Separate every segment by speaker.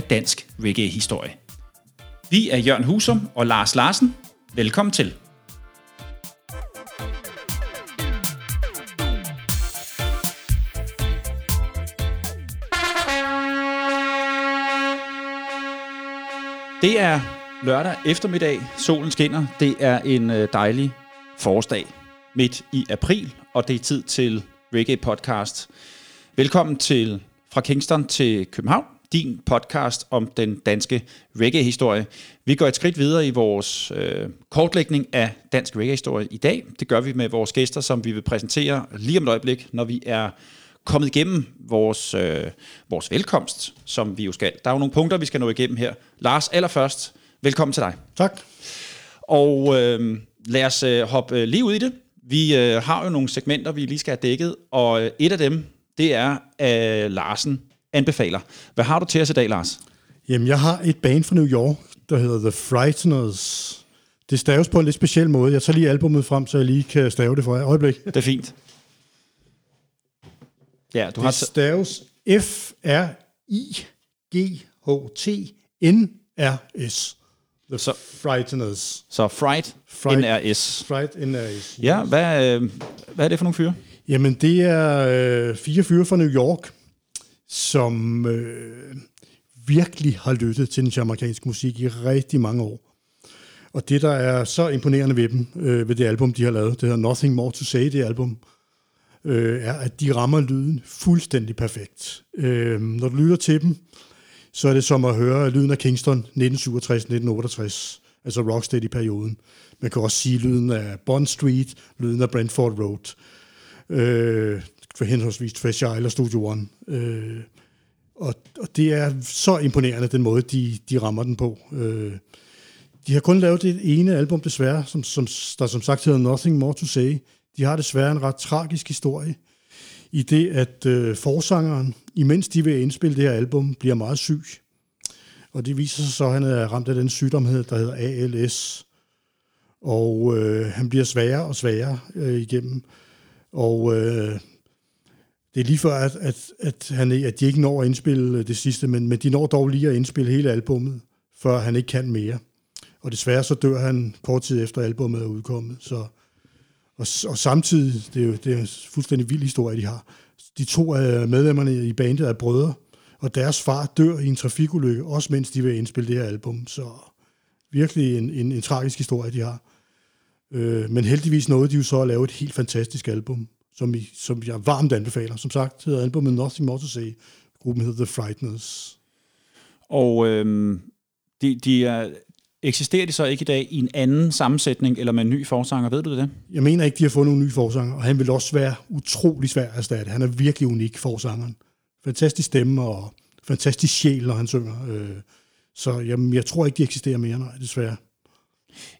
Speaker 1: af dansk reggae-historie. Vi er Jørgen Husum og Lars Larsen. Velkommen til. Det er lørdag eftermiddag. Solen skinner. Det er en øh, dejlig forårsdag midt i april, og det er tid til Reggae Podcast. Velkommen til Fra Kingston til København, din podcast om den danske reggae-historie. Vi går et skridt videre i vores øh, kortlægning af dansk reggae-historie i dag. Det gør vi med vores gæster, som vi vil præsentere lige om et øjeblik, når vi er kommet igennem vores, øh, vores velkomst, som vi jo skal. Der er jo nogle punkter, vi skal nå igennem her. Lars, allerførst, velkommen til dig.
Speaker 2: Tak.
Speaker 1: Og øh, lad os øh, hoppe øh, lige ud i det. Vi øh, har jo nogle segmenter, vi lige skal have dækket, og øh, et af dem, det er øh, Larsen anbefaler. Hvad har du til os i dag, Lars?
Speaker 2: Jamen, jeg har et band fra New York, der hedder The Frighteners. Det staves på en lidt speciel måde. Jeg tager lige albumet frem, så jeg lige kan stave det for jer. Øjeblik.
Speaker 1: Det er fint. Ja, du
Speaker 2: Det
Speaker 1: har...
Speaker 2: staves F-R-I-G-H-T-N-R-S. The
Speaker 1: Så-
Speaker 2: Frighteners.
Speaker 1: Så Fright,
Speaker 2: Fright.
Speaker 1: NRS.
Speaker 2: Fright N-R-S.
Speaker 1: Ja, hvad, øh, hvad er det for nogle fyre?
Speaker 2: Jamen, det er øh, fire fyre fra New York, som øh, virkelig har lyttet til den jamaikanske musik i rigtig mange år. Og det, der er så imponerende ved dem, øh, ved det album, de har lavet, det hedder Nothing More To Say, det album, øh, er, at de rammer lyden fuldstændig perfekt. Øh, når du lytter til dem, så er det som at høre lyden af Kingston 1967-1968, altså Rocksteady-perioden. Man kan også sige lyden af Bond Street, lyden af Brentford Road, øh, for henholdsvis Fresh Isle og Studio One. Øh, og, og det er så imponerende, den måde, de, de rammer den på. Øh, de har kun lavet det ene album, desværre, som, som, der som sagt hedder Nothing More To Say. De har desværre en ret tragisk historie, i det, at øh, forsangeren, imens de vil indspille det her album, bliver meget syg. Og det viser sig så, at han er ramt af den sygdom, der hedder ALS. Og øh, han bliver sværere og sværere øh, igennem. Og øh, det er lige før, at, at, at, han, at de ikke når at indspille øh, det sidste, men, men de når dog lige at indspille hele albummet, før han ikke kan mere. Og desværre så dør han kort tid efter albummet er udkommet. Så, og, og samtidig, det er jo det er en fuldstændig vild historie, de har. De to af medlemmerne i bandet er brødre, og deres far dør i en trafikulykke, også mens de vil indspille det her album. Så virkelig en, en, en tragisk historie, de har. Øh, men heldigvis nåede de jo så at lave et helt fantastisk album, som, I, som jeg varmt anbefaler. Som sagt hedder albumet Nothing More To Say. Gruppen hedder The Frighteners.
Speaker 1: Og øh, de, de er, eksisterer de så ikke i dag i en anden sammensætning, eller med en ny forsanger? Ved du det?
Speaker 2: Jeg mener ikke, de har fået nogen nye forsanger, og han vil også være utrolig svær at erstatte. Han er virkelig unik, forsangeren. Fantastisk stemme og fantastisk sjæl, når han synger. Øh, så jamen, jeg tror ikke, de eksisterer mere, nej, desværre.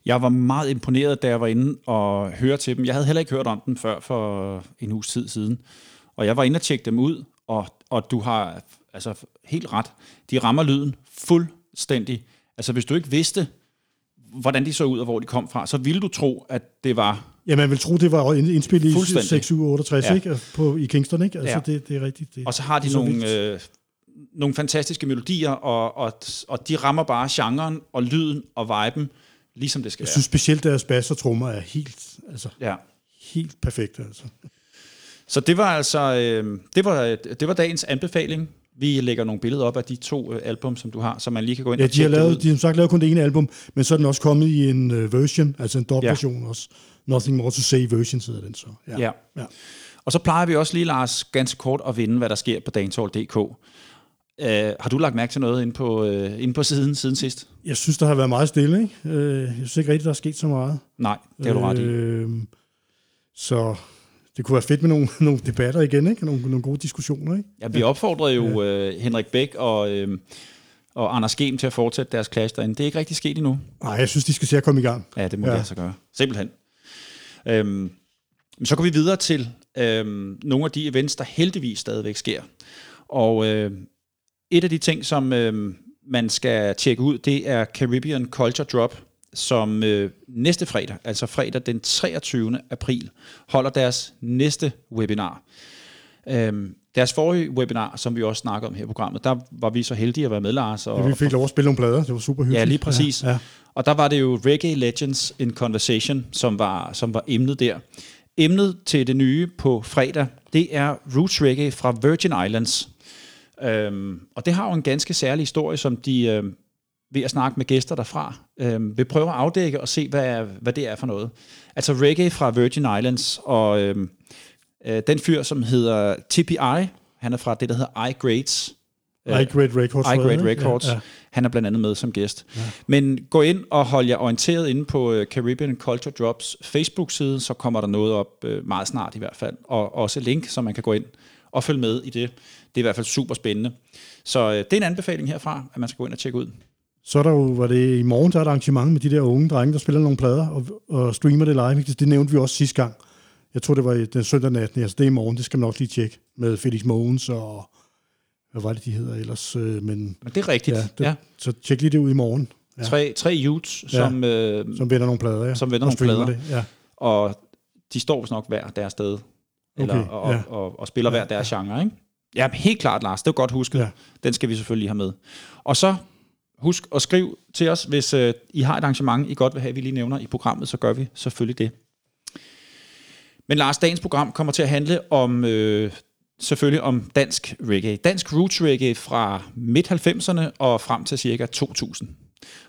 Speaker 1: Jeg var meget imponeret, da jeg var inde og høre til dem. Jeg havde heller ikke hørt om dem før for en uges tid siden. Og jeg var inde og tjekke dem ud, og, og du har altså helt ret. De rammer lyden fuldstændig. Altså hvis du ikke vidste, hvordan de så ud og hvor de kom fra, så ville du tro, at det var...
Speaker 2: Ja, man vil tro, det var indspillet i
Speaker 1: Fuldstændig.
Speaker 2: 6 68,
Speaker 1: Ja.
Speaker 2: ikke? På, i Kingston, ikke? Altså,
Speaker 1: Ja.
Speaker 2: det, det er rigtigt. Det,
Speaker 1: Og så har de
Speaker 2: er
Speaker 1: nogle, øh, nogle fantastiske melodier, og, og, og de rammer bare genren og lyden og viben, ligesom det skal
Speaker 2: Jeg
Speaker 1: være.
Speaker 2: synes specielt, deres bass og trommer er helt, altså,
Speaker 1: Ja.
Speaker 2: helt perfekte. Altså.
Speaker 1: Så det var altså øh, det var, det var dagens anbefaling Vi lægger nogle billeder op af de to øh, album, som du har, så man lige kan gå ind
Speaker 2: Ja,
Speaker 1: og
Speaker 2: de har,
Speaker 1: det ud.
Speaker 2: lavet, de har som sagt lavet kun det ene album, men så er den også kommet i en uh, version, altså en dobbeltversion også. Nothing More To Say version hedder den så. Ja.
Speaker 1: Ja.
Speaker 2: ja.
Speaker 1: Og så plejer vi også lige, Lars, ganske kort at vinde, hvad der sker på dancehall.dk. Uh, har du lagt mærke til noget inde på, uh, inde på siden siden sidst? Jeg
Speaker 2: synes, der har været meget stille. Ikke? Uh, jeg synes ikke rigtigt, der er sket så meget.
Speaker 1: Nej, det har du ret i.
Speaker 2: Øh, så det kunne være fedt med nogle, nogle debatter igen, ikke? Nogle, nogle gode diskussioner. Ikke?
Speaker 1: Ja, vi opfordrede jo ja. uh, Henrik Bæk og, uh, og Anders Gem til at fortsætte deres clash derinde. Det er ikke rigtig sket endnu.
Speaker 2: Nej, jeg synes, de skal se at komme i gang.
Speaker 1: Ja, det må ja. de altså gøre. Simpelthen. Øhm, så går vi videre til øhm, nogle af de events, der heldigvis stadigvæk sker. Og øh, et af de ting, som øh, man skal tjekke ud, det er Caribbean Culture Drop, som øh, næste fredag, altså fredag den 23. april, holder deres næste webinar. Øhm, deres forrige webinar, som vi også snakker om her i programmet, der var vi så heldige at være med, Lars. Og,
Speaker 2: ja, vi fik lov at spille nogle plader, det var super hyggeligt.
Speaker 1: Ja, lige præcis.
Speaker 2: Ja, ja.
Speaker 1: Og der var det jo Reggae Legends in Conversation, som var, som var emnet der. Emnet til det nye på fredag, det er Roots Reggae fra Virgin Islands. Øhm, og det har jo en ganske særlig historie, som de øh, ved at snakke med gæster derfra, øh, vil prøve at afdække og se, hvad, hvad det er for noget. Altså reggae fra Virgin Islands, og øh, øh, den fyr, som hedder TPI, han er fra det, der hedder I-Grades.
Speaker 2: I-Grade Records.
Speaker 1: I-Grade Records. Ja, ja. Han er blandt andet med som gæst. Ja. Men gå ind og hold jer orienteret inde på Caribbean Culture Drops Facebook-side, så kommer der noget op meget snart i hvert fald. Og også link, så man kan gå ind og følge med i det. Det er i hvert fald super spændende. Så det er en anbefaling herfra, at man skal gå ind og tjekke ud.
Speaker 2: Så er der jo, var det i morgen, der er et arrangement med de der unge drenge, der spiller nogle plader og, og streamer det live. Det nævnte vi også sidste gang. Jeg tror, det var den søndag natten. Altså det er i morgen, det skal man nok lige tjekke. Med Felix Mogens og hvad var det, de hedder ellers? Men,
Speaker 1: Men det er rigtigt,
Speaker 2: ja. Det, ja. Så tjek lige det ud i morgen.
Speaker 1: Ja. Tre, tre youths, som,
Speaker 2: ja, øh, som vender nogle plader, ja.
Speaker 1: Som vender nogle plader. Det, ja. Og de står vist nok hver deres sted. Eller, okay, og, ja. og, og, og spiller ja, hver deres ja. genre, ikke? Ja, helt klart, Lars. Det er godt husket. Ja. Den skal vi selvfølgelig have med. Og så husk at skrive til os, hvis øh, I har et arrangement, I godt vil have, vi lige nævner i programmet, så gør vi selvfølgelig det. Men Lars, dagens program kommer til at handle om øh, selvfølgelig om dansk reggae. Dansk roots reggae fra midt-90'erne og frem til cirka 2000.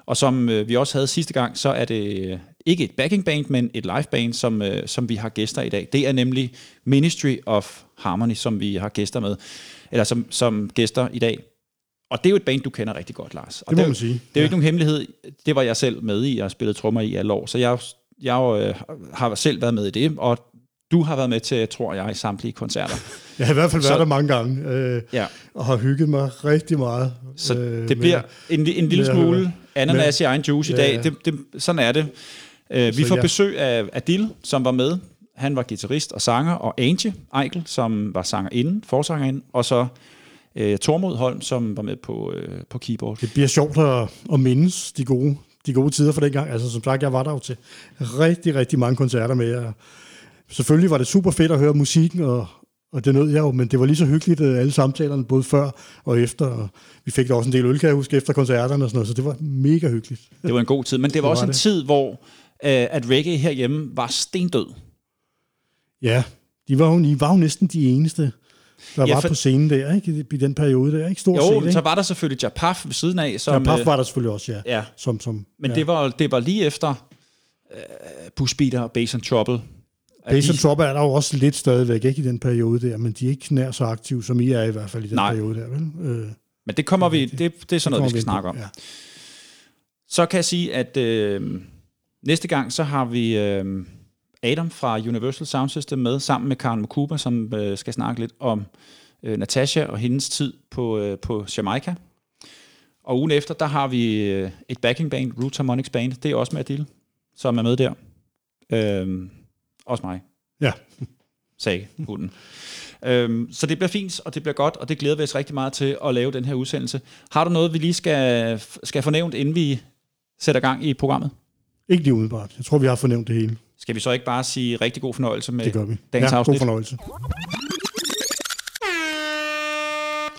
Speaker 1: Og som øh, vi også havde sidste gang, så er det øh, ikke et backing band, men et live band, som, øh, som vi har gæster i dag. Det er nemlig Ministry of Harmony, som vi har gæster med, eller som, som gæster i dag. Og det er jo et band, du kender rigtig godt, Lars. Og
Speaker 2: det må
Speaker 1: det,
Speaker 2: man sige.
Speaker 1: Det er jo ja. ikke nogen hemmelighed. Det var jeg selv med i. Jeg har spillet trommer i alle år. Så jeg, jeg øh, har selv været med i det. Og du har været med til, tror jeg, samtlige koncerter.
Speaker 2: Jeg har i hvert fald været så, der mange gange, øh, ja. og har hygget mig rigtig meget.
Speaker 1: Så øh, det bliver en, en lille smule ananas i egen juice ja, i dag. Det, det, sådan er det. Uh, vi får ja. besøg af Adil, som var med. Han var guitarist og sanger, og Angie Eichel, som var sangerinde, forsangerinde, og så uh, Tormod Holm, som var med på, uh, på keyboard.
Speaker 2: Det bliver sjovt at, at mindes de gode, de gode tider for den gang. Altså som sagt, jeg var der jo til rigtig, rigtig mange koncerter med jer. Selvfølgelig var det super fedt at høre musikken, og, og det nød jeg jo, men det var lige så hyggeligt, alle samtalerne, både før og efter. Og vi fik da også en del øl, kan jeg huske, efter koncerterne og sådan noget, så det var mega hyggeligt.
Speaker 1: Det var en god tid, men det var det også var en det. tid, hvor uh, at reggae herhjemme var stendød.
Speaker 2: Ja, de var jo, de var jo næsten de eneste, der ja, var for... på scenen der, ikke? I den periode der, ikke? Stort
Speaker 1: jo,
Speaker 2: set, ikke?
Speaker 1: så var der selvfølgelig Japaf ved siden af. Som,
Speaker 2: Japaf var der selvfølgelig også, ja.
Speaker 1: ja.
Speaker 2: Som, som,
Speaker 1: men
Speaker 2: ja.
Speaker 1: det, var, det var lige efter uh, Push Beater og Bass and Trouble,
Speaker 2: Base de... Trouble er der jo også lidt stadigvæk, ikke i den periode der, men de er ikke nær så aktive, som I er i hvert fald i den
Speaker 1: Nej.
Speaker 2: periode der, vel? Øh,
Speaker 1: men det kommer vi, det, det er sådan noget, vi skal snakke om. Ja. Så kan jeg sige, at øh, næste gang, så har vi øh, Adam fra Universal Sound System med, sammen med Karen Mukuba, som øh, skal snakke lidt om øh, Natasha og hendes tid på, øh, på Jamaica. Og ugen efter, der har vi øh, et backing band, Root Harmonics Band, det er også med Adil, som er med der. Øh, også mig.
Speaker 2: Ja.
Speaker 1: Sagde hunden. øhm, så det bliver fint, og det bliver godt, og det glæder vi os rigtig meget til at lave den her udsendelse. Har du noget, vi lige skal, skal fornævnt, inden vi sætter gang i programmet?
Speaker 2: Ikke lige umiddelbart. Jeg tror, vi har fornævnt det hele.
Speaker 1: Skal vi så ikke bare sige rigtig god fornøjelse med
Speaker 2: det gør vi.
Speaker 1: dagens
Speaker 2: ja,
Speaker 1: afsnit?
Speaker 2: god fornøjelse.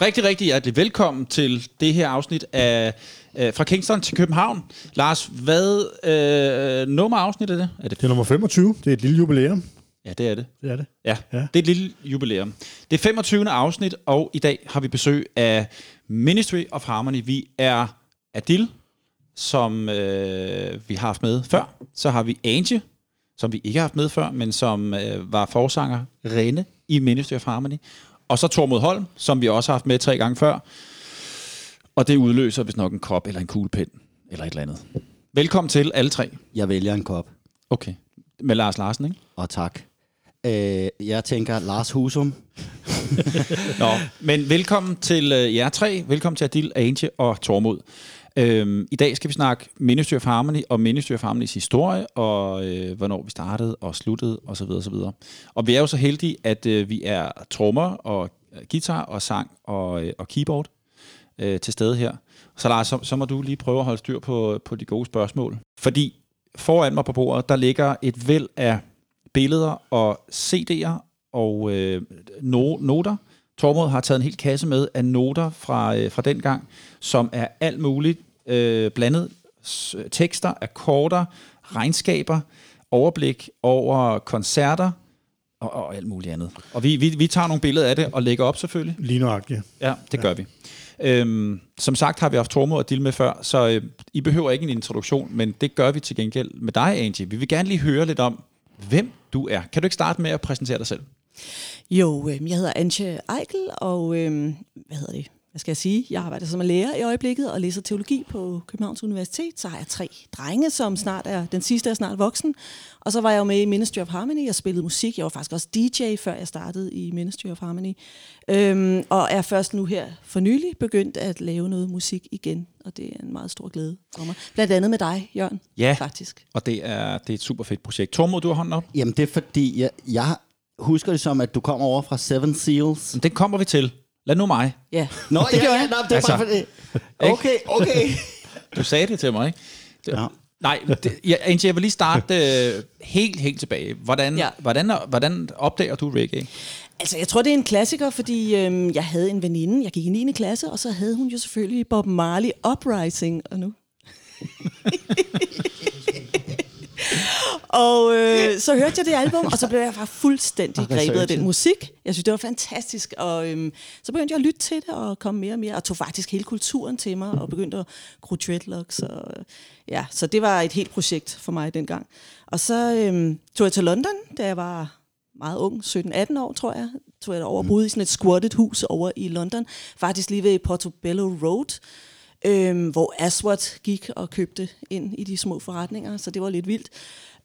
Speaker 1: Rigtig, rigtig hjertelig velkommen til det her afsnit af øh, Fra Kingston til København. Lars, hvad øh, nummer afsnit er det?
Speaker 2: er det? Det er nummer 25. Det er et lille jubilæum.
Speaker 1: Ja, det er det.
Speaker 2: Det er det.
Speaker 1: Ja, ja,
Speaker 2: Ja.
Speaker 1: det er et lille jubilæum. Det er 25. afsnit, og i dag har vi besøg af Ministry of Harmony. Vi er Adil, som øh, vi har haft med før. Så har vi Angie, som vi ikke har haft med før, men som øh, var forsanger Rene i Ministry of Harmony. Og så Tormod Holm, som vi også har haft med tre gange før. Og det udløser hvis nok en kop eller en kuglepen eller et eller andet. Velkommen til alle tre.
Speaker 3: Jeg vælger en kop,
Speaker 1: Okay. Med Lars Larsen, ikke?
Speaker 3: og tak. Øh, jeg tænker Lars Husum.
Speaker 1: Nå, men velkommen til øh, jer tre. Velkommen til Adil, Ange og Tormod. Øhm, I dag skal vi snakke Ministry of Harmony og Ministry of Harmonys historie, og øh, hvornår vi startede og sluttede osv. osv. Og vi er jo så heldige, at øh, vi er trommer og øh, guitar og sang og, øh, og keyboard øh, til stede her. Så Lars, så, så må du lige prøve at holde styr på, på de gode spørgsmål. Fordi foran mig på bordet, der ligger et væld af billeder og CD'er og øh, no- noter. Tormod har taget en hel kasse med af noter fra, øh, fra den gang, som er alt muligt øh, blandet. S- tekster, akkorder, regnskaber, overblik over koncerter og, og alt muligt andet. Og vi, vi, vi tager nogle billeder af det og lægger op selvfølgelig.
Speaker 2: Lige nøjagtigt.
Speaker 1: Ja, det gør vi. Øhm, som sagt har vi haft Tormod at dele med før, så øh, I behøver ikke en introduktion, men det gør vi til gengæld med dig, Angie. Vi vil gerne lige høre lidt om, hvem du er. Kan du ikke starte med at præsentere dig selv?
Speaker 4: Jo, øh, jeg hedder Antje Eichel, og øh, hvad hedder det? Hvad skal jeg sige? Jeg arbejder som lærer i øjeblikket og læser teologi på Københavns Universitet. Så har jeg tre drenge, som snart er, den sidste er snart voksen. Og så var jeg jo med i Ministry of Harmony og spillede musik. Jeg var faktisk også DJ, før jeg startede i Ministry of Harmony. Øhm, og er først nu her for nylig begyndt at lave noget musik igen. Og det er en meget stor glæde for mig. Blandt andet med dig, Jørgen,
Speaker 1: Ja.
Speaker 4: faktisk.
Speaker 1: Og det er, det er et super fedt projekt. Tormod, du har hånden op.
Speaker 3: Jamen, det er fordi, jeg, jeg husker det som, at du kommer over fra Seven Seals.
Speaker 1: Men den kommer vi til. Lad nu mig.
Speaker 4: Ja,
Speaker 3: Nå,
Speaker 4: det gjorde jeg.
Speaker 3: Nå, det er
Speaker 1: Altså,
Speaker 3: bare fordi... Okay, okay.
Speaker 1: Du sagde det til mig, ikke? Det,
Speaker 3: Ja.
Speaker 1: Nej, det, jeg, Angie, jeg vil lige starte øh, helt, helt tilbage. Hvordan, ja.
Speaker 4: Ja.
Speaker 1: hvordan, hvordan opdager du reggae?
Speaker 4: Altså, jeg tror, det er en klassiker, fordi øhm, jeg havde en veninde, jeg gik i 9. klasse, og så havde hun jo selvfølgelig Bob Marley Uprising, og nu... og øh, så hørte jeg det album, og så blev jeg bare fuldstændig
Speaker 1: hvad
Speaker 4: grebet af den musik. Jeg synes, det var fantastisk, og øhm, så begyndte jeg at lytte til det, og komme mere og mere, og tog faktisk hele kulturen til mig, og begyndte at gro dreadlocks, og ja, så det var et helt projekt for mig dengang. Og så øhm, tog jeg til London, da jeg var meget ung, 17-18 år, tror jeg, tog jeg derover og boede i sådan et squattet hus over i London, faktisk lige ved Portobello Road, øhm, hvor Aswad gik og købte ind i de små forretninger, så det var lidt vildt.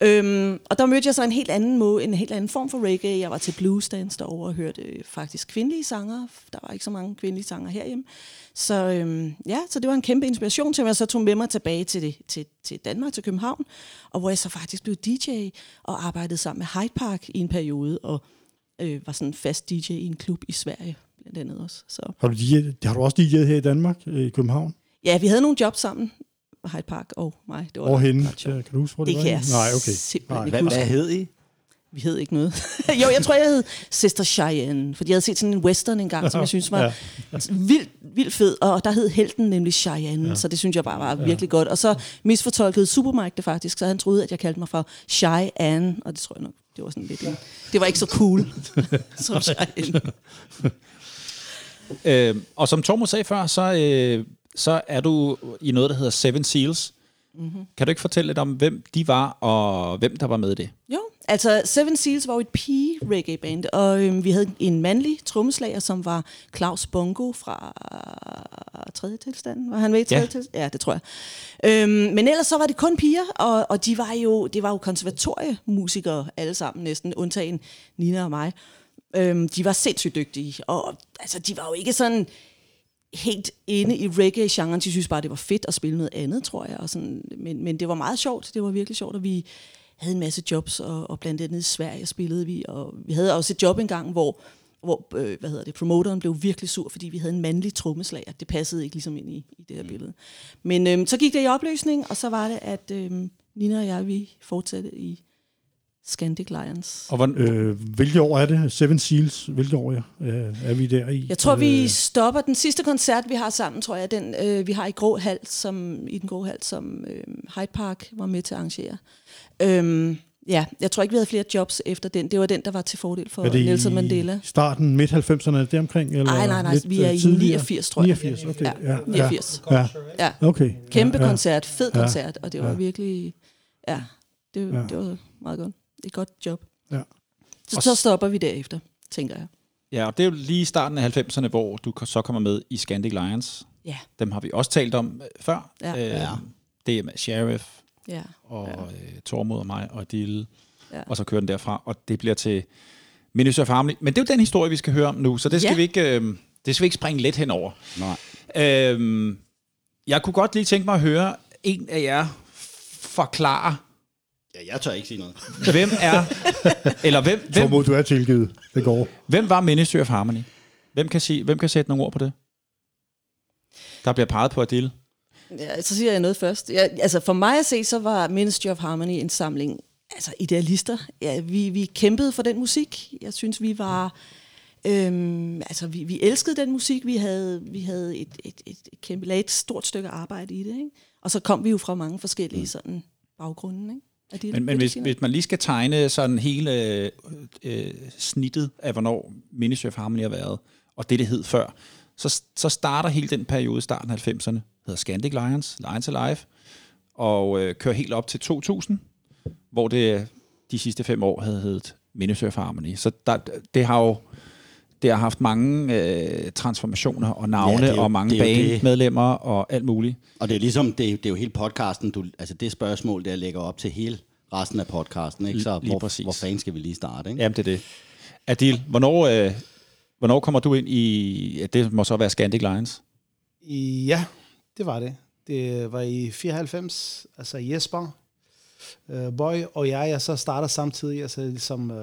Speaker 4: Øhm, og der mødte jeg så en helt anden måde, en helt anden form for reggae. Jeg var til bluesdance derovre og hørte øh, faktisk kvindelige sanger. Der var ikke så mange kvindelige sanger herhjemme. Så øhm, ja, så det var en kæmpe inspiration til jeg Så tog med mig tilbage til, det, til, til Danmark, til København, og hvor jeg så faktisk blev DJ og arbejdede sammen med Hyde Park i en periode, og øh, var sådan fast DJ i en klub i Sverige, blandt andet også. Så
Speaker 2: Har du, DJ, har du også DJ'et her i Danmark, øh, i København?
Speaker 4: Ja, vi havde nogle jobs sammen, Hyde Park og mig. Det var
Speaker 2: henne?
Speaker 4: ret sjovt.
Speaker 2: Kan du huske, hvor
Speaker 4: Det
Speaker 2: det,
Speaker 4: kan
Speaker 2: var?
Speaker 4: jeg
Speaker 2: Nej, okay.
Speaker 4: simpelthen
Speaker 2: Nej.
Speaker 3: Hvad, hvad hed I?
Speaker 4: Vi hed ikke noget. jo, jeg tror, jeg hed Sister Cheyenne, fordi jeg havde set sådan en western engang, som jeg synes var
Speaker 2: Ja.
Speaker 4: ja. vildt, vildt fed, og der hed helten nemlig Cheyenne, ja. så det synes jeg bare var virkelig godt. Og så misfortolkede Supermike det faktisk, så han troede, at jeg kaldte mig for Cheyenne, og det tror jeg nok, det var sådan lidt en, Det var ikke så cool som Cheyenne.
Speaker 1: Øh, og som Tormod sagde før, så, øh, så er du i noget, der hedder Seven Seals. Mm-hmm. Kan du ikke fortælle lidt om, hvem de var, og hvem der var med i det?
Speaker 4: Jo, altså Seven Seals var jo et pige-reggae-band, og øhm, vi havde en mandlig trommeslager, som var Claus Bongo fra tredje tilstand. Var han med i tredje
Speaker 1: Ja.
Speaker 4: ja. tilstand? Ja, det tror jeg. Øhm, men ellers så var det kun piger, og, og de var jo, det var jo konservatoriemusikere alle sammen næsten, undtagen Nina og mig. Øhm, de var sindssygt dygtige, og altså, de var jo ikke sådan helt inde i reggae-genren. De synes bare, det var fedt at spille noget andet, tror jeg. Og sådan, men, men det var meget sjovt. Det var virkelig sjovt, og vi havde en masse jobs, og, og blandt andet i Sverige spillede vi. Og vi havde også et job engang, hvor, hvor øh, hvad hedder det, promoteren blev virkelig sur, fordi vi havde en mandlig trommeslager. Det passede ikke ligesom ind i, i det her billede. Men øh, så gik det i opløsning, og så var det, at øh, Nina og jeg, vi fortsatte i Scandic Lions.
Speaker 1: Og hvor,
Speaker 2: Øh, hvilke år er det? Seven Seals, hvilke år er, er vi der i?
Speaker 4: Jeg tror, vi
Speaker 2: Øh,
Speaker 4: stopper den sidste koncert, vi har sammen, tror jeg, den øh, vi har i Grå Hal, som, i den Grå Hal, som øh, Hyde Park var med til at arrangere. Øhm, Ja, jeg tror ikke, vi havde flere jobs efter den. Det var den, der var til fordel for
Speaker 2: Er det
Speaker 4: Nelson
Speaker 2: i
Speaker 4: Mandela.
Speaker 2: starten, midt 90'erne, er det omkring? Eller
Speaker 4: Nej, nej, nej,
Speaker 2: lidt,
Speaker 4: vi er
Speaker 2: øh,
Speaker 4: i
Speaker 2: tidligere?
Speaker 4: 89, tror jeg.
Speaker 2: 89, okay.
Speaker 4: Ja, 89.
Speaker 2: Ja,
Speaker 4: Ja,
Speaker 2: okay.
Speaker 4: kæmpe
Speaker 2: ja, ja.
Speaker 4: koncert, fed
Speaker 2: Ja.
Speaker 4: koncert, og det var
Speaker 2: Ja.
Speaker 4: virkelig, ja, det,
Speaker 2: Ja.
Speaker 4: det var meget godt. Et godt job.
Speaker 2: Ja.
Speaker 4: Så, så stopper vi derefter, tænker jeg.
Speaker 1: Ja, og det er jo lige i starten af 90'erne, hvor du så kommer med i Scandic Lions.
Speaker 4: Ja,
Speaker 1: Dem har vi også talt om øh, før.
Speaker 4: Ja.
Speaker 1: Øh,
Speaker 3: Ja.
Speaker 1: Det er med Sheriff
Speaker 4: ja.
Speaker 1: og ja. øh, Tormod og mig og Dille.
Speaker 4: Ja.
Speaker 1: Og så kører den derfra, og det bliver til Minister of Harmony. Men det er jo den historie, vi skal høre om nu, så det skal,
Speaker 4: Ja.
Speaker 1: vi, ikke, øh, det skal vi ikke springe let henover.
Speaker 3: Nej.
Speaker 1: Øhm, jeg kunne godt lige tænke mig at høre en af jer forklare,
Speaker 3: Ja, jeg tør ikke sige noget.
Speaker 1: hvem er, eller hvem, hvem,
Speaker 2: Tormod, du er tilgivet. Det går.
Speaker 1: hvem var Ministry of Harmony? Hvem kan, sige, hvem kan sætte nogle ord på det? Der bliver peget på Adil.
Speaker 4: ja. Så siger jeg noget først. Ja, altså for mig at se, så var Ministry of Harmony en samling altså idealister. Ja, vi, vi kæmpede for den musik. Jeg synes, vi var... Øhm, altså, vi, vi elskede den musik. Vi havde, vi havde et, et, et, et kæmpe, et stort stykke arbejde i det. Ikke? Og så kom vi jo fra mange forskellige sådan, baggrunde. Ikke? Er det,
Speaker 1: Men, men hvis, hvis man lige skal tegne sådan hele øh, øh, snittet af, hvornår Ministry of Harmony har været, og det, det hed før, så, så starter hele den periode starten af 90'erne, hedder Scandic Lions, Lions Alive, og øh, kører helt op til 2000, hvor det de sidste fem år havde heddet Ministry of Harmony. Så der, det har jo det har haft mange øh, transformationer og navne
Speaker 3: Ja, det jo-
Speaker 1: og mange
Speaker 3: er
Speaker 1: bandmedlemmer og alt muligt.
Speaker 3: Og det er ligesom, det, er- det er jo hele podcasten, du, altså det spørgsmål, der lægger op til hele resten af podcasten, ikke? Så
Speaker 1: Lige
Speaker 3: hvor,
Speaker 1: præcis.
Speaker 3: hvor fanden skal vi lige starte, ikke?
Speaker 1: Jamen, det er det. Adil, hvornår, øh, hvornår kommer du ind i, ja, det må så være Scandic Lions?
Speaker 5: Ja, det var det. Det var i 94, altså Jesper, uh, Boy og jeg, jeg så starter samtidig, altså ligesom, uh,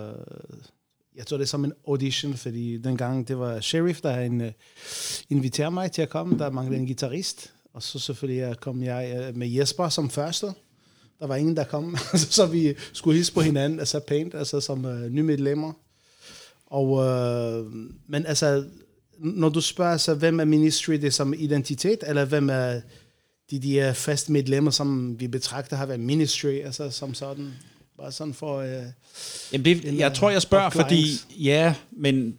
Speaker 5: jeg tror det er som en audition, fordi dengang det var Sheriff, der en, øh, uh, inviterede mig til at komme, der manglede en guitarist, og så selvfølgelig uh, kom jeg uh, med Jesper som første. Der var ingen, der kom, så vi skulle hilse på hinanden, altså pænt, altså som uh, nye medlemmer. Og, uh, men altså, når du spørger, altså, hvem er ministry, det er som identitet, eller hvem er de, de faste medlemmer, som vi betragter har været ministry, altså som sådan, bare sådan for... Øh,
Speaker 1: Jamen, det, jeg tror, jeg spørger, fordi, ja, men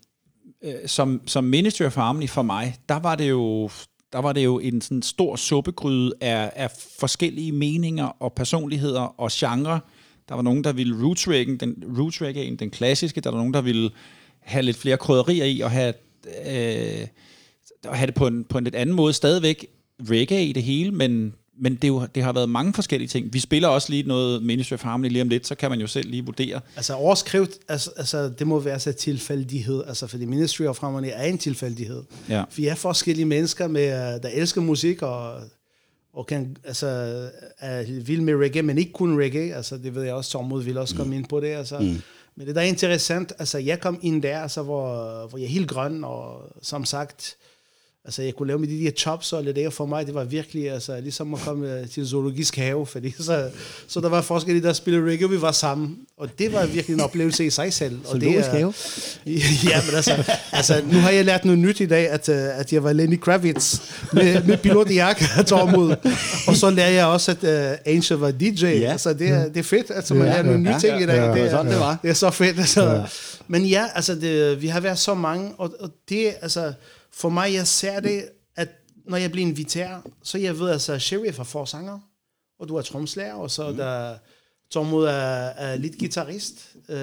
Speaker 1: øh, som, som Ministry of Harmony for mig, der var det jo, der var det jo en sådan stor suppegryde af, af forskellige meninger og personligheder og genre. Der var nogen, der ville roots reggae, den, roots reggae, den klassiske. Der var nogen, der ville have lidt flere krydderier i og have, øh, og have det på en, på en lidt anden måde. Stadigvæk reggae i det hele, men, men det, er jo, det har været mange forskellige ting. Vi spiller også lige noget Ministry of Harmony lige om lidt, så kan man jo selv lige vurdere.
Speaker 5: altså overskrift, altså, altså det må være så tilfældighed, altså fordi Ministry of Harmony er en tilfældighed.
Speaker 1: Ja.
Speaker 5: Vi er forskellige mennesker, med, øh, der elsker musik, og, og kan, altså, er vild med reggae, men ikke kun reggae. Altså, det ved jeg også, Tormod vil også komme ind på det. Altså. Mm. Men det der er interessant, altså jeg kom ind der, altså, hvor, hvor jeg er helt grøn, og som sagt, altså jeg kunne lave med de der chops og lidt der for mig, det var virkelig altså, ligesom at komme øh, til en zoologisk have, fordi så, så der var forskellige, der spillede reggae, og vi var sammen, og det var virkelig en oplevelse i sig selv. Og det
Speaker 3: Zoologisk
Speaker 5: er-
Speaker 3: have?
Speaker 5: ja, men altså, altså, nu har jeg lært noget nyt i dag, at, øh, at jeg var Lenny Kravitz med, med pilotjakke og Tormod. Og så lærer jeg også, at uh, Angel var DJ. Ja. Altså, det, er, det er fedt, at man
Speaker 2: Ja,
Speaker 5: lærer nogle nye
Speaker 2: ja,
Speaker 5: ting i dag.
Speaker 2: ja,
Speaker 5: det,
Speaker 3: Det
Speaker 5: er,
Speaker 3: var sådan, det var.
Speaker 5: det er så fedt. Altså. Men ja, altså, det, vi har været så mange, og, og det, altså, for mig, jeg ser det, at når jeg bliver inviteret, så jeg ved, altså, Sheriff er forsanger, og du er tromslærer, og så mm. der Tormod er, er lidt guitarist, øh,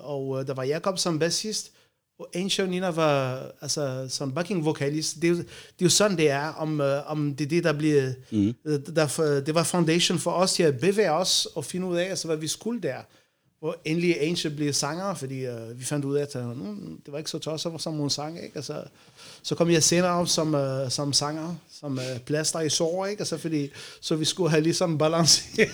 Speaker 5: og øh, der var Jakob som bassist, og Angel og Nina var altså, som backing vokalist. Det er, jo, det er jo sådan, det er, om, øh, om det er det, der bliver... Mm. Der, det var foundation for os til at bevæge os og finde ud af, altså, hvad vi skulle der. Hvor endelig Angel blev sanger, fordi øh, vi fandt ud af, at øh, det var ikke så tosset, som hun sang. Ikke? Altså, så kom jeg senere op som, øh, som sanger, som øh, plaster i sår, ikke? Altså, fordi, så vi skulle have ligesom balance.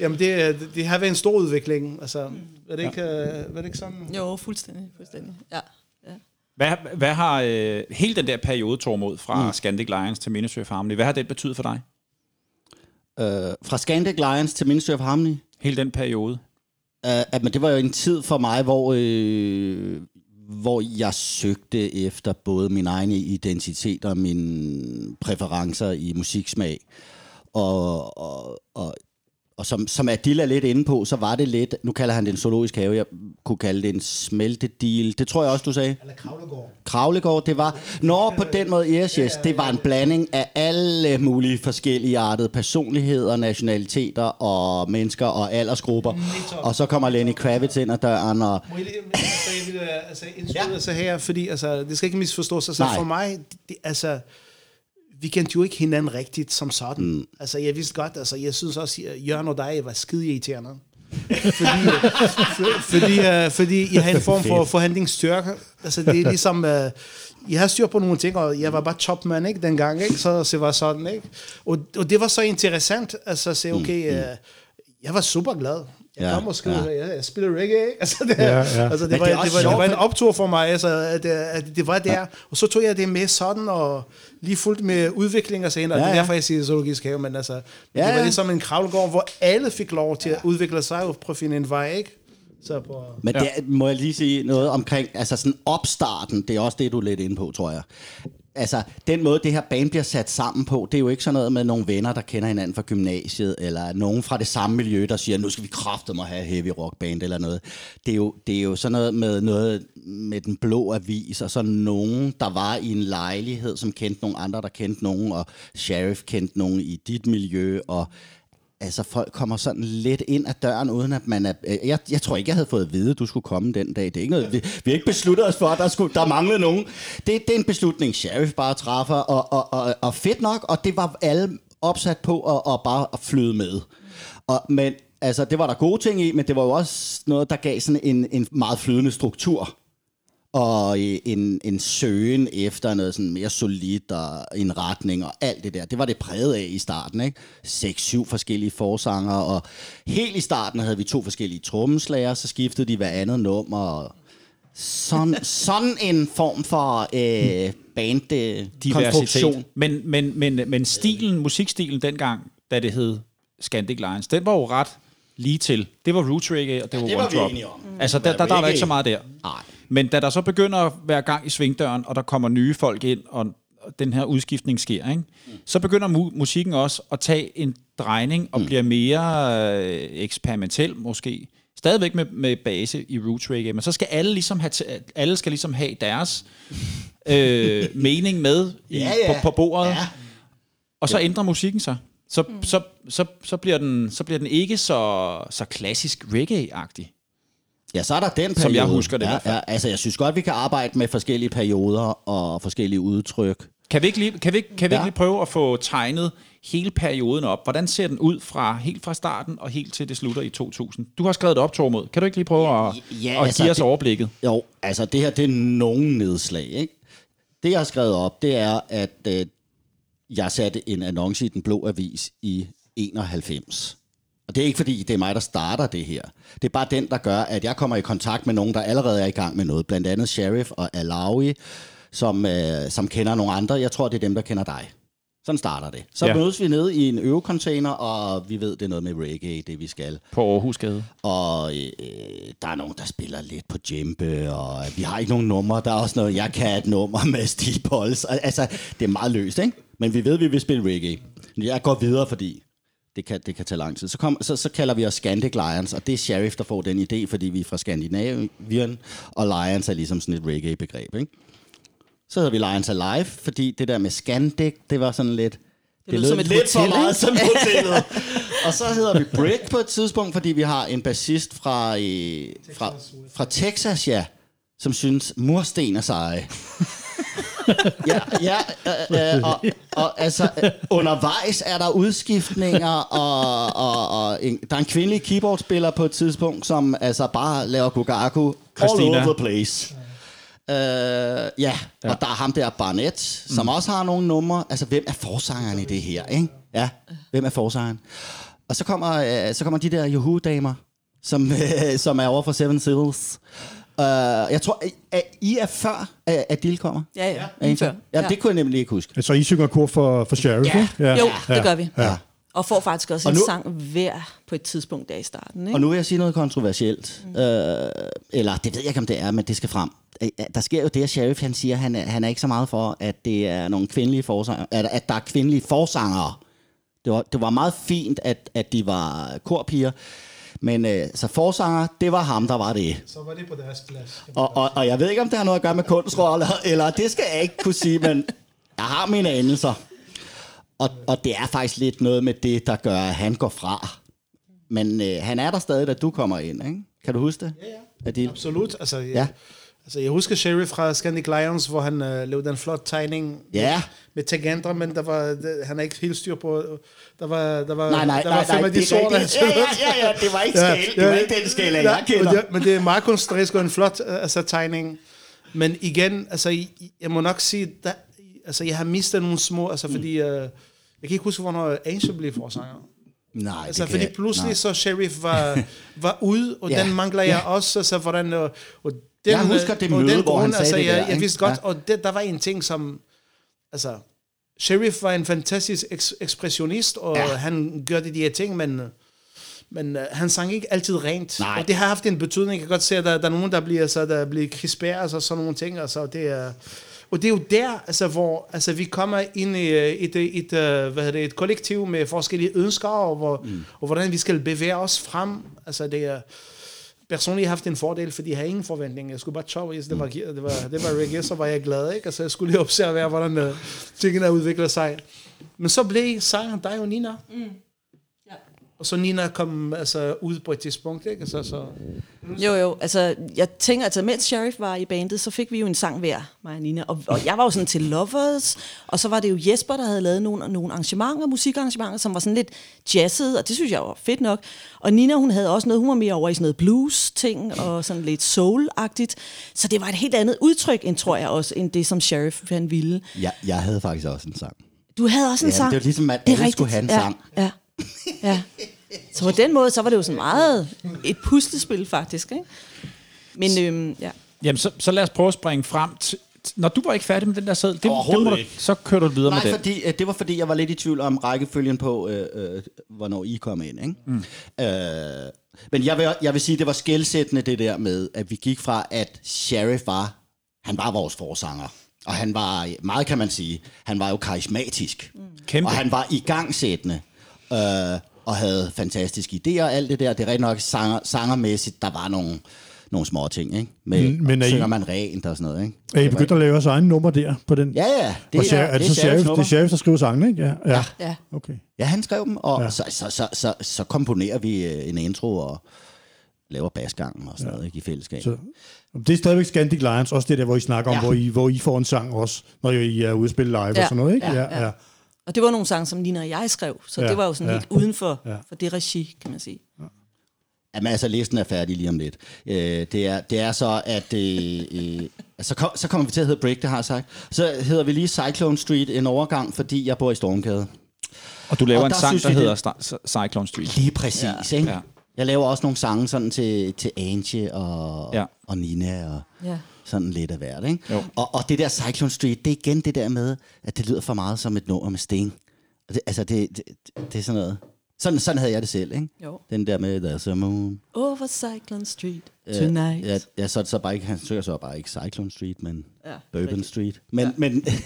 Speaker 5: Jamen, det, det, det har været en stor udvikling. Altså, er det ikke, øh, var det ikke sådan?
Speaker 4: Jo, fuldstændig. fuldstændig. Ja. ja.
Speaker 1: Hvad, hvad har øh, hele den der periode, Tormod, fra mm. Scandic Lions til of Harmony, hvad har det betydet for dig?
Speaker 3: Øh, fra Scandic Lions til of Harmony,
Speaker 1: Hele den periode?
Speaker 3: Uh, at, men det var jo en tid for mig, hvor, øh, hvor jeg søgte efter både min egen identitet og mine præferencer i musiksmag. Og, og, og, og som, som Adil er lidt inde på, så var det lidt, nu kalder han det en zoologisk have, jeg kunne kalde det en smeltedeal. Det tror jeg også, du sagde.
Speaker 5: Eller Kravlegård.
Speaker 3: Kravlegård, det var, når på den måde, yes, yes, det var en blanding af alle mulige forskellige artede personligheder, nationaliteter og mennesker og aldersgrupper. Og så kommer Lenny Kravitz ind ad døren, og
Speaker 5: Må jeg lige, altså, øh, altså, indskyde ja. altså her, fordi altså, det skal ikke misforstås. Altså,
Speaker 3: Nej.
Speaker 5: for mig, det, altså, vi kendte jo ikke hinanden rigtigt som sådan. Mm. Altså, jeg vidste godt, altså, jeg synes også, at Jørgen og dig var skide irriterende. fordi, øh, for, fordi, uh, fordi jeg har en form for forhandlingsstyrke. Altså, det er ligesom... Uh, jeg har styr på nogle ting, og jeg var bare topmand, ikke, dengang, ikke? Så, så det var sådan, ikke? Og, og det var så interessant, altså at se, okay, uh, jeg var super glad. Jeg
Speaker 3: Ja,
Speaker 5: ja, kom og skrev,
Speaker 3: ja.
Speaker 5: ja. jeg, jeg spiller reggae, ikke? Altså, det,
Speaker 2: Ja,
Speaker 5: ja,
Speaker 2: ja.
Speaker 5: ja. altså, det, var,
Speaker 3: det
Speaker 5: det, var, det var en optur for mig, altså, at, at det var der. Ja. Og så tog jeg det med sådan, og lige fuldt med udvikling og senere.
Speaker 3: Ja,
Speaker 5: Ja, det er
Speaker 3: ja.
Speaker 5: derfor, jeg siger zoologisk have, men altså,
Speaker 3: Ja,
Speaker 5: ja, det var
Speaker 3: ja.
Speaker 5: ligesom en kravlegård, hvor alle fik lov til at udvikle sig og prøve at finde en vej, ikke? Så på,
Speaker 3: Men ja. det må jeg lige sige noget omkring, altså sådan opstarten, det er også det, du er lidt inde på, tror jeg. Altså, den måde, det her band bliver sat sammen på, det er jo ikke sådan noget med nogle venner, der kender hinanden fra gymnasiet, eller nogen fra det samme miljø, der siger, nu skal vi kraftedeme have heavy rock band eller noget. Det er jo, det er jo sådan noget med noget med den blå avis, og så nogen, der var i en lejlighed, som kendte nogle andre, der kendte nogen, og Sheriff kendte nogen i dit miljø, og Altså, folk kommer sådan lidt ind ad døren, uden at man er... Øh, jeg, jeg tror ikke, jeg havde fået at vide, at du skulle komme den dag. Det er ikke noget, vi, vi har ikke besluttet os for, at der, skulle, der manglede nogen. Det, det er en beslutning, sheriff bare træffer, og, og, og, og fedt nok, og det var alle opsat på at, at bare at flyde med. Og, men altså, det var der gode ting i, men det var jo også noget, der gav sådan en, en meget flydende struktur og øh, en, en søgen efter noget sådan mere solidt og en retning og alt det der. Det var det præget af i starten, ikke? Seks, syv forskellige forsanger, og helt i starten havde vi to forskellige trommeslager, så skiftede de hver andet nummer, og sådan, sådan en form for øh, band øh.
Speaker 1: Men, men, men, men stilen, musikstilen dengang, da det hed Scandic Lions, den var jo ret lige til. Det var roots reggae, og det var
Speaker 3: det var
Speaker 1: one
Speaker 3: vi
Speaker 1: drop.
Speaker 3: enige om.
Speaker 1: Altså, der, der, der, er der
Speaker 3: reggae.
Speaker 1: ikke så meget der.
Speaker 3: Nej.
Speaker 1: Men da der så begynder at være gang i svingdøren, og der kommer nye folk ind, og den her udskiftning sker, ikke? så begynder mu- musikken også at tage en drejning og bliver mere øh, eksperimentel måske. Stadigvæk med, med base i roots reggae, men så skal alle ligesom have, t- alle skal ligesom have deres øh, mening med i,
Speaker 3: Ja, ja.
Speaker 1: På, på bordet.
Speaker 3: Ja.
Speaker 1: Og så ændrer musikken sig. Så, mm. så, så, så, bliver den, så bliver den ikke så, så klassisk reggae-agtig.
Speaker 3: Ja, så er der den periode.
Speaker 1: Som jeg husker det i
Speaker 3: ja. Ja, altså, jeg synes godt, vi kan arbejde med forskellige perioder og forskellige udtryk.
Speaker 1: Kan vi ikke lige, kan vi, ikke- kan vi
Speaker 3: Ja.
Speaker 1: ikke lige prøve at få tegnet hele perioden op? Hvordan ser den ud fra helt fra starten og helt til det slutter i 2000? Du har skrevet det op, Tormod. Kan du ikke lige prøve at,
Speaker 3: Ja,
Speaker 1: at
Speaker 3: altså,
Speaker 1: give os
Speaker 3: det-
Speaker 1: overblikket?
Speaker 3: Jo, altså det her, det er nogen nedslag, ikke? Det, jeg har skrevet op, det er, at øh, jeg satte en annonce i Den Blå Avis i 91. Og det er ikke, fordi det er mig, der starter det her. Det er bare den, der gør, at jeg kommer i kontakt med nogen, der allerede er i gang med noget. Blandt andet Sheriff og Alawi, som, øh, som kender nogle andre. Jeg tror, det er dem, der kender dig. Sådan starter det. Så
Speaker 1: Ja.
Speaker 3: mødes vi nede i en øvecontainer, og vi ved, det er noget med reggae, det vi skal.
Speaker 1: På Aarhusgade.
Speaker 3: Og øh, der er nogen, der spiller lidt på djempe, og vi har ikke nogen numre. Der er også noget, jeg kan et nummer med Steve Pauls. Og, Altså, det er meget løst, ikke? Men vi ved, at vi vil spille reggae. Jeg går videre, fordi det kan, det kan tage lang tid. Så, kom, så, så kalder vi os Scandic Lions, og det er Sheriff, der får den idé, fordi vi er fra Skandinavien, og Lions er ligesom sådan et reggae-begreb, ikke? Så hedder vi Lions Alive, fordi det der med Scandic, det var sådan lidt... Det,
Speaker 4: lød
Speaker 3: lød
Speaker 4: som et
Speaker 3: lidt for
Speaker 4: hotel,
Speaker 3: meget
Speaker 4: ikke?
Speaker 3: som hotellet. og så hedder vi Brick på et tidspunkt, fordi vi har en bassist fra, øh, fra, fra Texas, ja, som synes, mursten er seje. ja, ja øh, øh, og, og altså, øh, undervejs er der udskiftninger, og, og, og en, der er en kvindelig keyboardspiller på et tidspunkt, som altså bare laver Gugaku all
Speaker 1: Christina.
Speaker 3: over the place. Øh, ja, ja, og der er ham der Barnett, som mm. også har nogle numre. Altså, hvem er forsangeren i det her, ikke? Ja, hvem er forsangeren? Og så kommer, øh, så kommer de der Yahoo-damer, som, øh, som er over for Seven Seals. Uh, jeg tror, at I er før, at Dil kommer?
Speaker 4: Ja, ja.
Speaker 3: Er I
Speaker 4: før.
Speaker 3: Ja, det kunne jeg nemlig ikke huske.
Speaker 2: Altså, I synger kor for, for Sheriff,
Speaker 3: Ja.
Speaker 2: Ja.
Speaker 4: Jo, det gør vi.
Speaker 3: Ja.
Speaker 4: Og får faktisk også
Speaker 3: Og
Speaker 4: en
Speaker 3: nu-
Speaker 4: sang hver på et tidspunkt der i starten. Ikke?
Speaker 3: Og nu vil jeg sige noget kontroversielt. Mm. Øh, eller det ved jeg ikke, om det er, men det skal frem. Øh, Der sker jo det, at Sheriff han siger, han han er ikke så meget for, at det er nogle kvindelige forsanger, at, at der er kvindelige forsangere, Det var, det var meget fint, at, at de var korpiger. Men øh, så forsanger, det var ham, der var det.
Speaker 5: Så var det på deres plads.
Speaker 3: Og, og, og jeg ved ikke, om det har noget at gøre med kunstroller, eller det skal jeg ikke kunne sige, men jeg har mine anelser. Og, og det er faktisk lidt noget med det, der gør, at han går fra. Men øh, han er der stadig, da du kommer ind, ikke? Kan du huske det? Ja, ja. Adil?
Speaker 5: Absolut. Altså,
Speaker 3: Ja.
Speaker 5: ja. Altså, jeg husker Sheriff fra Scandic Lions, hvor han øh, lavede en flot tegning
Speaker 3: Ja.
Speaker 5: med, med tangenter, men der var, det, han er ikke helt styr på... Der var, der var,
Speaker 3: Nej, nej,
Speaker 5: der
Speaker 3: nej,
Speaker 5: var fem
Speaker 3: nej,
Speaker 5: af de
Speaker 3: det
Speaker 5: sorte.
Speaker 3: Ja, ja, ja, ja, det var ikke skala, det var ikke den skala, jeg
Speaker 5: og
Speaker 3: kender.
Speaker 5: det, men det er meget kunstnerisk og en flot øh, altså, tegning. Men igen, altså, jeg må nok sige, der, altså, jeg har mistet nogle små, altså, fordi, øh, jeg kan ikke huske, hvornår Angel blev forsanger.
Speaker 3: Nej,
Speaker 5: Altså,
Speaker 3: det
Speaker 5: fordi pludselig
Speaker 3: nej.
Speaker 5: så Sheriff var, var ude, og
Speaker 3: Ja.
Speaker 5: ja. den mangler jeg
Speaker 3: Ja.
Speaker 5: også, altså, hvordan, og, og den,
Speaker 3: Jeg husker det
Speaker 5: og
Speaker 3: møde,
Speaker 5: den
Speaker 3: hvor han sagde
Speaker 5: altså,
Speaker 3: det
Speaker 5: jeg,
Speaker 3: der,
Speaker 5: jeg
Speaker 3: ikke?
Speaker 5: vidste godt,
Speaker 3: Ja.
Speaker 5: og det, der var en ting, som, altså, Sheriff var en fantastisk eks- ekspressionist, og
Speaker 3: Ja.
Speaker 5: han gør de her ting, men, men uh, han sang ikke altid rent.
Speaker 3: Nej.
Speaker 5: Og det har haft en betydning. Jeg kan godt se, at der, der er nogen, der bliver, så, der bliver krisperet, altså sådan nogle ting. Altså, det er, og det er jo der, altså, hvor altså, vi kommer ind i et, et, et, hvad hedder det, et kollektiv med forskellige ønsker, og, hvor, mm. og hvordan vi skal bevæge os frem. Altså, det er, personligt har jeg haft en fordel, fordi jeg havde ingen forventning. Jeg skulle bare tjove, hvis det var, det var, det var reggae, så var jeg glad. Ikke? Altså, jeg skulle lige observere, hvordan uh, tingene udvikler sig. Men så blev sejren dig og Nina. Mm. Og så Nina kom altså, ud på et tidspunkt. Ikke? Altså, så,
Speaker 4: Jo, jo, altså jeg tænker, altså mens Sheriff var i bandet, så fik vi jo en sang hver, mig og Nina. Og, og jeg var jo sådan til Lovers, og så var det jo Jesper, der havde lavet nogle, nogle arrangementer, musikarrangementer, som var sådan lidt jazzet, og det synes jeg var fedt nok. Og Nina, hun havde også noget, hun var mere over i sådan noget blues-ting, og sådan lidt soul-agtigt. Så det var et helt andet udtryk, end tror jeg også, end det, som Sheriff han ville.
Speaker 3: Ja, jeg havde faktisk også en sang.
Speaker 4: Du havde også en
Speaker 3: Ja,
Speaker 4: sang.
Speaker 3: det var ligesom, at
Speaker 4: Det er
Speaker 3: alle skulle have en
Speaker 4: ja,
Speaker 3: sang.
Speaker 4: Ja, ja. Så på den måde, så var det jo sådan meget et puslespil faktisk, ikke? Men øhm, ja.
Speaker 1: Jamen, så, så lad os prøve at springe frem til... Når du var ikke færdig med den der sæd, det, det må du,
Speaker 3: ikke.
Speaker 1: så kører du videre
Speaker 3: Nej,
Speaker 1: med den.
Speaker 3: fordi, øh, det var fordi, jeg var lidt i tvivl om rækkefølgen på, øh, øh, hvornår I kom ind. Ikke? Mm. Øh, men jeg vil, jeg vil sige, det var skældsættende det der med, at vi gik fra, at Sheriff var, han var vores forsanger. Og han var, meget kan man sige, han var jo karismatisk. Mm.
Speaker 1: Kæmpe.
Speaker 3: Og han var igangsættende. Øh, og havde fantastiske idéer og alt det der. Det er rigtig nok sanger, sangermæssigt, der var nogle, nogle små ting, ikke? Med,
Speaker 2: Men- men er I-
Speaker 3: synger man rent og sådan noget, ikke?
Speaker 2: Er I begyndt at lave jeres egen nummer der på den?
Speaker 3: Ja, ja.
Speaker 2: Det, og sheriff, er det, sheriff, det er Sheriff, der skriver sangene, ikke? Ja. ja.
Speaker 4: Ja.
Speaker 2: Okay.
Speaker 3: Ja, han skrev dem, og
Speaker 2: Ja.
Speaker 3: ja. så, så, så, så, så komponerer vi øh, en intro og laver basgangen og sådan ja. noget ikke, i fællesskab.
Speaker 2: Så, det er stadigvæk Scandic Lions, også det der, hvor I snakker om,
Speaker 3: Ja.
Speaker 2: hvor, I, hvor I får en sang også, når I er ude at spille live ja. og
Speaker 4: Ja.
Speaker 2: sådan noget, ikke?
Speaker 4: Ja, ja. Og det var nogle sange, som Nina og jeg skrev, så
Speaker 2: Ja,
Speaker 4: ja, det var jo sådan
Speaker 2: ja.
Speaker 4: ja. helt uden for,
Speaker 2: Ja.
Speaker 4: ja. for det regi, kan man sige.
Speaker 3: Jamen altså, listen er færdig lige om lidt. Øh, det, er, det er så, at... Øh, øh, så, kom, så kommer vi til at hedde Break, det har jeg sagt. Så hedder vi lige Cyclone Street en overgang, fordi jeg bor i Stormgade.
Speaker 1: Og du laver
Speaker 3: Og
Speaker 1: en
Speaker 3: der
Speaker 1: sang, der hedder
Speaker 3: det-
Speaker 1: Cyclone Street.
Speaker 3: Lige præcis, ja. ikke?
Speaker 1: Ja.
Speaker 3: Jeg laver også nogle sange sådan til, til Angie og,
Speaker 1: Ja.
Speaker 3: ja. og Nina og
Speaker 4: Ja.
Speaker 3: Sådan lidt af hvert. Ikke?
Speaker 1: Jo.
Speaker 3: Og, og det der Cyclone Street, det er igen det der med, at det lyder for meget som et nummer med Sting. Og Det, altså, det, det, det er sådan noget... Sådan, sådan havde jeg det selv, ikke?
Speaker 4: Jo.
Speaker 3: Den der med There's a Moon.
Speaker 4: Over Cyclone Street tonight.
Speaker 3: Ja, ja, så er det så bare ikke, han søger så bare ikke Cyclone Street, men
Speaker 4: Ja,
Speaker 3: Bourbon
Speaker 4: rigtigt.
Speaker 3: Street. Men, ja. men uh,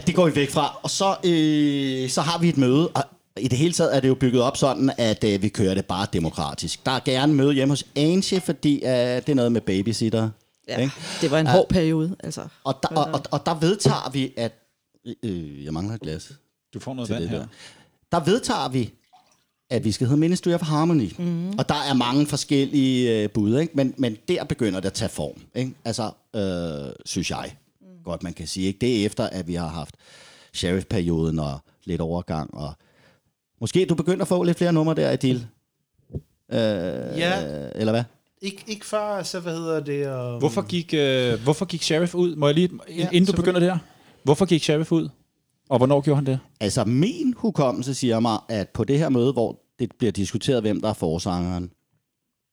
Speaker 3: det går vi væk fra. Og så, øh, så har vi et møde, og i det hele taget er det jo bygget op sådan, at øh, vi kører det bare demokratisk. Der er gerne møde hjemme hos Angie, fordi øh, det er noget med babysitter.
Speaker 4: Ja,
Speaker 3: ikke?
Speaker 4: det var en hård periode, altså.
Speaker 3: Og, der, og, og, og der vedtager vi, at... Øh, jeg mangler et glas.
Speaker 1: Du får noget vand
Speaker 3: det
Speaker 1: her.
Speaker 3: der. Der vedtager vi, at vi skal hedde Ministry of Harmony. Mm. Og der er mange forskellige øh, bud, ikke? Men, men der begynder det at tage form. Ikke? Altså, øh, synes jeg mm. godt, man kan sige. Ikke? Det er efter, at vi har haft sheriff-perioden og lidt overgang. Og måske du begynder at få lidt flere numre der, Adil. Øh,
Speaker 5: Ja.
Speaker 3: Eller hvad?
Speaker 5: ikke, ikke før, så hvad hedder det? Um,
Speaker 1: Hvorfor gik, øh, hvorfor gik Sheriff ud? Må jeg lige,
Speaker 5: Ja,
Speaker 1: inden du begynder der. Hvorfor gik Sheriff ud? Og hvornår gjorde han det?
Speaker 3: Altså, min hukommelse siger mig, at på det her møde, hvor det bliver diskuteret, hvem der er forsangeren,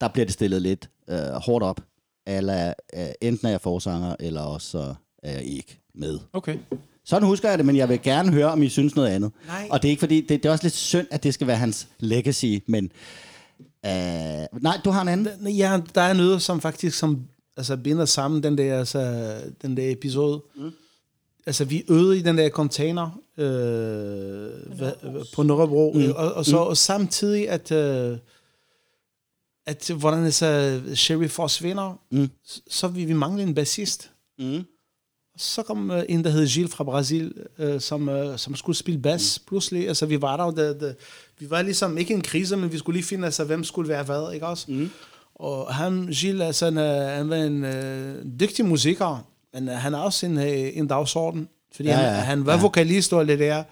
Speaker 3: der bliver det stillet lidt øh, hårdt op. Eller øh, enten er jeg forsanger, eller også så er jeg ikke med.
Speaker 1: Okay.
Speaker 3: Sådan husker jeg det, men jeg vil gerne høre, om I synes noget andet.
Speaker 5: Nej.
Speaker 3: Og det er ikke fordi, det, det er også lidt synd, at det skal være hans legacy, men... Øh, nej, du har en anden.
Speaker 5: Ja, der er noget, som faktisk som, altså, binder sammen den der, altså, den der episode. Mm. altså vi øvede i den der container øh, hvad, på Nørrebro, mm. og, og så og samtidig, at, øh, at hvordan altså Sherry forsvinder, mm. så vi, vi mangle en bassist.
Speaker 3: Mm.
Speaker 5: Så kom øh, en, der hed Gilles fra Brasil, øh, som, øh, som skulle spille bas mm. pludselig. Altså, vi var der da, da, vi var ligesom ikke en krise, men vi skulle lige finde, altså, hvem skulle være hvad, ikke også? Mm. Og han, Gilles, altså, han, øh, han var en øh, dygtig musiker, men øh, han har også en, øh, en dagsorden, fordi ja, ja, han, han var ja. vokalist og lidt der.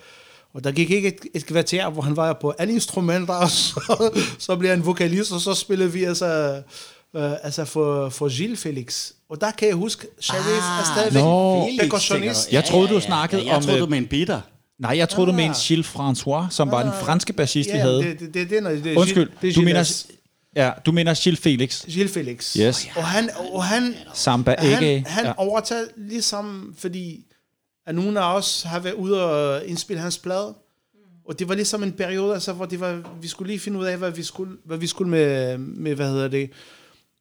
Speaker 5: Og der gik ikke et, et kvarter, hvor han var på alle instrumenter, og så, så blev han vokalist, og så spillede vi altså, øh, altså for, for Gilles Felix. Og der kan jeg huske, Sharif ah, er stadigvæk
Speaker 1: nå.
Speaker 5: percussionist.
Speaker 1: Jeg troede, du snakkede
Speaker 3: ja, jeg
Speaker 1: om...
Speaker 3: troede,
Speaker 1: øh,
Speaker 3: du med en bitter.
Speaker 1: Nej, jeg troede, du
Speaker 5: Ah.
Speaker 1: mente Gilles François, som var den franske bassist, vi
Speaker 5: Ja,
Speaker 1: havde.
Speaker 5: det, det, det, det, det, det,
Speaker 1: Undskyld,
Speaker 5: det er
Speaker 1: du mener, ja, du mener Gilles Felix.
Speaker 5: Gilles Felix.
Speaker 1: Yes.
Speaker 5: Og han, og han,
Speaker 1: Samba
Speaker 5: han,
Speaker 1: Ege.
Speaker 5: han
Speaker 1: Ja.
Speaker 5: ja. overtager ligesom, fordi at nogen af os har været ude og indspille hans plade. Og det var ligesom en periode, altså, hvor det var, vi skulle lige finde ud af, hvad vi skulle, hvad vi skulle med, med, hvad hedder det.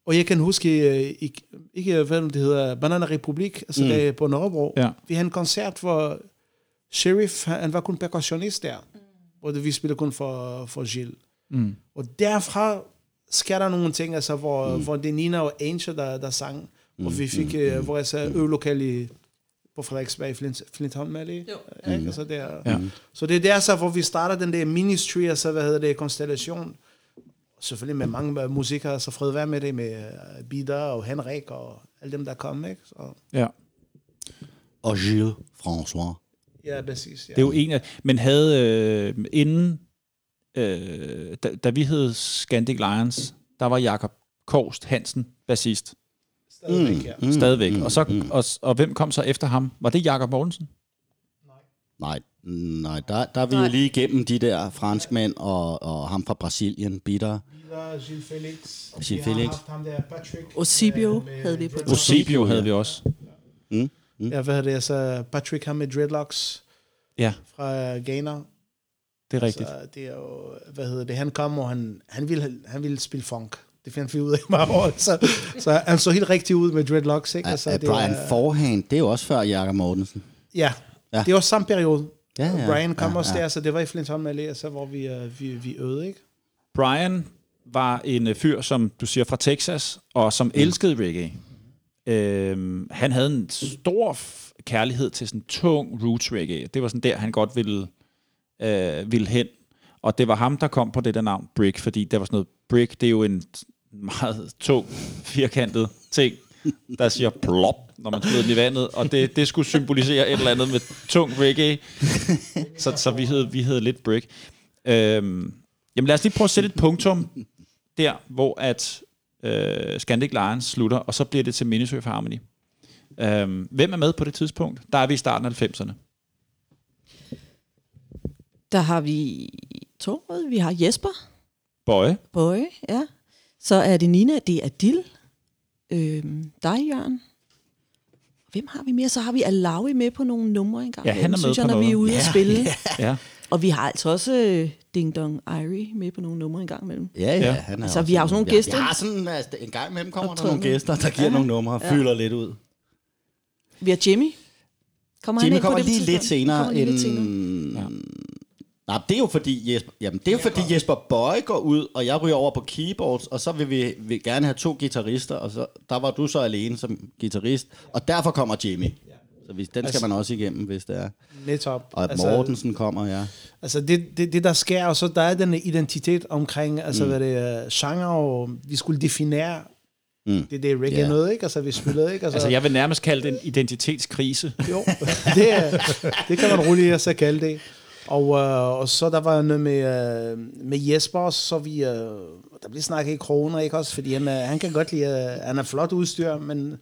Speaker 5: Og jeg kan huske, øh, ikke, ikke hvad det hedder, Banana Republik, altså mm. der på Nørrebro.
Speaker 1: Ja.
Speaker 5: Vi havde en koncert, hvor Sheriff, han var kun percussionist der. Mm. Og det, vi spillede kun for, for Gilles.
Speaker 1: Mm.
Speaker 5: Og derfra sker der nogle ting, altså, hvor, mm. hvor det er Nina og Angel, der, der sang. Mm. Og vi fik, mm. hvor jeg sagde, øvelokal i, på Frederiksberg i Flint, Flintholm, det? Jo. Ja, ikke? Altså, det er,
Speaker 1: Ja.
Speaker 5: Så det er der, så, hvor vi starter den der ministry, altså, hvad hedder det, konstellation. Selvfølgelig med mange musikere, så fred være med det, med uh, Bider og Henrik og alle dem, der kom, ikke? Så,
Speaker 1: ja.
Speaker 3: Og Gilles François.
Speaker 5: ja, præcis. Ja.
Speaker 1: Det er jo en af... Men havde øh, inden... Øh, da, da vi hed Scandic Lions, der var Jakob Korst Hansen bassist.
Speaker 5: Stadigvæk, ja.
Speaker 1: Mm. Stadigvæk. Og, så, og, og hvem kom så efter ham? Var det Jakob Mogensen?
Speaker 3: Nej, nej der, der er vi
Speaker 4: Nej.
Speaker 3: jo lige igennem de der franskmænd og, og ham fra Brasilien, Bitter.
Speaker 5: Gilles Felix.
Speaker 3: Gilles
Speaker 5: Vi har
Speaker 3: Felix.
Speaker 5: haft ham der, Patrick.
Speaker 4: Osibio havde vi på et
Speaker 5: dreadlocks.
Speaker 1: Osebio havde vi også.
Speaker 3: Mm.
Speaker 5: Ja, hvad hedder det? Altså, Patrick ham med dreadlocks
Speaker 1: Ja,
Speaker 5: fra Ghana.
Speaker 1: det er rigtigt.
Speaker 5: Så det er jo, hvad hedder det, han kom, og han, han, ville, han ville spille funk. Det fandt vi ud af i mange år. Så, så han så helt rigtig ud med dreadlocks, ikke?
Speaker 3: Altså,
Speaker 5: det
Speaker 3: Brian
Speaker 5: er-
Speaker 3: Forhand, det er jo også før Jakob Mortensen.
Speaker 5: Ja,
Speaker 3: Ja.
Speaker 5: det var samme periode.
Speaker 3: Ja, ja,
Speaker 5: Brian kom
Speaker 3: ja,
Speaker 5: også
Speaker 3: ja.
Speaker 5: der, så det var i Flintholm Allé, altså, hvor vi, uh, vi, vi øvede, ikke?
Speaker 1: Brian var en øh, fyr, som du siger, fra Texas, og som mm. elskede reggae. Øhm, han havde en stor kærlighed til sådan tung roots reggae. Det var sådan der, han godt ville, øh, ville hen. Og det var ham, der kom på det der navn, Brick, fordi det var sådan noget, Brick, det er jo en meget tung, firkantet ting, der siger plop, når man smider den i vandet, og det, det skulle symbolisere et eller andet med tung reggae. Så, så vi hed, vi hed lidt Brick. Øhm, jamen lad os lige prøve at sætte et punktum der, hvor at øh, Scandic Lions slutter, og så bliver det til Minnesø for Harmony. Øhm, hvem er med på det tidspunkt? Der er vi i starten af 90'erne.
Speaker 4: Der har vi Torved, vi har Jesper,
Speaker 1: Bøje.
Speaker 4: Bøje, ja. Så er det Nina, det er Dil, øhm, dig, Jørgen. Hvem har vi mere? Så har vi Alawi med på nogle numre engang.
Speaker 1: Ja, han er med
Speaker 4: synes jeg, når vi er
Speaker 1: noget.
Speaker 4: ude at spille.
Speaker 1: Ja.
Speaker 4: Og vi har altså også øh, Ding Dong Irie med på nogle numre engang imellem.
Speaker 3: Ja, ja.
Speaker 1: Ja.
Speaker 3: Han er
Speaker 4: Altså,
Speaker 3: også
Speaker 4: vi har jo
Speaker 3: en-
Speaker 4: sådan nogle
Speaker 3: ja,
Speaker 4: gæster.
Speaker 3: Vi har sådan, altså, en gang imellem kommer der nogle gæster, der giver
Speaker 4: Ja.
Speaker 3: nogle numre,
Speaker 4: Ja.
Speaker 3: fylder lidt ud.
Speaker 4: Vi har Jimmy. Kommer han
Speaker 3: Jimmy
Speaker 4: på
Speaker 3: kommer lige lidt senere
Speaker 4: Kommer lige
Speaker 3: end...
Speaker 4: lidt senere.
Speaker 1: Ja.
Speaker 3: Nej, det er jo fordi Jesper, jamen, det er jo fordi Jesper Bøje går ud, og jeg ryger over på keyboards, og så vil vi vil gerne have to guitarister, og så, der var du så alene som guitarist, og derfor kommer Jimmy. Så hvis, den skal
Speaker 5: Altså-
Speaker 3: man også igennem, hvis det er.
Speaker 5: Netop.
Speaker 3: Og altså, Mortensen kommer, ja.
Speaker 5: Altså det, det, det der sker, og så der er den identitet omkring, altså mm. hvad det er, genre, og vi skulle definere
Speaker 3: Mm.
Speaker 5: det, det er reggae yeah. noget, ikke? Altså vi spillede, ikke? Altså,
Speaker 1: Altså, jeg vil nærmest kalde det en identitetskrise.
Speaker 5: Jo, det, er, det kan man roligt så kalde det. Og, øh, og så der var noget med, øh, med Jesper, så vi, øh, der blev snakket i kroner, ikke også? Fordi han, øh, han kan godt lide, øh, han er flot udstyr, men,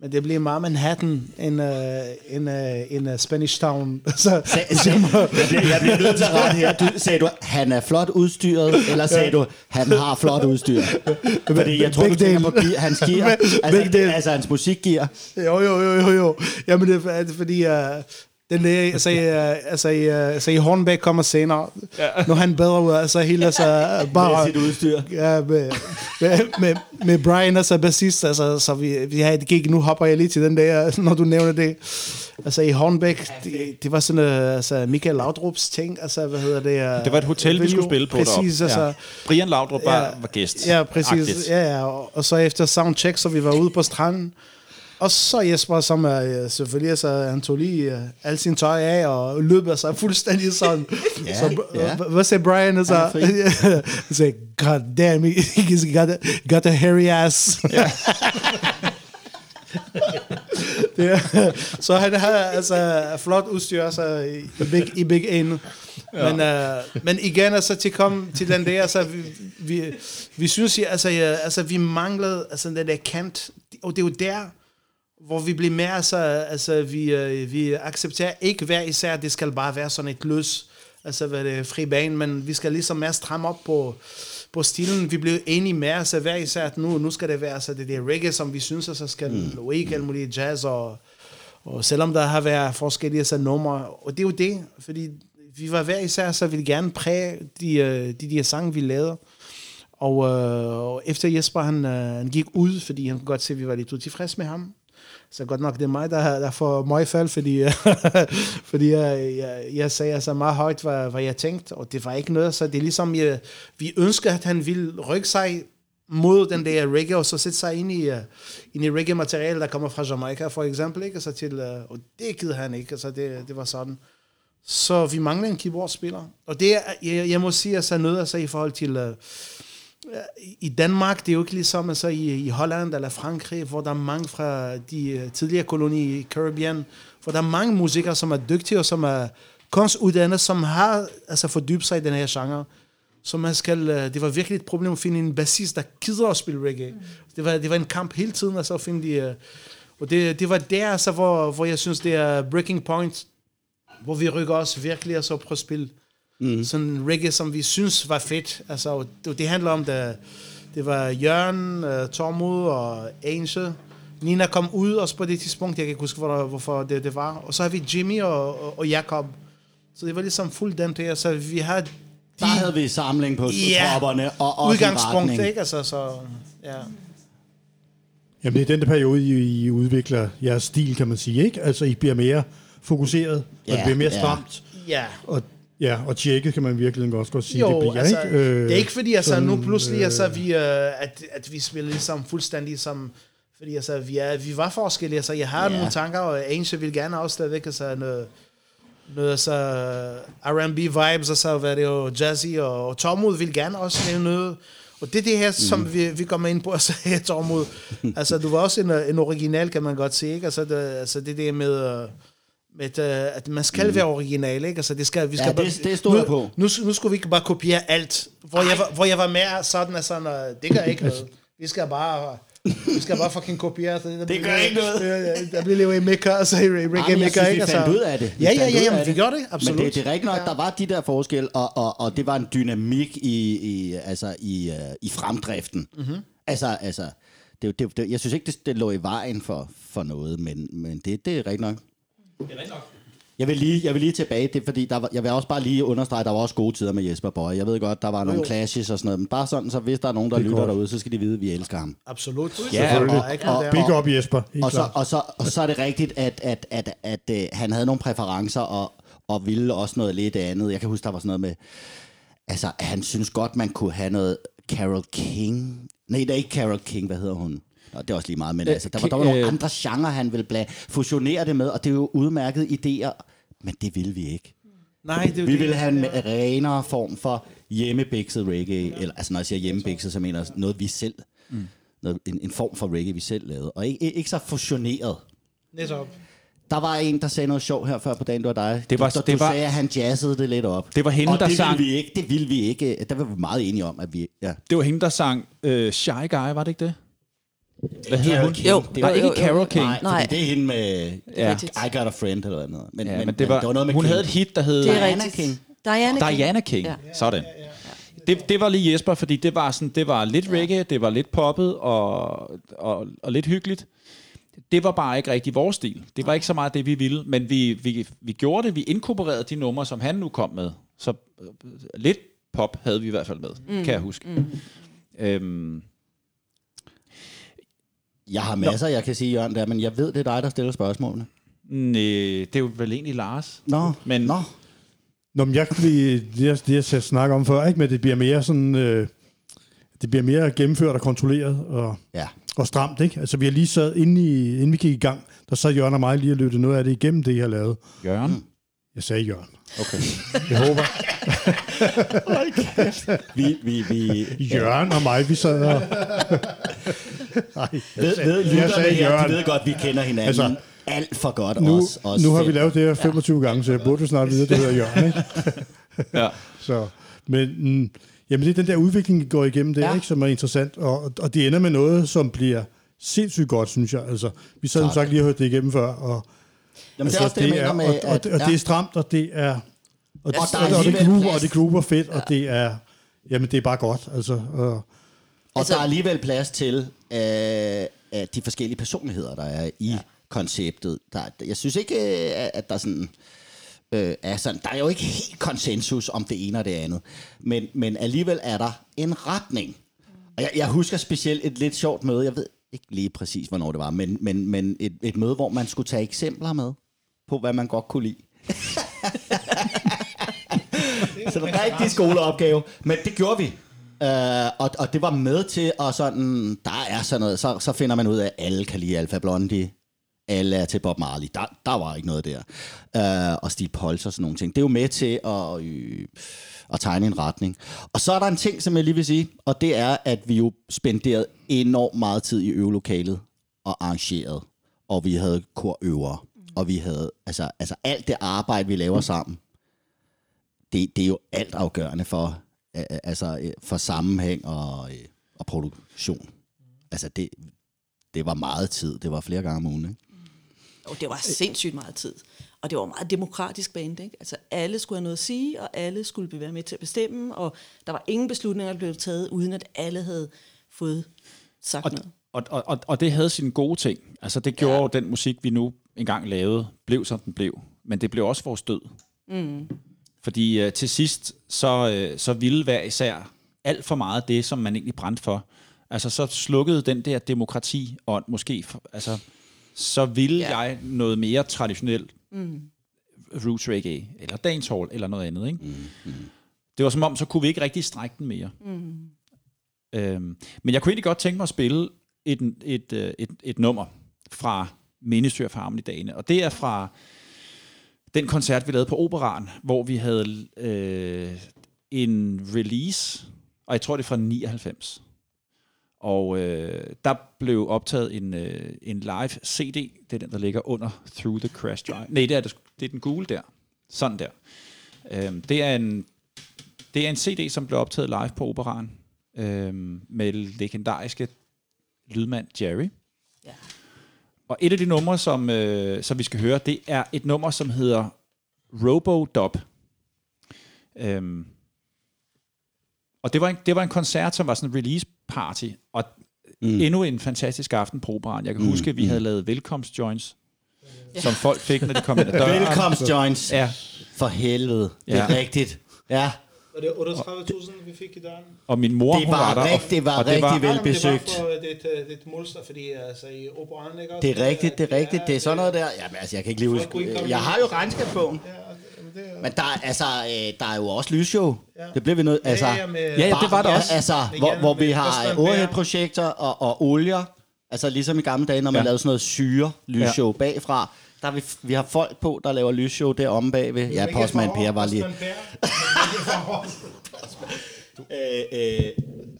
Speaker 5: men det bliver meget Manhattan en, øh, en, øh, en øh, Spanish Town. så,
Speaker 3: Jeg bliver nødt til at rette her. Du, sagde du, han er flot udstyret, eller sagde du, han har flot udstyr? Fordi jeg tror, du
Speaker 5: Begge
Speaker 3: tænker på hans gear, altså, altså hans musikgear.
Speaker 5: Jo, jo, jo, jo, jo. Jamen, det er, det er fordi, uh, Den der, altså, i, øh, altså, i, øh, altså i Hornbæk kommer senere, ja. når han bedre ud, altså hele, altså, bare...
Speaker 3: Med sit udstyr.
Speaker 5: Ja, med, med, med, med Brian, altså bassist, altså, så vi, vi har et gig, nu hopper jeg lige til den der, når du nævner det. Altså i Hornbæk, det, det var sådan, uh, altså Michael Laudrups ting, altså hvad hedder det? Uh,
Speaker 1: Det var et hotel, vi skulle spille på
Speaker 5: Præcis,
Speaker 1: deroppe.
Speaker 5: altså,
Speaker 1: Ja. Brian Laudrup var, var gæst.
Speaker 5: Ja, præcis.
Speaker 1: Agtigt.
Speaker 5: Ja, ja. Og, og så efter soundcheck, så vi var ude på stranden. Og så Jesper, som er øh, selvfølgelig, altså, han tog lige uh, al sin tøj af og løb altså fuldstændig sådan.
Speaker 3: Ja,
Speaker 5: så,
Speaker 3: ja.
Speaker 5: Hvad sagde Brian? Altså,
Speaker 3: Han
Speaker 5: han sagde, God damn, he's got a, got a hairy ass. Ja. det, så han har altså flot udstyr altså, i, big, i big ende. Ja. Men, uh, men igen, altså, til kom til den der, altså, vi, vi, vi synes, altså, ja, altså, vi manglede altså, den der kant, og det er jo der, hvor vi bliver mere, altså, altså vi, øh, vi accepterer ikke hver især, det skal bare være sådan et løs, altså hvad det er, fri bane, men vi skal ligesom mere stramme op på, på stilen. Vi blev enige med, altså hver især, at nu, nu skal det være altså, det der reggae, som vi synes, altså skal mm. og ikke alt muligt jazz, og, og selvom der har været forskellige altså, numre, og det er jo det, fordi vi var hver især, så ville gerne præge de, øh, de, de sange, vi lavede. Og, øh, og efter Jesper, han, øh, han gik ud, fordi han kunne godt se, at vi var lidt utilfredse med ham. Så godt nok, det er mig, der, der får møgfald, fordi, øh, fordi jeg, jeg, jeg sagde altså meget højt, hvad, hvad jeg tænkte, og det var ikke noget, så det er ligesom, jeg, vi ønsker, at han ville rykke sig mod den der reggae, og så sætte sig ind i, uh, ind i reggae-materiale, der kommer fra Jamaica, for eksempel, ikke? Altså til, uh, og det gider han ikke, så det, det var sådan. Så vi mangler en keyboardspiller. Og det er, jeg, jeg må sige, så noget altså, i forhold til... Uh, i Danmark, det er jo ikke ligesom altså, i, i Holland eller Frankrig, hvor der er mange fra de øh, tidligere kolonier i Caribbean, hvor der er mange musikere, som er dygtige og som er kunstuddannede, som har altså, fordybet sig i den her genre. Så man skal, øh, det var virkelig et problem at finde en bassist, der gider at spille reggae. Mm. Det, var, det var en kamp hele tiden altså, at finde de... øh, Og det, det var der, altså, hvor, hvor jeg synes, det er breaking point, hvor vi rykker os virkelig altså, på at spille mm. sådan reggae, som vi synes var fedt. Altså, det, det handler om, det, det var Jørgen, uh, Tormod og Angel. Nina kom ud også på det tidspunkt, jeg kan ikke huske, hvor, hvorfor det, det var. Og så har vi Jimmy og, og, og Jakob. Så det var ligesom fuld den der, så vi har de
Speaker 3: Der havde vi samling på
Speaker 5: Ja.
Speaker 3: tropperne og også
Speaker 5: udgangspunkt, ikke? Altså, så, ja.
Speaker 2: Jamen, det er den der periode, I, I udvikler jeres stil, kan man sige, ikke? Altså, I bliver mere fokuseret, og
Speaker 3: Ja,
Speaker 2: det bliver mere
Speaker 3: ja.
Speaker 2: stramt.
Speaker 5: ja.
Speaker 2: Og, ja, og tjekket kan man virkelig også godt sige,
Speaker 5: Jo,
Speaker 2: det bliver,
Speaker 5: altså,
Speaker 2: ikke? Øh,
Speaker 5: det er ikke fordi, altså,
Speaker 2: sådan,
Speaker 5: nu pludselig,
Speaker 2: øh,
Speaker 5: altså, vi, øh, at, at vi spiller ligesom fuldstændig som, fordi altså, vi, er, vi var forskellige, altså, jeg har
Speaker 3: Ja.
Speaker 5: nogle tanker, og Angel vil gerne også stadigvæk, altså, noget, noget altså, R&B vibes, og så var det jo jazzy, og, og Tormod vil gerne også lave noget, og det er det her, som
Speaker 3: Mm.
Speaker 5: vi, vi kommer ind på, altså, her Tormod, altså, du var også en, en original, kan man godt sige, ikke? Altså, det, altså, det der med, øh, med øh, at man skal være original, ikke? Altså, det skal, vi skal
Speaker 3: Mm. Ja, det- det stod
Speaker 5: nu,
Speaker 3: jeg på.
Speaker 5: Nu, nu skulle vi ikke bare kopiere alt. Hvor jeg, var, hvor jeg var mere sådan, at sådan, øh, det gør ikke noget. Vi skal bare... Vi skal bare fucking kopiere. Så der
Speaker 3: Det gør ikke noget.
Speaker 5: Der bliver i Mekka, altså i reggae
Speaker 3: Jamen, jeg synes, vi
Speaker 5: ikke?
Speaker 3: fandt ud af det. Vi
Speaker 5: Ja, ja, ja, jamen, vi gjorde det, absolut.
Speaker 3: Men det, det er rigtigt nok, der var de der forskel, og, og, og det var en dynamik i, i, altså i, uh, i fremdriften. Mm-hmm. Altså, altså det, det, det, jeg synes ikke, det, det lå i vejen for, for noget, men, men det, det er rigtigt nok.
Speaker 1: Det er rigtigt nok.
Speaker 3: Jeg vil lige, jeg vil lige tilbage, det er fordi, der var, jeg vil også bare lige understrege, at der var også gode tider med Jesper Bøje. Jeg ved godt, der var nogle clashes og sådan noget, men bare sådan, så hvis der er nogen, der
Speaker 2: er
Speaker 3: lytter derude, så skal de vide, at vi elsker ham.
Speaker 5: Absolut.
Speaker 3: Ja, og- og-.
Speaker 2: Big up, Jesper.
Speaker 3: Og så, og, så, og så er det rigtigt, at, at, at, at, at øh, han havde nogle præferencer, og, og ville også noget lidt andet. Jeg kan huske, der var sådan noget med, altså han synes godt, man kunne have noget Carol King. Nej, det er ikke Carol King, hvad hedder hun? Nå, det er også lige meget, men altså, der var, der var nogle
Speaker 1: øh,
Speaker 3: andre genrer, han ville bla- fusionere det med, og det er jo udmærkede idéer, men det ville vi ikke.
Speaker 5: Nej, det
Speaker 3: Vi
Speaker 5: det.
Speaker 3: ville have en renere form for hjemmebikset reggae, eller altså når jeg siger hjemmebikset, så mener jeg noget vi selv, mm. noget, en, en form for reggae, vi selv lavede, og ikke, ikke så fusioneret.
Speaker 5: Netop.
Speaker 3: Der var en, der sagde noget sjovt her før på dagen, det var dig.
Speaker 1: Det var-
Speaker 3: du, du,
Speaker 1: det var-
Speaker 3: sagde, at han jazzede det lidt op.
Speaker 1: Det var hende,
Speaker 3: og
Speaker 1: der
Speaker 3: det
Speaker 1: sang-
Speaker 3: Ville vi ikke, det ville vi ikke. Der var vi meget enige om, at vi... Ja.
Speaker 1: Det var hende, der sang øh, Shy Guy, var det ikke det? Hvad hed hun?
Speaker 4: Jo,
Speaker 3: Det
Speaker 1: var
Speaker 3: var
Speaker 1: ikke
Speaker 4: jo, jo.
Speaker 1: Carol King.
Speaker 3: Nej,
Speaker 4: Nej.
Speaker 3: det er hende med
Speaker 1: Ja.
Speaker 3: I Got a Friend eller noget. Men,
Speaker 1: Ja, men, men det, var,
Speaker 3: det var noget med
Speaker 1: hun
Speaker 3: King.
Speaker 1: havde et hit, der hed
Speaker 4: Det er
Speaker 3: Diana
Speaker 4: rigtigt.
Speaker 3: King.
Speaker 4: Diana King.
Speaker 1: Diana King.
Speaker 4: Ja.
Speaker 1: Sådan. Det, det var lige Jesper, fordi det var, sådan, det var lidt reggae, det var lidt poppet og, og, og lidt hyggeligt. det var bare ikke rigtig vores stil. Det var ikke så meget det, vi ville, men vi, vi, vi gjorde det. Vi inkorporerede de numre, som han nu kom med. Så øh, lidt pop havde vi i hvert fald med, mm. kan jeg huske. Mm. Øhm,
Speaker 3: Jeg har masser, jeg kan sige, Jørgen, der, men jeg ved, det er dig, der stiller spørgsmålene.
Speaker 1: næ, det er jo vel egentlig Lars.
Speaker 3: Nå,
Speaker 1: Men-
Speaker 3: Nå.
Speaker 2: Nå, men jeg det, jeg- det, jeg skal snakke om før, ikke? men det bliver mere sådan, øh, det bliver mere gennemført og kontrolleret og,
Speaker 3: Ja.
Speaker 2: og stramt. Ikke? Altså, vi har lige sad, inden, i, inden vi gik i gang, der sad Jørgen og mig lige og lyttede noget af det igennem, det jeg har lavet.
Speaker 1: Jørgen?
Speaker 2: Jeg sagde Jørgen.
Speaker 1: Okay.
Speaker 2: Jeg håber,
Speaker 3: Vi, vi, vi,
Speaker 2: Jørgen og mig, vi sad og... Nej,
Speaker 3: ved, ved
Speaker 2: jeg
Speaker 3: lytterne
Speaker 2: sagde
Speaker 3: her, de ved godt, vi kender hinanden
Speaker 2: Altså,
Speaker 3: alt for godt.
Speaker 2: Nu,
Speaker 3: også, også
Speaker 2: nu har vi lavet det her 25 ja. gange, så jeg burde snart vide, at det hedder Jørgen. Ikke?
Speaker 1: Ja.
Speaker 2: Så, men mm, jamen, det er den der udvikling, vi går igennem der,
Speaker 3: Ja.
Speaker 2: ikke, som er interessant. Og, og det ender med noget, som bliver sindssygt godt, synes jeg. Altså, vi sad som sagt lige og hørte det igennem før. Og,
Speaker 3: Jamen, det er også det, jeg mener
Speaker 2: er,
Speaker 3: med,
Speaker 2: og, og,
Speaker 3: at-
Speaker 2: og, og
Speaker 3: ja.
Speaker 2: det er stramt, og det er... Og,
Speaker 3: der
Speaker 2: og,
Speaker 3: er
Speaker 2: og, og, det
Speaker 3: plads.
Speaker 2: og det groover fedt, ja. og det er... Jamen, det er bare godt, altså. Og,
Speaker 3: Og
Speaker 4: Altså-
Speaker 3: der er alligevel plads til øh, at de forskellige personligheder, der er i ja. konceptet. Der, jeg synes ikke, øh, at der er sådan... Øh, er sådan, der er jo ikke helt konsensus om det ene og det andet, men, men alligevel er der en retning. Og jeg, jeg husker specielt et lidt sjovt møde, jeg ved ikke lige præcis, hvornår det var, men, men, men et, et møde, hvor man skulle tage eksempler med på, hvad man godt kunne lide. Så det var rigtig skoleopgave, men det gjorde vi. Uh, og, og det var med til at sådan, der er sådan noget, så, så finder man ud af, at alle kan lide Alfa Blondie, alle er til Bob Marley. Der, der var ikke noget der. Uh, og Steve Pulse og sådan nogle ting. Det er jo med til at, øh, at tegne en retning. Og så er der en ting, som jeg lige vil sige, og det er, at vi jo spenderede enormt meget tid i øvelokalet og arrangeret. Og vi havde korøvere. Og vi havde, altså, altså alt det arbejde, vi laver sammen, det, det er jo alt afgørende for, øh, altså, øh, for sammenhæng og, øh, og produktion. Altså det, det var meget tid. Det var flere gange om ugen. Ikke?
Speaker 4: Og det var sindssygt meget tid. Og det var meget demokratisk band, ikke? Altså alle skulle have noget at sige, og alle skulle være med til at bestemme, og der var ingen beslutninger, der blev taget, uden at alle havde fået sagt
Speaker 1: Og,
Speaker 4: noget.
Speaker 1: Og, og, og, og det havde sine gode ting. Altså det gjorde ja. den musik, vi nu engang lavede, blev som den blev. Men det blev også vores død. Mm. Fordi øh, til sidst, så, øh, så ville hver især alt for meget det, som man egentlig brændte for. Altså så slukkede den der demokrati og måske, altså så ville ja. jeg noget mere traditionelt mm. roots reggae, eller dancehall, eller noget andet. Ikke? Mm. Mm. Det var som om, så kunne vi ikke rigtig strække den mere. Mm. Øhm, men jeg kunne egentlig godt tænke mig at spille et, et, et, et, et nummer fra Ministry for i dagene. og det er fra den koncert, vi lavede på Operan, hvor vi havde øh, en release, og jeg tror, det er fra 99. Og øh, der blev optaget en, øh, en live CD, det er den, der ligger under Through the Crash Drive. Nej, det er, det, det er den gule der. Sådan der. Øhm, det, er en, det er en CD, som blev optaget live på Operan øhm, med legendariske lydmand Jerry.
Speaker 4: Ja.
Speaker 1: Og et af de numre, som, øh, som vi skal høre, det er et nummer, som hedder Robo-Dub. Øhm, og det var, en, det var en koncert, som var sådan en release party, og mm. endnu en fantastisk aften på Operan. Jeg kan mm. huske, at vi havde lavet velkomstjoints, ja. som folk fik, når de kom ind ad døren.
Speaker 3: Velkomst, joints.
Speaker 1: Ja,
Speaker 3: For helvede. Det er
Speaker 1: Ja.
Speaker 3: rigtigt. Ja,
Speaker 5: Og det er 38.000, vi fik i døren.
Speaker 1: og min mor,
Speaker 3: det
Speaker 1: hun
Speaker 3: var,
Speaker 1: var der.
Speaker 3: rigtig, det var
Speaker 1: og det
Speaker 3: rigtig
Speaker 1: var,
Speaker 3: velbesøgt.
Speaker 5: Det var for det, det, det mønster, fordi altså, i operan, ikke også?
Speaker 3: Det er rigtigt, det er rigtigt. Det er sådan noget der. Jamen, altså, jeg kan ikke lige huske. Jeg har jo regnskabsbogen.
Speaker 5: Ja, det
Speaker 3: Men der, er- altså, øh, der er jo også lysshow. Det bliver vi nødt... Altså,
Speaker 5: ja, med,
Speaker 1: Ja, ja, det var der
Speaker 3: ja,
Speaker 1: også.
Speaker 3: Altså,
Speaker 5: Med
Speaker 3: hvor, hvor vi har overhead-projekter og, og olier. Altså ligesom i gamle dage, når man
Speaker 1: Ja.
Speaker 3: lavede sådan noget syre lysshow ja. bagfra. Der er vi, vi har folk på, der laver lysshow deromme bagved. Ja, Postman Per var lige... Øh, øh,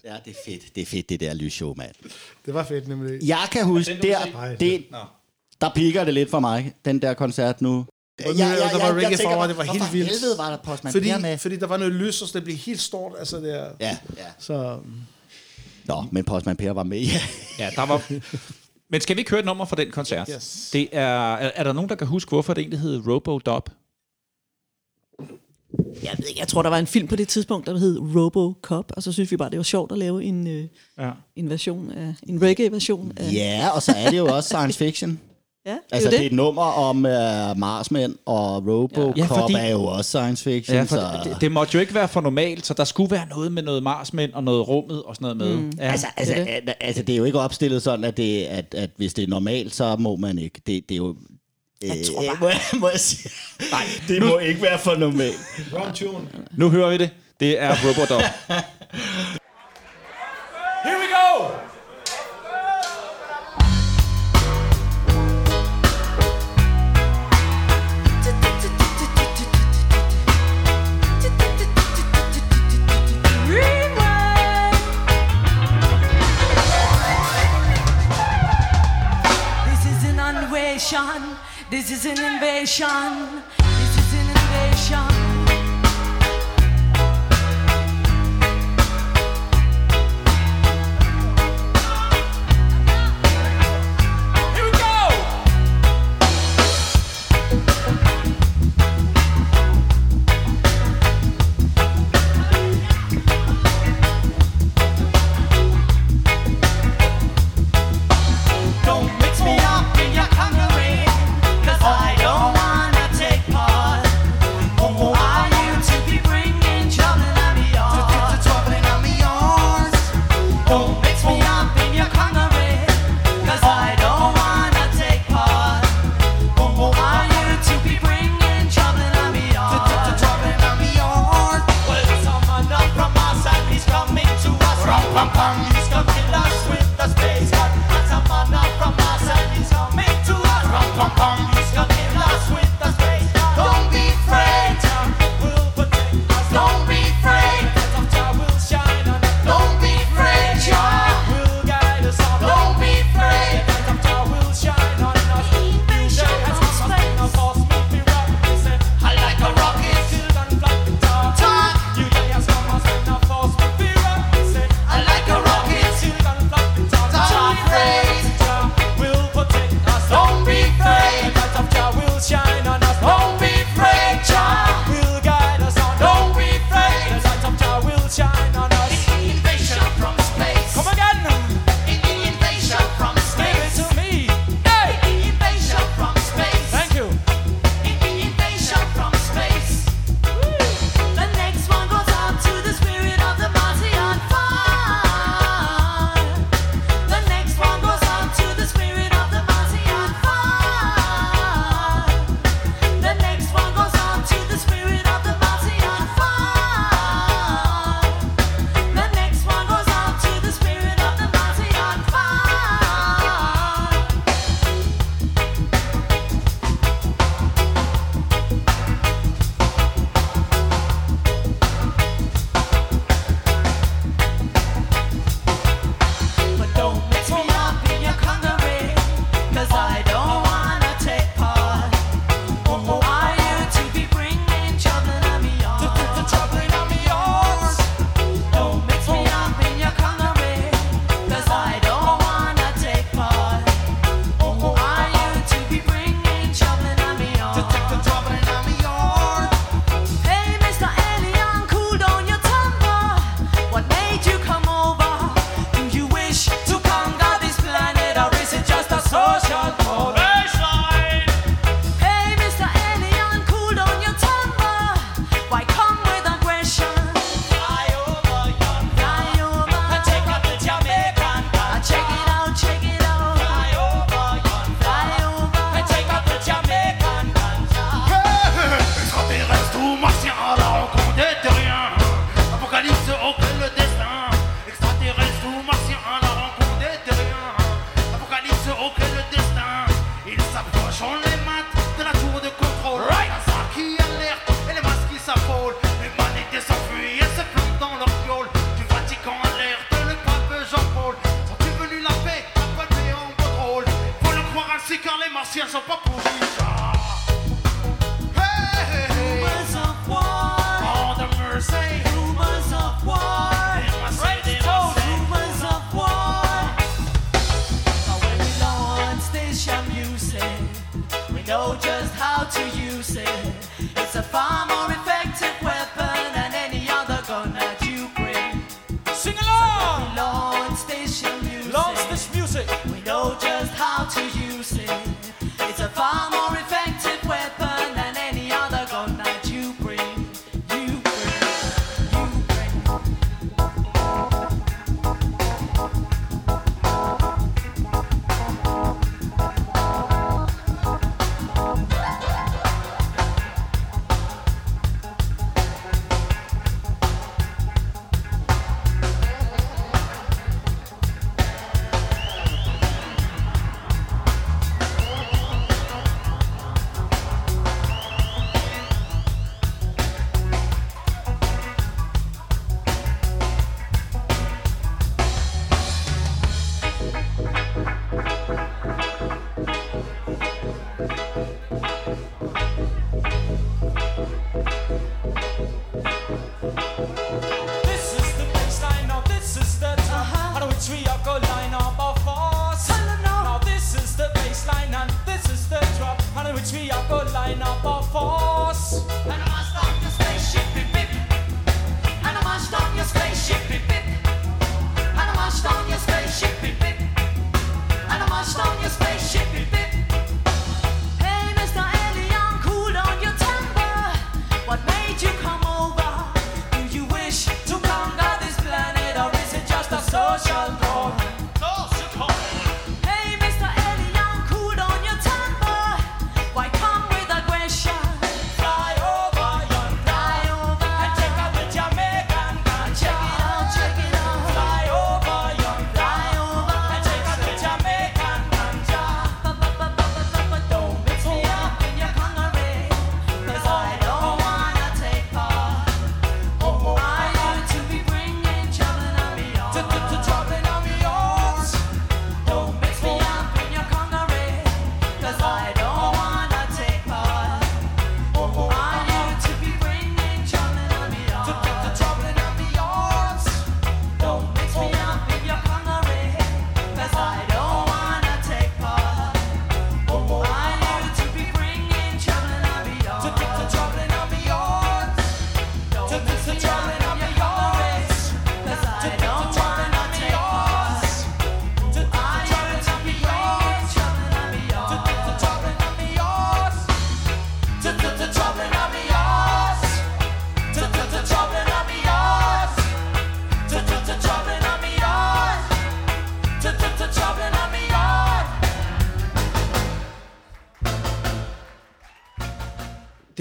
Speaker 3: ja, det er fedt. Det er fedt, det der lysshow, mand.
Speaker 5: Det var fedt, nemlig.
Speaker 3: Jeg kan huske, der, det, der piker det lidt for mig, den der koncert nu. Ja,
Speaker 5: der var reggae for, og det var helt
Speaker 3: hvorfor
Speaker 5: vildt.
Speaker 3: helvede var der Postman
Speaker 5: Fordi,
Speaker 3: med?
Speaker 5: fordi der var noget lys, og så det blev helt stort. Altså, der.
Speaker 3: Ja, ja.
Speaker 5: Så
Speaker 3: Nå, men Postman Per var med. Ja.
Speaker 1: ja, der var... Men skal vi ikke høre et nummer fra den koncert?
Speaker 5: Yes.
Speaker 1: Det er, er, er der nogen, der kan huske, hvorfor det egentlig hed Robo-Dub?
Speaker 4: Jeg ved ikke, jeg tror, der var en film på det tidspunkt, der hed Robocop, og så synes vi bare, det var sjovt at lave en, øh,
Speaker 1: Ja.
Speaker 4: en version af, en reggae-version af...
Speaker 3: Ja, og så er det jo også science fiction.
Speaker 4: Ja det
Speaker 3: Altså,
Speaker 4: er
Speaker 3: det
Speaker 4: jo
Speaker 3: er et nummer om uh, Marsmænd, og Robocop
Speaker 1: Ja, fordi-
Speaker 3: er jo også science fiction.
Speaker 1: Ja, for
Speaker 3: så...
Speaker 1: det, det måtte jo ikke være for normalt, så der skulle være noget med noget Marsmænd og noget rummet og sådan noget med. Mm. Ja.
Speaker 3: Altså, altså,
Speaker 4: det
Speaker 3: det. altså, det er jo ikke opstillet sådan, at, det, at, at hvis det er normalt, så må man ikke. Det, det er jo... Jeg tror bare... må, jeg, må jeg sige? Nej, det må ikke være for normalt.
Speaker 5: Wrong tune.
Speaker 1: Nu hører vi det. Det er Robodog. Here we go!
Speaker 6: Invasion. This is an invasion. The space got lots from Mars, and he's coming to us. Rum, pum, pum.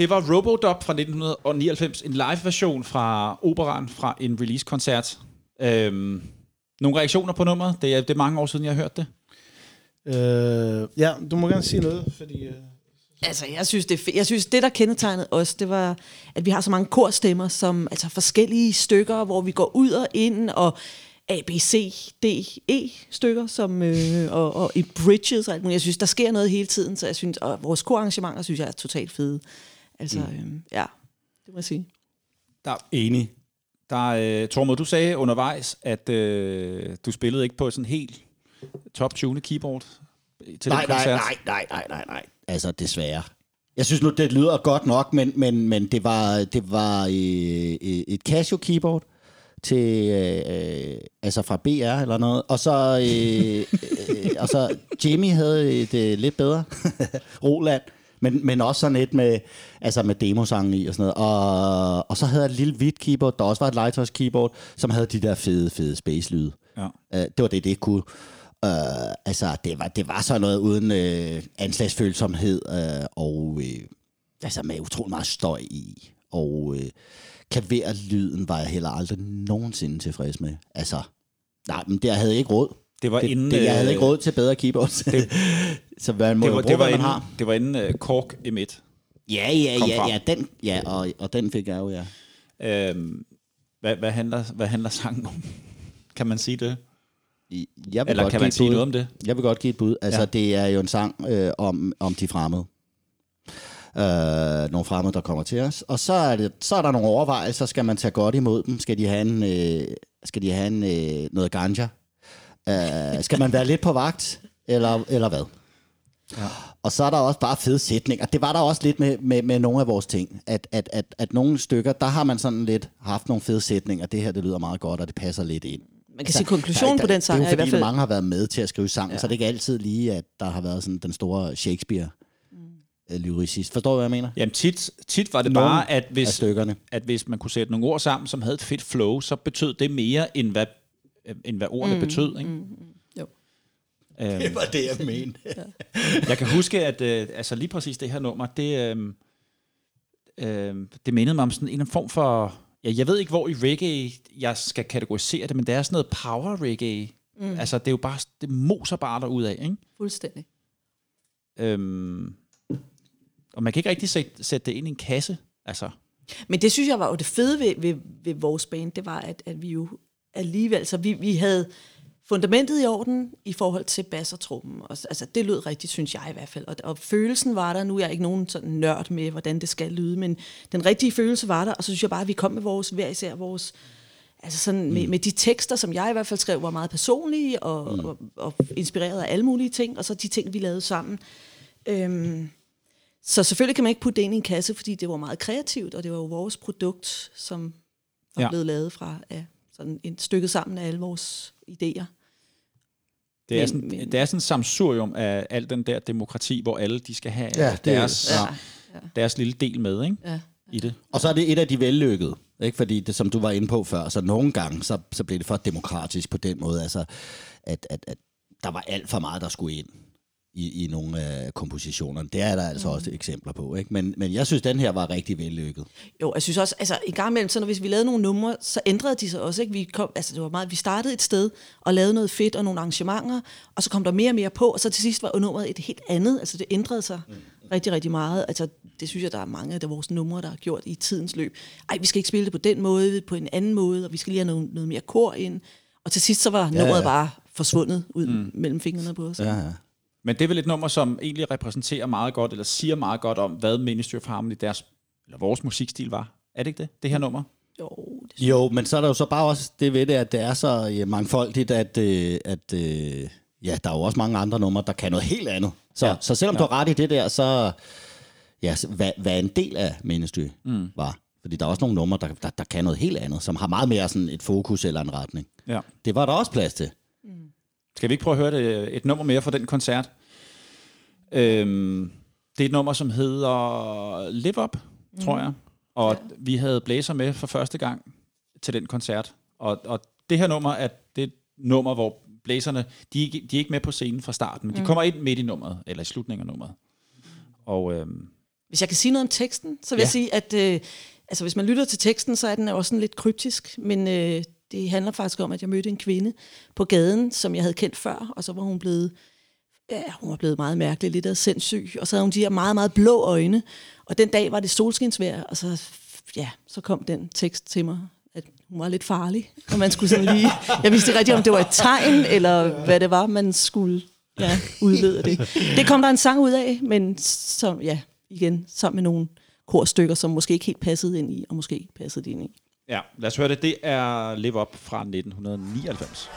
Speaker 1: Det var Robodop fra 1999, en live-version fra operan fra en release-koncert. Øhm, nogle reaktioner på nummeret? Det er, det er mange år siden, jeg har hørt det.
Speaker 5: Øh, ja, du må gerne sige noget, fordi... Øh,
Speaker 4: Altså, jeg synes, det Jeg synes, det, der kendetegnede os, det var, at vi har så mange korstemmer, som altså forskellige stykker, hvor vi går ud og ind, og A, B, C, D, E stykker, som, øh, og, og i bridges og alt muligt. Jeg synes, der sker noget hele tiden, så jeg synes, og vores korarrangementer, synes jeg, er totalt fede. Altså, mm. øh, ja, det må jeg sige.
Speaker 1: Der enig. Der, øh, Tormod, du sagde undervejs, at øh, du spillede ikke på sådan helt top-tuned keyboard til
Speaker 3: Nej,
Speaker 1: den
Speaker 3: nej,
Speaker 1: koncert.
Speaker 3: nej, nej, nej, nej, nej. Altså, desværre. Jeg synes nu, det lyder godt nok, men, men, men det var, det var øh, øh, et Casio keyboard til, øh, altså fra BR eller noget. Og så, øh, øh, og så Jimmy havde et øh, lidt bedre, Roland. Men, men også sådan et med, altså med demosangen i og sådan noget. Og, og så havde jeg et lille hvidt keyboard, der også var et Lighthouse keyboard, som havde de der fede, fede space-lyde.
Speaker 1: Ja.
Speaker 3: Uh, det var det, det kunne. Uh, altså, det var, det var sådan noget uden uh, anslagsfølsomhed, uh, og uh, altså med utrolig meget støj i. Og uh, klaverlyden var jeg heller aldrig nogensinde tilfreds med. Altså, nej, men jeg havde ikke råd.
Speaker 1: Det var
Speaker 3: det,
Speaker 1: inden,
Speaker 3: det, jeg havde
Speaker 1: øh,
Speaker 3: ikke råd til bedre keyboards. Det, så man må
Speaker 1: Det var,
Speaker 3: bruge,
Speaker 1: det var
Speaker 3: hvad man
Speaker 1: inden,
Speaker 3: har.
Speaker 1: det var inden uh, Kork M1.
Speaker 3: Ja, ja, ja,
Speaker 1: frem.
Speaker 3: ja, den, ja og, og den fik jeg jo, ja.
Speaker 1: Øhm, hvad, hvad, handler, hvad handler sangen om? Kan man sige det?
Speaker 3: Jeg vil
Speaker 1: Eller
Speaker 3: godt
Speaker 1: kan
Speaker 3: give
Speaker 1: man sige
Speaker 3: bud.
Speaker 1: noget om det?
Speaker 3: Jeg vil godt give et bud. Altså,
Speaker 1: ja.
Speaker 3: det er jo en sang øh, om, om de fremmede. Øh, nogle fremmede, der kommer til os. Og så er, det, så er der nogle overvejelser. Skal man tage godt imod dem? Skal de have, en, øh, skal de have en, øh, noget ganja? Øh, skal man være lidt på vagt? Eller, eller hvad? Ja. Og så er der også bare fede sætninger. Det var der også lidt med, med, med nogle af vores ting. At, at, at, at nogle stykker, der har man sådan lidt haft nogle fede sætninger. Det her, det lyder meget godt, og det passer lidt ind.
Speaker 4: Man kan sige, konklusionen på den sang
Speaker 3: Det
Speaker 4: er
Speaker 3: er
Speaker 4: i
Speaker 3: jo
Speaker 4: hvert
Speaker 3: fordi,
Speaker 4: fald...
Speaker 3: mange har været med til at skrive sang,
Speaker 4: Ja.
Speaker 3: så det er ikke altid lige, at der har været sådan den store Shakespeare mm. lyricist. Forstår du, hvad jeg mener?
Speaker 1: Jamen tit, tit var det
Speaker 3: Nogle
Speaker 1: bare, at hvis,
Speaker 3: stykkerne.
Speaker 1: at hvis man kunne sætte nogle ord sammen, som havde et fedt flow, så betød det mere, end hvad, øh, end hvad ordene mm, betød. Ikke? Mm,
Speaker 4: Jo.
Speaker 1: øhm,
Speaker 3: var det, jeg mente.
Speaker 1: jeg kan huske, at øh, altså lige præcis det her nummer, det, øh, øh, det mindede mig om sådan en eller anden form for... Ja, jeg ved ikke, hvor i reggae jeg skal kategorisere det, men det er sådan noget power reggae. Mm. Altså, det er jo bare... Det moser bare af, ikke?
Speaker 4: Fuldstændig.
Speaker 1: Øhm, og man kan ikke rigtig sætte, sætte det ind i en kasse. Altså,
Speaker 4: Men det synes jeg var jo det fede ved, ved, ved vores band, det var, at, at vi jo alligevel, så vi, vi havde fundamentet i orden i forhold til bass og trummen. Og, altså, det lød rigtigt, synes jeg i hvert fald. Og, og følelsen var der, nu er jeg ikke nogen sådan nørd med, hvordan det skal lyde, men den rigtige følelse var der, og så synes jeg bare, at vi kom med vores, hver især vores, altså sådan mm. med, med de tekster, som jeg i hvert fald skrev, var meget personlige og, mm. og, og inspireret af alle mulige ting, og så de ting, vi lavede sammen. Øhm, så selvfølgelig kan man ikke putte det ind i en kasse, fordi det var meget kreativt, og det var jo vores produkt, som var
Speaker 1: Ja.
Speaker 4: blevet lavet fra ja, sådan et stykke sammen af alle vores idéer.
Speaker 1: det, er
Speaker 4: Men-
Speaker 1: sådan,
Speaker 4: men-
Speaker 1: det er sådan et samsurium af al den der demokrati, hvor alle de skal have
Speaker 3: Ja, det er-
Speaker 1: deres,
Speaker 4: Ja.
Speaker 1: deres lille del med ikke?
Speaker 4: Ja.
Speaker 1: i det.
Speaker 3: Og så er det et af de vellykkede. Ikke? Fordi det, som du var inde på før, så nogle gange, så, så blev det for demokratisk på den måde, altså, at, at, at der var alt for meget, der skulle ind i, i nogle af kompositionerne. Det er der altså også eksempler på. Ikke? Men, men jeg synes, den her var rigtig vellykket.
Speaker 4: Jo, jeg synes også, altså en gang imellem, så når hvis vi lavede nogle numre, så ændrede de sig også. Ikke? Vi, kom, altså, det var meget, vi startede et sted og lavede noget fedt og nogle arrangementer, og så kom der mere og mere på, og så til sidst var nummeret et helt andet. Altså det ændrede sig mm. rigtig, rigtig meget. Altså det synes jeg, der er mange af vores numre, der har gjort i tidens løb. Ej, vi skal ikke spille det på den måde, på en anden måde, og vi skal lige have noget, noget mere kor ind. Og til sidst så var nummeret
Speaker 3: ja.
Speaker 4: bare forsvundet ud mm. mellem fingrene på os.
Speaker 3: Ja, ja.
Speaker 1: Men det er vel et nummer, som egentlig repræsenterer meget godt, eller siger meget godt om, hvad Ministry of Harmony, deres, eller vores musikstil var. Er det ikke det, det her nummer?
Speaker 4: Jo, det
Speaker 3: Jo, men så er der jo så bare også det ved det, at det er så ja, mangfoldigt, at, øh, at øh, ja, der er jo også mange andre numre, der kan noget helt andet. Så,
Speaker 1: Ja.
Speaker 3: så selvom ja. du har ret i det der, så ja, hvad, hvad en del af Ministry mm. var. Fordi der er også nogle numre, der, der, der kan noget helt andet, som har meget mere sådan et fokus eller en retning.
Speaker 1: Ja.
Speaker 3: Det var der også plads til.
Speaker 1: Skal vi ikke prøve at høre det, øh, et nummer mere fra den koncert? Øhm, det er et nummer, som hedder Live Up, mm. tror jeg. Og ja. vi havde blæser med for første gang til den koncert. Og, og det her nummer er det nummer, hvor blæserne, de, de er ikke med på scenen fra starten, men mm. de mhm. kommer ind midt i nummeret, eller i slutningen af nummeret. Og, øhm,
Speaker 4: hvis jeg kan sige noget om teksten, så vil ja. jeg sige, at øh, altså, hvis man lytter til teksten, så er den også sådan lidt kryptisk, men øh, det handler faktisk om, at jeg mødte en kvinde på gaden, som jeg havde kendt før, og så var hun blevet ja, hun var blevet meget mærkelig, lidt af sindssyg, og så havde hun de her meget, meget blå øjne, og den dag var det solskinsvejr, og så, ja, så kom den tekst til mig, at hun var lidt farlig, og man skulle sådan lige, jeg vidste ikke rigtigt, om det var et tegn, eller hvad det var, man skulle ja, udlede det. Det kom der en sang ud af, men som, ja, igen, sammen med nogle korstykker, som måske ikke helt passede ind i, og måske ikke passede ind i.
Speaker 6: Ja, lad os høre det. Det er Live Up fra 1999.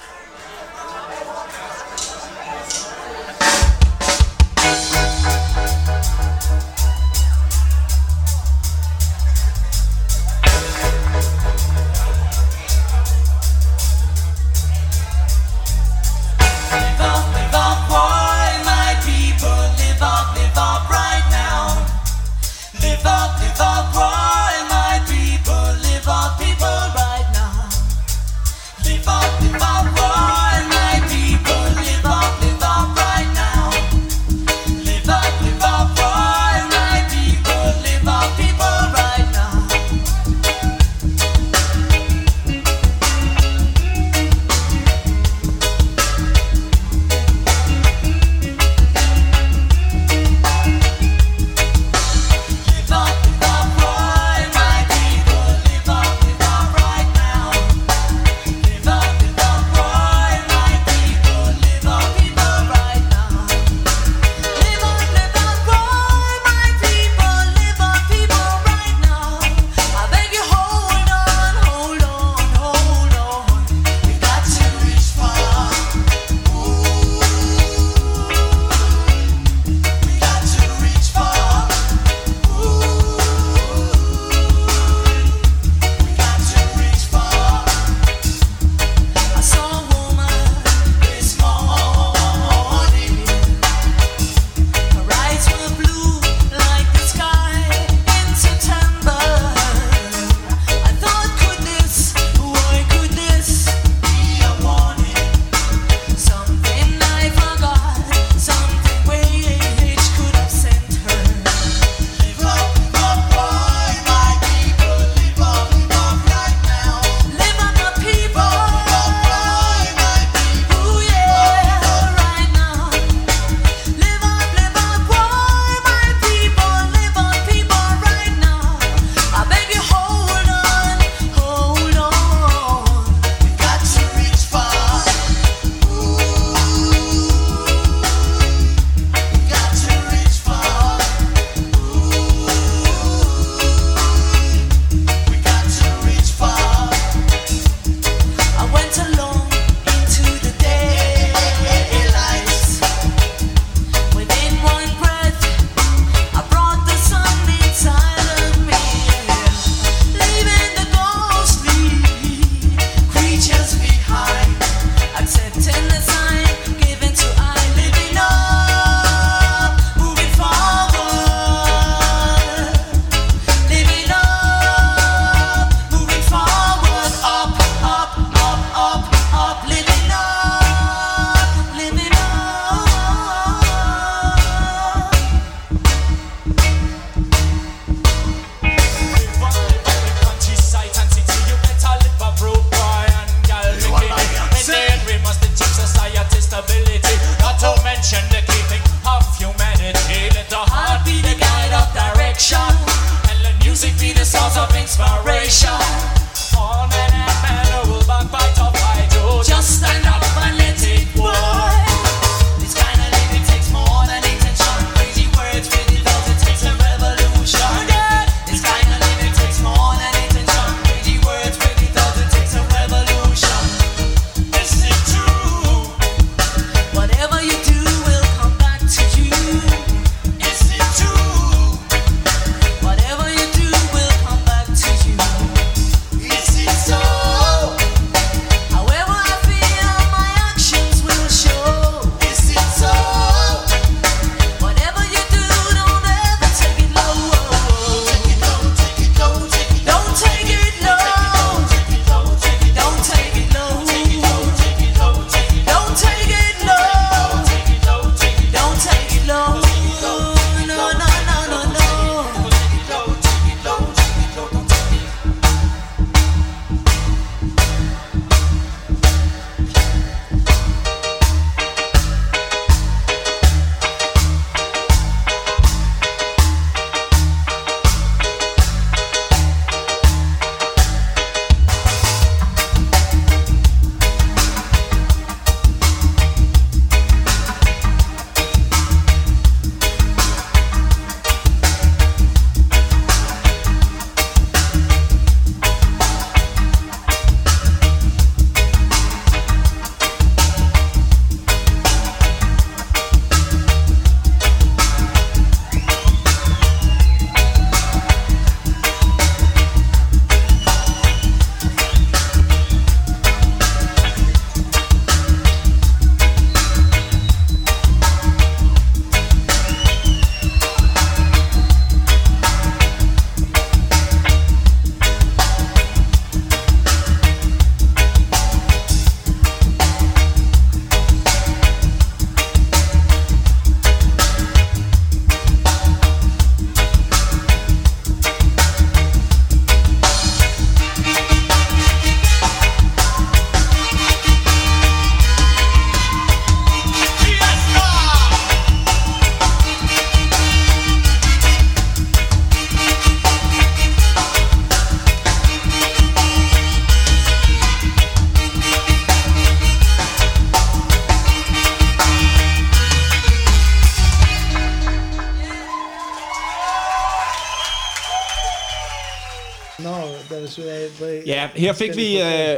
Speaker 7: her
Speaker 1: fik vi uh,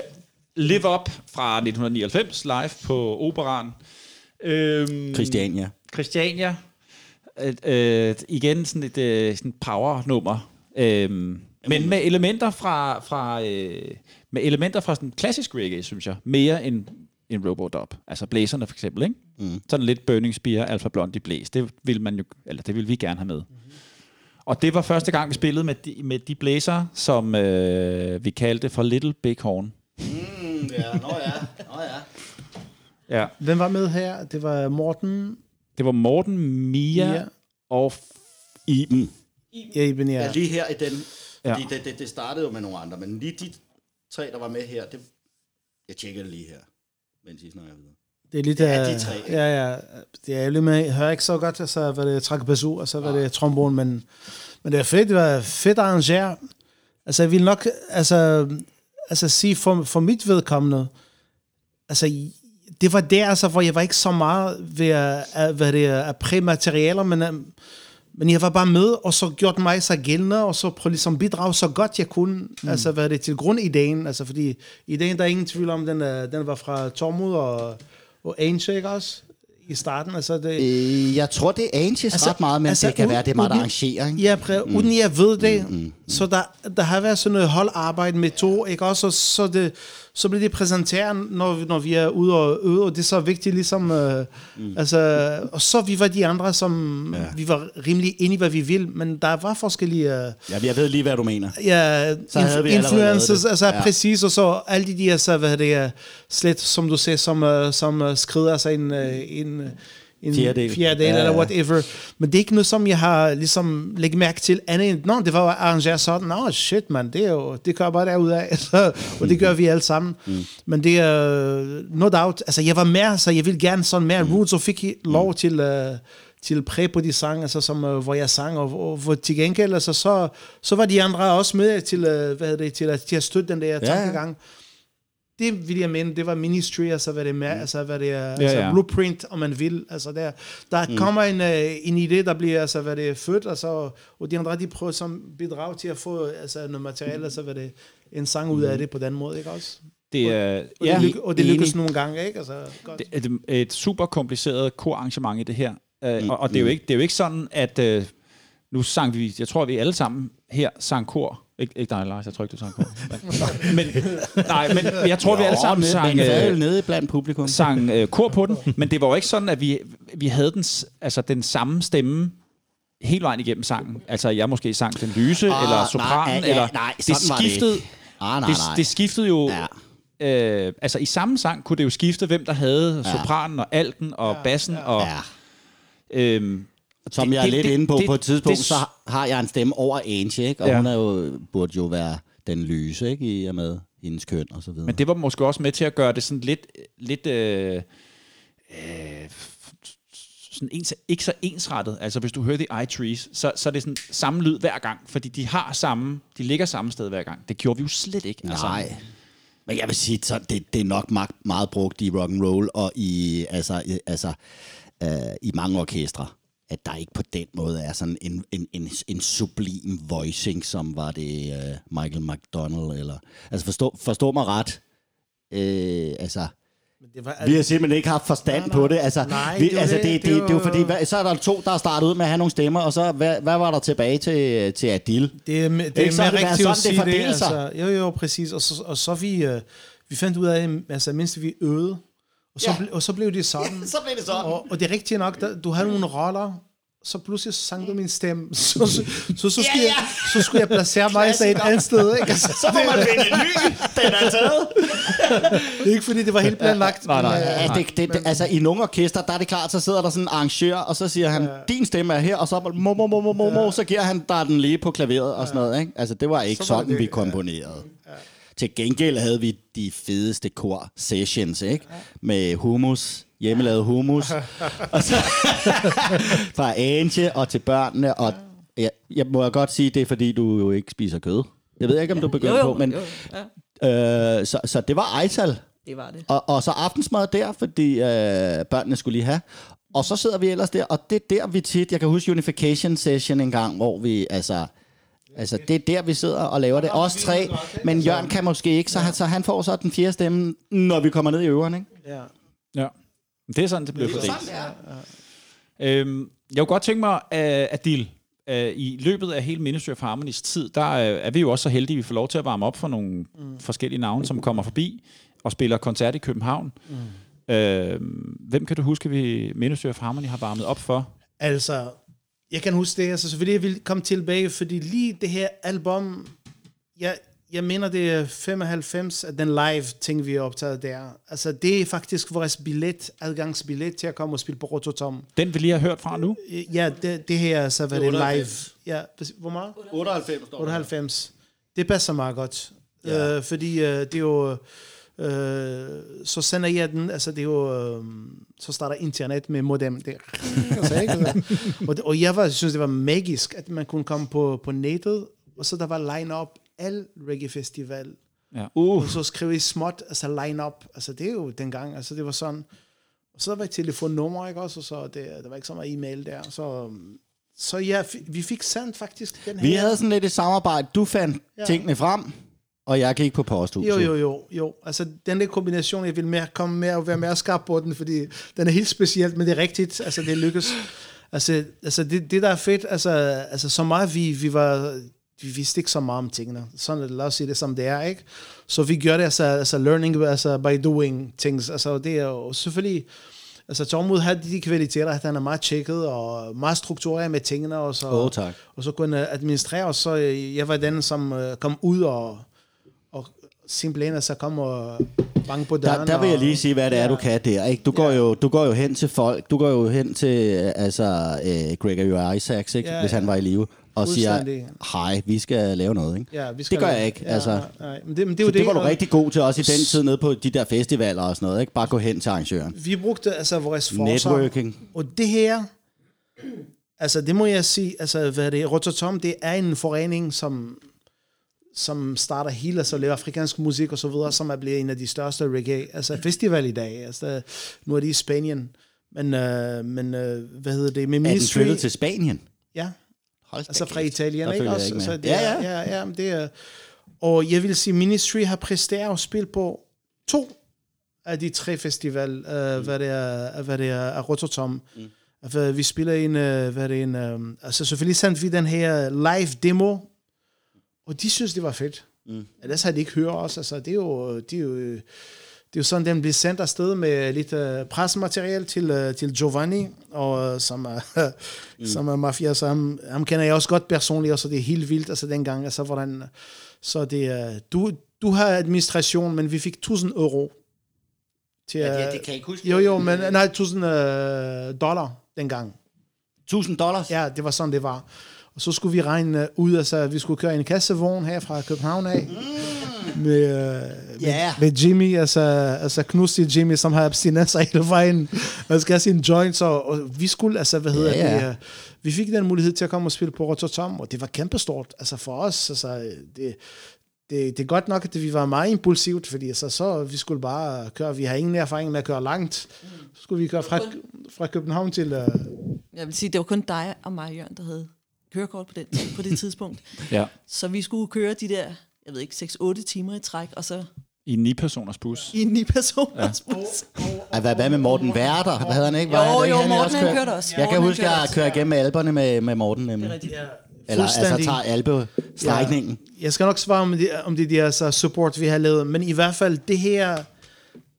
Speaker 1: Live Up fra 1999 live på Operan. Øhm,
Speaker 3: Christiania.
Speaker 1: Christiania. Et, øh, igen sådan et øh, sådan power-nummer. Øhm, men med elementer fra, fra øh, med elementer fra sådan klassisk reggae, synes jeg. Mere end, end Robodop. Altså blæserne for eksempel, ikke? Mm. Sådan lidt Burning Spear, Alpha Blondie blæs. Det vil man jo, eller det vil vi gerne have med. Og det var første gang, vi spillede med de, med de blæser, som øh, vi kaldte for Little Big Horn.
Speaker 3: Mm, ja, nå ja, nå ja.
Speaker 1: Ja.
Speaker 5: Hvem var med her? Det var Morten
Speaker 1: Det var Morten, Mia
Speaker 5: Ja.
Speaker 1: og
Speaker 3: Iben.
Speaker 5: Iben, ja.
Speaker 3: Ja, lige her i den,
Speaker 1: Ja.
Speaker 3: fordi det, det, det startede jo med nogle andre, men lige de tre, der var med her, det, jeg tjekker det lige her, mens I snakker videre.
Speaker 5: Det er lidt
Speaker 3: Det er
Speaker 5: af-
Speaker 3: de tre, ikke?
Speaker 5: Ja, ja. Det er ærgerligt, men jeg hører ikke så godt, så var det trakbasu, og så var det trombon, men, men det var fedt, det var fedt arrangeret. Altså, jeg vil nok altså, altså sige for, for mit vedkommende, altså, det var der, altså, hvor jeg var ikke så meget ved at, hvad det er, at præmaterialer, men, øhm, men jeg var bare med, og så gjorde mig så gældende, og så prøvede ligesom bidrage så godt jeg kunne, mm. altså hvad er det, til grundideen, altså fordi ideen, der er ingen tvivl om, den, er, den var fra Tormod og, og Ange, ikke også? I starten, altså det...
Speaker 3: Øh, jeg tror, det er Anges altså, ret meget, men altså, det kan
Speaker 5: uden-
Speaker 3: være, det er meget
Speaker 5: uden-
Speaker 3: arrangering.
Speaker 5: Ja, præ- mm. uden jeg ved det. Mm, mm, så der, der har været sådan noget holdarbejde med to, ikke også? Og så, det, så bliver det præsenteret, når, når vi er ude og øve, og det er så vigtigt ligesom... Øh, mm. altså, og så vi var de andre, som... Ja. Vi var rimelig enige i, hvad vi vil, men der var forskellige... Øh,
Speaker 3: Ja, jeg ved lige, hvad du mener.
Speaker 5: ja,
Speaker 3: Så havde vi
Speaker 5: influences, altså
Speaker 3: Ja.
Speaker 5: præcis, og så alle de der, så, hvad det, er, slet, som du siger, som, uh, som uh, skrider sig en, uh, en, en
Speaker 3: Fjerdedel.
Speaker 5: fjerdedel
Speaker 3: Ja,
Speaker 5: eller whatever. Men det er ikke noget, som jeg har ligesom lægget mærke til andet end, nå, det var arrangeret sådan, nå, shit, man, det er jo, det gør jeg bare derudaf, så, og det gør vi alle sammen. Mm. Men det er, no doubt, altså jeg var mere, så jeg ville gerne sådan mere roots, og fik lov til, uh, til præg på de sange, altså, som, uh, hvor jeg sang, og, og hvor til gengæld, altså, så, så var de andre også med til, uh, hvad det, til, at, til at støtte den der
Speaker 3: ja.
Speaker 5: Det vil jeg mene, det var ministry, altså hvad det er med, altså hvad det er,
Speaker 1: Ja,
Speaker 5: altså
Speaker 1: ja.
Speaker 5: blueprint, om man vil, altså der, der mm. kommer en, uh, en idé, der bliver, altså hvad det er født, altså, og de andre, de prøver som bidrag til at få, altså noget materiale, altså hvad det en sang ud af det på den måde, ikke også?
Speaker 1: Det er,
Speaker 5: Og,
Speaker 1: ja,
Speaker 5: det, lyk, og det
Speaker 1: enig.
Speaker 5: lykkes nogle gange, ikke? Altså, godt.
Speaker 1: det er et, et super kompliceret korarrangement i det her. Uh, og, og det, er jo ikke, det er jo ikke sådan, at uh, nu sang vi, jeg tror, vi alle sammen her sang kor. Ik- ikke dig, Lars, jeg tror ikke, du sang kor. Men, nej, men jeg tror, vi alle sammen sang, uh,
Speaker 3: nede blandt publikum.
Speaker 1: sang uh, kor på den. Men det var jo ikke sådan, at vi, vi havde den, altså, den samme stemme hele vejen igennem sangen. Altså, jeg måske sang den lyse,
Speaker 3: Ah,
Speaker 1: eller
Speaker 3: nej,
Speaker 1: sopranen,
Speaker 3: ja,
Speaker 1: eller...
Speaker 3: nej,
Speaker 1: det
Speaker 3: det
Speaker 1: skiftede,
Speaker 3: ikke. Ah, nej,
Speaker 1: det,
Speaker 3: nej.
Speaker 1: det skiftede jo...
Speaker 3: Ja.
Speaker 1: Øh, altså i samme sang kunne det jo skifte, hvem der havde ja. sopranen og alten og ja, bassen. Ja. Og,
Speaker 3: Ja.
Speaker 1: øhm,
Speaker 3: Som
Speaker 1: Det-
Speaker 3: jeg er
Speaker 1: det-
Speaker 3: lidt
Speaker 1: det-
Speaker 3: inde på
Speaker 1: det-
Speaker 3: på et tidspunkt,
Speaker 1: det-
Speaker 3: så har jeg en stemme over Angie, ikke? Og
Speaker 1: Ja.
Speaker 3: hun er jo, burde jo være den lyse, ikke? I og med hendes køn og så videre.
Speaker 1: men det var måske også med til at gøre det sådan lidt, lidt øh, øh, sådan ens, ikke så ensrettet. Altså hvis du hører The Eye Trees, så, så er det sådan samme lyd hver gang, fordi de har samme, de ligger samme sted hver gang. Det gjorde vi jo slet ikke.
Speaker 3: Nej. Men jeg vil sige, så det, det er nok meget, meget brugt i rock and roll og i, altså, i, altså, øh, i mange orkestre, at der ikke på den måde er sådan en, en, en, en sublim voicing, som var det øh, Michael McDonald. Eller, altså forstå, forstå mig ret. Øh, altså,
Speaker 5: Det var,
Speaker 3: vi har simpelthen ikke haft forstand
Speaker 5: Nej, nej.
Speaker 3: på det. Altså,
Speaker 5: Nej,
Speaker 3: vi,
Speaker 5: det var
Speaker 3: altså
Speaker 5: det.
Speaker 3: det, det,
Speaker 5: Det
Speaker 3: det,
Speaker 5: var-
Speaker 3: det er jo fordi, hvad, så er der to, der er startet ud med at have nogle stemmer, og så, hvad, hvad var der tilbage til, til Adil?
Speaker 5: Det er, det
Speaker 3: Ikke
Speaker 5: er
Speaker 3: så
Speaker 5: mere
Speaker 3: det være
Speaker 5: rigtigt
Speaker 3: sådan, det
Speaker 5: sige det.
Speaker 3: sig.
Speaker 5: Altså, jo, jo, præcis. Og så, og så vi, øh, vi fandt ud af, altså, mens vi øvede, og så,
Speaker 3: Ja.
Speaker 5: ble, og så blev det sådan.
Speaker 3: Så blev det sådan.
Speaker 5: Og, og det er rigtigt nok, der, du havde nogle roller, så pludselig sang du min stemme. Så, så, så, så, skulle, jeg, så skulle jeg placere mig så et andet sted. Ikke? Altså,
Speaker 3: Så må man finde en ny. Den er taget.
Speaker 5: det er ikke fordi, det var helt planlagt.
Speaker 1: Nej, nej.
Speaker 5: men, øh,
Speaker 3: Ja, det, det, det, altså i nogle orkester, der er det klart, så sidder der sådan en arrangør, og så siger han, din stemme er her, og så mo, mo, mo, mo, mo, så giver han der den lige på klaveret og sådan noget. Ikke? Altså det var ikke
Speaker 5: Så var
Speaker 3: sådan,
Speaker 5: det-
Speaker 3: vi komponerede. Til gengæld havde vi de fedeste kor sessions, ikke? Med hummus, hjemmelavet hummus. og så fra Ange og til børnene. Og jeg, jeg må jeg godt sige, det er fordi, du jo ikke spiser kød. Jeg ved ikke, om du begynder på, men
Speaker 4: jo, ja,
Speaker 3: øh, så, så det var Ejtal.
Speaker 4: det var det.
Speaker 3: Og, og så aftensmad der, fordi øh, børnene skulle lige have. Og så sidder vi ellers der, og det er der, vi tit... Jeg kan huske Unification Session en gang, hvor vi altså... Altså, det er der, vi sidder og laver det. Os tre, men Jørgen kan måske ikke, så han, så han får så den fjerde stemme, når vi kommer ned i øveren, ikke?
Speaker 5: Ja.
Speaker 1: Ja. Det er sådan, det bliver fordelt. Øhm, jeg kunne godt tænke mig, uh, Adil, uh, i løbet af hele Ministry of Harmonies tid, der uh, er vi jo også så heldige, at vi får lov til at varme op for nogle mm. forskellige navne, som kommer forbi og spiller koncert i København. Mm. Øh, hvem kan du huske, vi Ministry of Harmony har varmet op for?
Speaker 5: Altså, jeg kan huske det, altså selvfølgelig jeg vil komme tilbage, fordi lige det her album, jeg, jeg mener det er 95, at den live ting, vi har optaget der. Altså det er faktisk vores billet, adgangsbillet til at komme og spille på Rototom.
Speaker 1: Den vi lige har hørt fra nu?
Speaker 5: Ja, det, det her, så hvad det er live.
Speaker 3: 98.
Speaker 5: Ja, hvor meget?
Speaker 3: 98 står
Speaker 5: 98. Det passer meget godt.
Speaker 3: Ja.
Speaker 5: Øh, fordi øh, det er jo... Øh, så sender jeg den, altså det er jo, øh, så starter internet med modem. Det, altså, ikke? og, det, og jeg var, synes, det var magisk, at man kunne komme på, på nettet, og så der var line-up, al reggae festival,
Speaker 1: Ja.
Speaker 5: uh. og så skrev I småt, altså line-up, altså det er jo dengang, altså det var sådan, og så var et telefonnummer, ikke også, og så det, der var ikke så meget e-mail der, så, så ja, vi fik sendt faktisk den her.
Speaker 3: Vi havde sådan lidt et samarbejde. Du fandt. Ja. tingene frem, og jeg gik på posthuset.
Speaker 5: Jo, jo, jo, jo. Altså, den der kombination, jeg vil mere komme med og være mere skarp på den, fordi den er helt specielt, men det er rigtigt. Altså, det lykkes. Altså, altså det, det, der er fedt, altså, altså så meget vi, vi var, vi vidste ikke så meget om tingene. Sådan, lad os sige det som det er, ikke? Så vi gør det, altså, altså learning altså, by doing things. Altså, det er jo selvfølgelig, altså Tormod havde de kvaliteter, at han er meget tjekket og meget struktureret med tingene, og så,
Speaker 3: Åh, tak.
Speaker 5: og så kunne administrere, og så øh, jeg var den, som øh, kom ud og simpelthen altså kom og banke på
Speaker 3: Der,
Speaker 5: døren.
Speaker 3: der vil jeg
Speaker 5: og-
Speaker 3: lige sige, hvad det er, du kan der. Ikke? Du, går
Speaker 5: Ja.
Speaker 3: jo, du går jo hen til folk, du går jo hen til altså, øh, Gregory Isaacs, ikke?
Speaker 5: Ja,
Speaker 3: hvis han
Speaker 5: ja.
Speaker 3: var i live, og siger, hej, vi skal lave noget. Ikke?
Speaker 5: Ja, vi skal
Speaker 3: det gør
Speaker 5: lave-
Speaker 3: jeg ikke.
Speaker 5: Ja,
Speaker 3: altså.
Speaker 5: nej, men det, men det,
Speaker 3: Så
Speaker 5: jo
Speaker 3: det var du
Speaker 5: og
Speaker 3: rigtig god til også i den tid nede på de der festivaler og sådan noget. Ikke? Bare gå hen til arrangøren.
Speaker 5: Vi brugte altså vores forser.
Speaker 3: Networking.
Speaker 5: Og det her, altså det må jeg sige, altså hvad er det, Rototom, det er en forening, som, som starter hele, altså laver afrikansk musik og så videre, som er blevet en af de største reggae, altså festival i dag. Altså, nu er det i Spanien. Men, øh, men øh, hvad hedder det, med
Speaker 3: Er den flyttet til Spanien?
Speaker 5: Ja,
Speaker 3: Hold
Speaker 5: altså fra. Italien, ikke også?
Speaker 3: ikke.
Speaker 5: Så det
Speaker 3: Ja,
Speaker 5: er,
Speaker 3: ja.
Speaker 5: ja, ja, det er, og jeg vil sige, Ministry har præsteret og spillet på to af de tre festival, uh, hvad det er, hvad det er af Rototom. Mm. Altså, vi spiller en, uh, hvad det er en, um, altså selvfølgelig sendte vi den her live demo, og de synes, det var fedt. Mm. Ellers havde de ikke hørt os, altså det er jo, det er jo, det er jo sådan, den bliver sendt afsted med lidt uh, presmateriale til, uh, til Giovanni, og uh, som er, mm. som er mafia, så ham, ham kender jeg også godt personligt, og så det er helt vildt, altså dengang, altså hvordan, så det er, du, du har administration, men vi fik 1000 euro til,
Speaker 3: Ja, det, det kan jeg ikke huske.
Speaker 5: jo jo, men nej, 1000 uh, dollar dengang.
Speaker 3: 1000 dollars?
Speaker 5: Ja, det var sådan, det var. Og så skulle vi regne ud, altså vi skulle køre en kassevogn her fra København af. Mm. Med, øh,
Speaker 3: Ja.
Speaker 5: med, med Jimmy, altså, altså knustig Jimmy, som har abstinenser hele vejen. Man skal have sine joints, og, og vi skulle, altså hvad hedder
Speaker 3: ja.
Speaker 5: det, øh, vi fik den mulighed til at komme og spille på Rototom, og det var kæmpestort, altså for os, altså det, det, det er godt nok, at vi var meget impulsivt, fordi så, så vi skulle bare køre, vi har ingen erfaring med at køre langt, så skulle vi køre fra, fra København til, øh,
Speaker 4: Jeg vil sige, det var kun dig og mig, Jørgen, der havde kørekort på, den, på det tidspunkt.
Speaker 1: Ja.
Speaker 4: Så vi skulle køre de der, jeg ved ikke, 6-8 timer i træk, og så
Speaker 1: I en ni-personers bus.
Speaker 4: i en ni personers ja. bus.
Speaker 3: Ej, hvad, hvad med Morten Werther? Hvad havde han ikke? Var
Speaker 4: Jo,
Speaker 3: han, ikke?
Speaker 4: jo,
Speaker 3: Han
Speaker 4: Morten,
Speaker 3: også
Speaker 4: han
Speaker 3: kørt-
Speaker 4: kørte også.
Speaker 3: Jeg kan
Speaker 4: Morten, han
Speaker 3: huske, at
Speaker 4: kørte
Speaker 3: jeg kører igennem alberne med, med Morten nemlig.
Speaker 4: Rigtigt.
Speaker 3: Eller altså tager albestrækningen.
Speaker 5: Jeg skal nok svare om det, om det der så support, vi har lavet, men i hvert fald det her,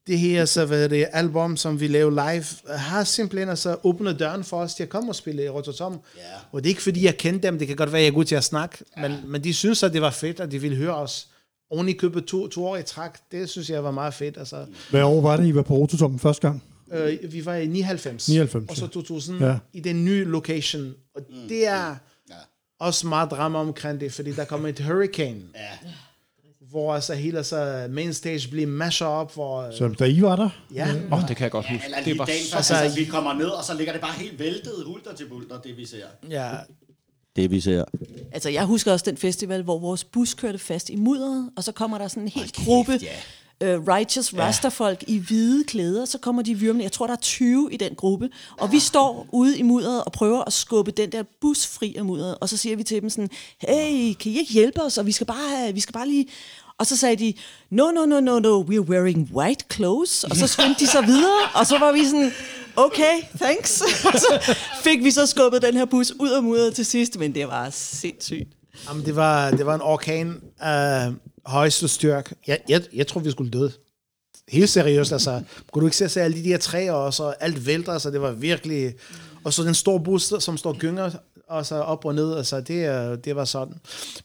Speaker 5: det her så, hvad er det, album, som vi laver live, har simpelthen altså åbnet døren for os til at komme og spille i Rototom.
Speaker 3: Ja.
Speaker 5: Og det er ikke fordi, jeg kendte dem, det kan godt være, jeg er god til at snakke, men, men de synes, at det var fedt, at de ville høre os. Oven i købet to, to år i træk, det synes jeg var meget fedt. Altså,
Speaker 2: Hvad år var det, I var på Rototom første gang?
Speaker 5: øh, vi var i 99,
Speaker 2: 99,
Speaker 5: og så
Speaker 2: ja.
Speaker 5: 2000
Speaker 2: Ja.
Speaker 5: ja. i den nye location. Og det er også meget drama omkring det, fordi der kommer et hurricane.
Speaker 3: Ja.
Speaker 5: Hvor altså hele så main stage bliver mashed op, hvor...
Speaker 2: Så da I var der?
Speaker 5: ja,
Speaker 1: Åh, oh, det kan jeg godt huske.
Speaker 3: Eller
Speaker 1: Det var
Speaker 3: dagen
Speaker 1: så...
Speaker 3: altså, altså, vi kommer ned, og så ligger det bare helt væltet hulter til bulter, det vi ser.
Speaker 5: ja,
Speaker 3: Det vi ser.
Speaker 4: Altså, jeg husker også den festival, hvor vores bus kørte fast i mudderet, og så kommer der sådan en hel gruppe
Speaker 3: ja.
Speaker 4: Øh, righteous rasterfolk i hvide klæder, så kommer de vyrmende. Jeg tror, der er 20 i den gruppe. Og vi står ude i mudderet og prøver at skubbe den der bus fri af mudderet. Og så siger vi til dem sådan, hey, kan I ikke hjælpe os? Og vi skal bare, have, vi skal bare lige... Og så sagde de, no, no, no, no, no, we're wearing white clothes. Og så skyndte de sig videre, og så var vi sådan, okay, thanks. Og så fik vi så skubbet den her bus ud af mudderet til sidst, men det var sindssygt.
Speaker 5: Jamen, det var, det var en orkan af højeste styrke. Jeg, jeg, jeg tror, vi skulle dø. Helt seriøst, altså. Kunne du ikke se, at alle de der træer, og så alt vælter, så det var virkelig... Og så den store bus, som står og gynger, og så op og ned, altså det, det var sådan.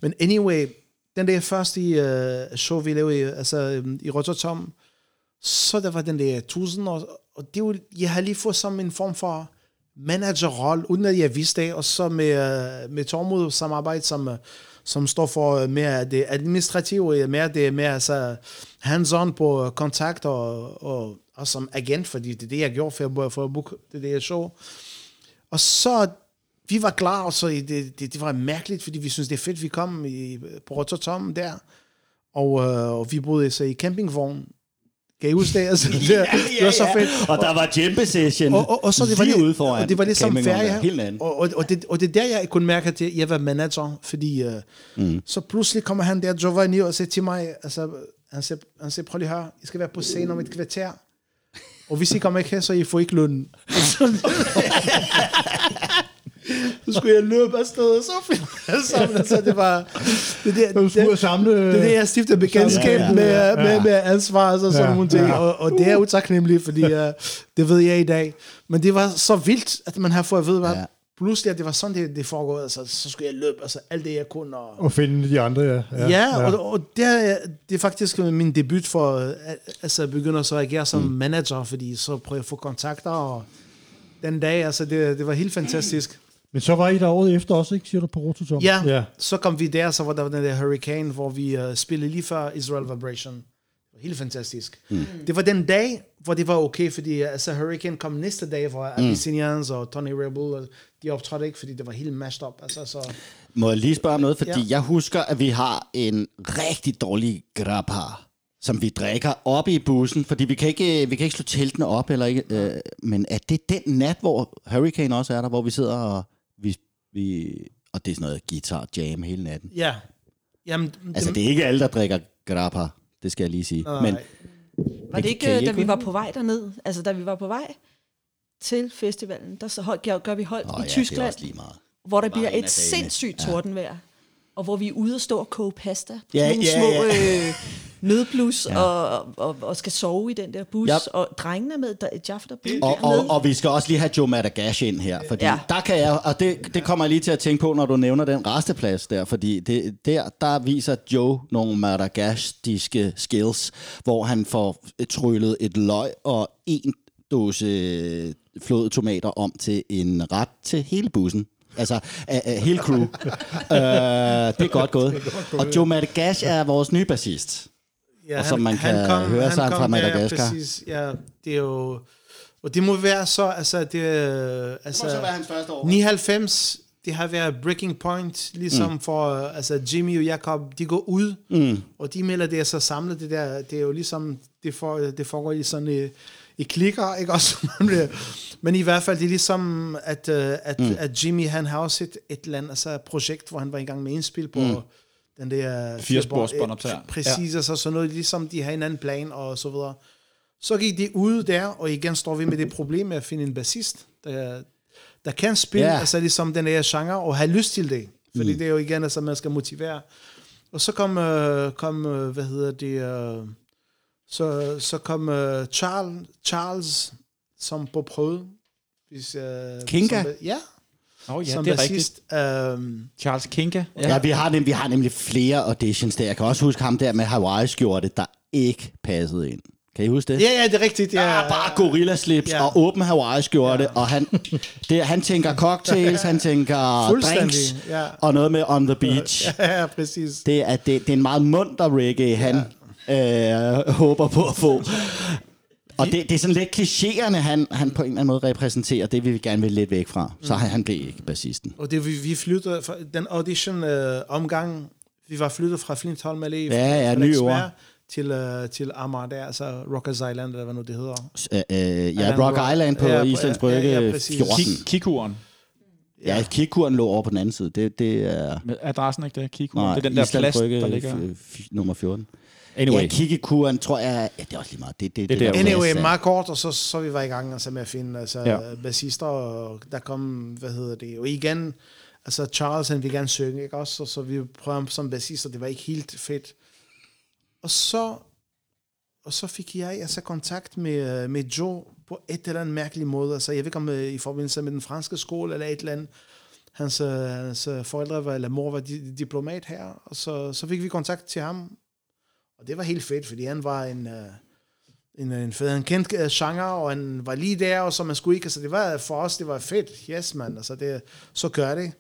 Speaker 5: Men anyway, den der første uh, show, vi lavede i, altså, øh, i Rotterdam, så der var den der 1000, og, og det var, jeg har lige fået som en form for managerrolle, uden at jeg vidste det, og så med, øh, med Tormod samarbejde, som, som står for øh, mere det administrative, øh, mere det mere så hands-on på øh, kontakt og, og, og, som agent, fordi det er det, jeg gjorde for, for at booke det der show. Og så, vi var klar, og så det, det, det var mærkeligt, fordi vi synes det er fedt, vi kom i, på Rotterdam der, og, øh, og vi boede så i campingvogn. Kan I huske det? Altså, det, det var så fedt.
Speaker 3: Og der var jump session
Speaker 5: Og, og, og så det var
Speaker 3: lige ude foran
Speaker 5: og det var det som
Speaker 3: campingvognen
Speaker 5: ferie. Og, og, og, det, og det er der, jeg kunne mærke, at jeg var manager, fordi uh, mm. så pludselig kommer han der, Giovanni, og siger til mig, altså, han siger, han siger, prøv lige høre, I skal være på scenen om et kvarter. Og hvis I kommer ikke her, så I får ikke løn. så skulle jeg løbe afsted, og så jeg sammen. Altså, det var... Det, der,
Speaker 2: Du skulle ud og samle...
Speaker 5: det er det, jeg stifter bekendtskab
Speaker 2: Ja, ja,
Speaker 5: med,
Speaker 2: ja.
Speaker 5: med, med ansvar og sådan
Speaker 2: Ja,
Speaker 5: nogle ting.
Speaker 2: ja.
Speaker 5: Og, og det er utaknemmeligt, fordi uh, det ved jeg i dag. Men det var så vildt, at man har fået at vide, hvad
Speaker 3: Ja.
Speaker 5: pludselig, at det var sådan, det, det foregår. Altså, så skulle jeg løbe, altså alt det, jeg kunne. Og,
Speaker 2: Og finde de andre, ja.
Speaker 5: Ja, ja, og, og det, er, det er faktisk min debut for øh, altså, at begynde så at agere som mm. manager, fordi så prøver jeg at få kontakter, og den dag, altså det, det var helt fantastisk.
Speaker 2: Men så var I der året efter også, ikke, siger du, på Rototom?
Speaker 5: Ja,
Speaker 2: ja.
Speaker 5: så kom vi der, så var der den der Hurricane, hvor vi uh, spillede lige før Israel Vibration. Helt fantastisk. Mm. Det var den dag, hvor det var okay, fordi uh, altså, Hurricane kom næste dag, hvor mm. Abyssinians og Tony Rebel, og de optrådte ikke, fordi det var helt mashed up. Altså, så,
Speaker 3: Må jeg lige spørge om noget, fordi
Speaker 5: Ja.
Speaker 3: ja. jeg husker, at vi har en rigtig dårlig grappa, som vi drikker op i bussen, fordi vi kan ikke, vi kan ikke slå teltene op, eller ikke, øh, men er det den nat, hvor Hurricane også er der, hvor vi sidder og vi, og det er sådan noget guitar jam hele natten.
Speaker 5: ja. Jamen,
Speaker 3: Altså, det er ikke alle, der drikker grappa, det skal jeg lige sige.
Speaker 5: Nej.
Speaker 3: Men
Speaker 4: Var det ikke, øh,
Speaker 3: ikke
Speaker 4: da vi var på vej derned, altså da vi var på vej til festivalen, der så hold, gør, gør vi hold
Speaker 3: Åh,
Speaker 4: i
Speaker 3: ja, det er
Speaker 4: Tyskland,
Speaker 3: også lige meget.
Speaker 4: hvor der bliver et sindssygt tordenvejr, og hvor vi er ude og stå og koge pasta på
Speaker 3: Ja,
Speaker 4: nogle
Speaker 3: ja,
Speaker 4: små
Speaker 3: ja.
Speaker 4: øh, nødblus, ja. og, og, og skal sove i den der bus,
Speaker 3: Yep.
Speaker 4: og drengene med, der, Jaffa der bliver
Speaker 3: Og,
Speaker 4: med.
Speaker 3: og, og vi skal også lige have Joe Madagash ind her, fordi
Speaker 4: Ja.
Speaker 3: der kan jeg, og det, det kommer jeg lige til at tænke på, når du nævner den resteplads der, fordi det, der, der viser Joe nogle madagastiske skills, hvor han får tryllet et løg og en dåse flåede om til en ret til hele bussen. Altså, uh, uh, hele crew. uh, det er godt gået. Og Joe Madagash er vores nye bassist.
Speaker 5: Ja,
Speaker 3: Og som man kan høre sig fra Madagaskar.
Speaker 5: Ja, præcis. Ja, det er jo... Og det må være så, altså, det, er, altså,
Speaker 3: hans første år.
Speaker 5: 99, det har været breaking point, ligesom mm. for, øh, altså, Jimmy og Jacob, de går ud, mm. og de melder det er så samlet, det der, det er jo ligesom, det, for, det foregår i sådan i, i klikker, ikke også? Men i hvert fald, det er ligesom, at, uh, at, mm. at Jimmy, han har også et, et eller andet altså, projekt, hvor han var i gang med indspil på mm. den der...
Speaker 1: Firespors båndoptager.
Speaker 5: Præcis, ja. altså sådan noget, ligesom de har en anden plan, og så videre. Så gik de ud der, og igen står vi med det problem med at finde en bassist, der, der kan spille, yeah. altså ligesom den der genre, og have lyst til det. Fordi mm. det er jo igen, altså man skal motivere. Og så kom, øh, kom øh, hvad hedder det, øh, så, så kom øh, Charles, Charles, som på prøve. Hvis, øh,
Speaker 3: Kinga?
Speaker 5: Som, ja,
Speaker 1: Åh oh, ja,
Speaker 5: som
Speaker 1: det er rigtigt.
Speaker 5: bassist. Øhm,
Speaker 1: Charles Kinka.
Speaker 3: Ja, ja vi, har nemlig, vi har nemlig flere auditions der. Jeg kan også huske ham der med Hawaii-skjorte, der ikke passede ind. Kan I huske det?
Speaker 5: ja, ja, det er rigtigt. Ja,
Speaker 3: Ja, bare gorillaslips
Speaker 5: Ja.
Speaker 3: ja. og åben Hawaii-skjorte, ja. og han, det, han tænker cocktails, han tænker drinks,
Speaker 5: ja.
Speaker 3: og noget med on the beach.
Speaker 5: ja, ja, præcis.
Speaker 3: Det er, det, det er en meget munter reggae, han øh, håber på at få. Og det, det er sådan lidt klichéerne, han, han på en eller anden måde repræsenterer, det vil vi gerne vil lidt væk fra. Så han, han blev ikke bassisten.
Speaker 5: Og det, vi, vi flyttede, fra, den audition øh, omgang, vi var flyttet fra Flintholm Allé,
Speaker 3: Ja, ja,
Speaker 5: fra
Speaker 3: nye ord.
Speaker 5: til, øh, til Amager der, altså Rockers Island, eller hvad nu det hedder.
Speaker 3: Øh, øh, ja,
Speaker 5: Island
Speaker 3: Rock. Island på
Speaker 5: Ja,
Speaker 3: ja, Islands
Speaker 5: ja,
Speaker 3: Brygge
Speaker 5: ja,
Speaker 3: ja,
Speaker 5: præcis.
Speaker 3: 14.
Speaker 1: Kik- Kikuren.
Speaker 3: Ja, Kikuren lå over på den anden side. Det, det er...
Speaker 1: Med adressen ikke det? Kikuren.
Speaker 3: Nej,
Speaker 1: det er den der plads,
Speaker 3: Brygge,
Speaker 1: der ligger.
Speaker 3: f- f- nummer 14.
Speaker 1: Anyway.
Speaker 3: Ja, Kikikuren tror jeg... Ja, det er også lige meget. Det, det,
Speaker 1: Det der,
Speaker 3: der
Speaker 5: Anyway,
Speaker 3: plads er-
Speaker 5: meget kort, og så, så vi var i gang altså, med at finde altså,
Speaker 1: Ja.
Speaker 5: bassister, og der kom, hvad hedder det, og igen, altså Charles, han ville gerne synge, ikke også, og så vi prøvede ham som bassister, det var ikke helt fedt. Og så, og så fik jeg altså kontakt med, med Joe på et eller andet mærkelig måde, altså jeg ved ikke om øh, i forbindelse med den franske skole, eller et eller andet, hans, øh, hans øh, forældre var, eller mor var di- diplomat her, og så, så fik vi kontakt til ham, og det var helt fedt, fordi han var en... Øh, en, øh, en fed, han kendt uh, genre, og han var lige der, og så man skulle ikke, altså det var for os, det var fedt, yes man, altså det, så gør det.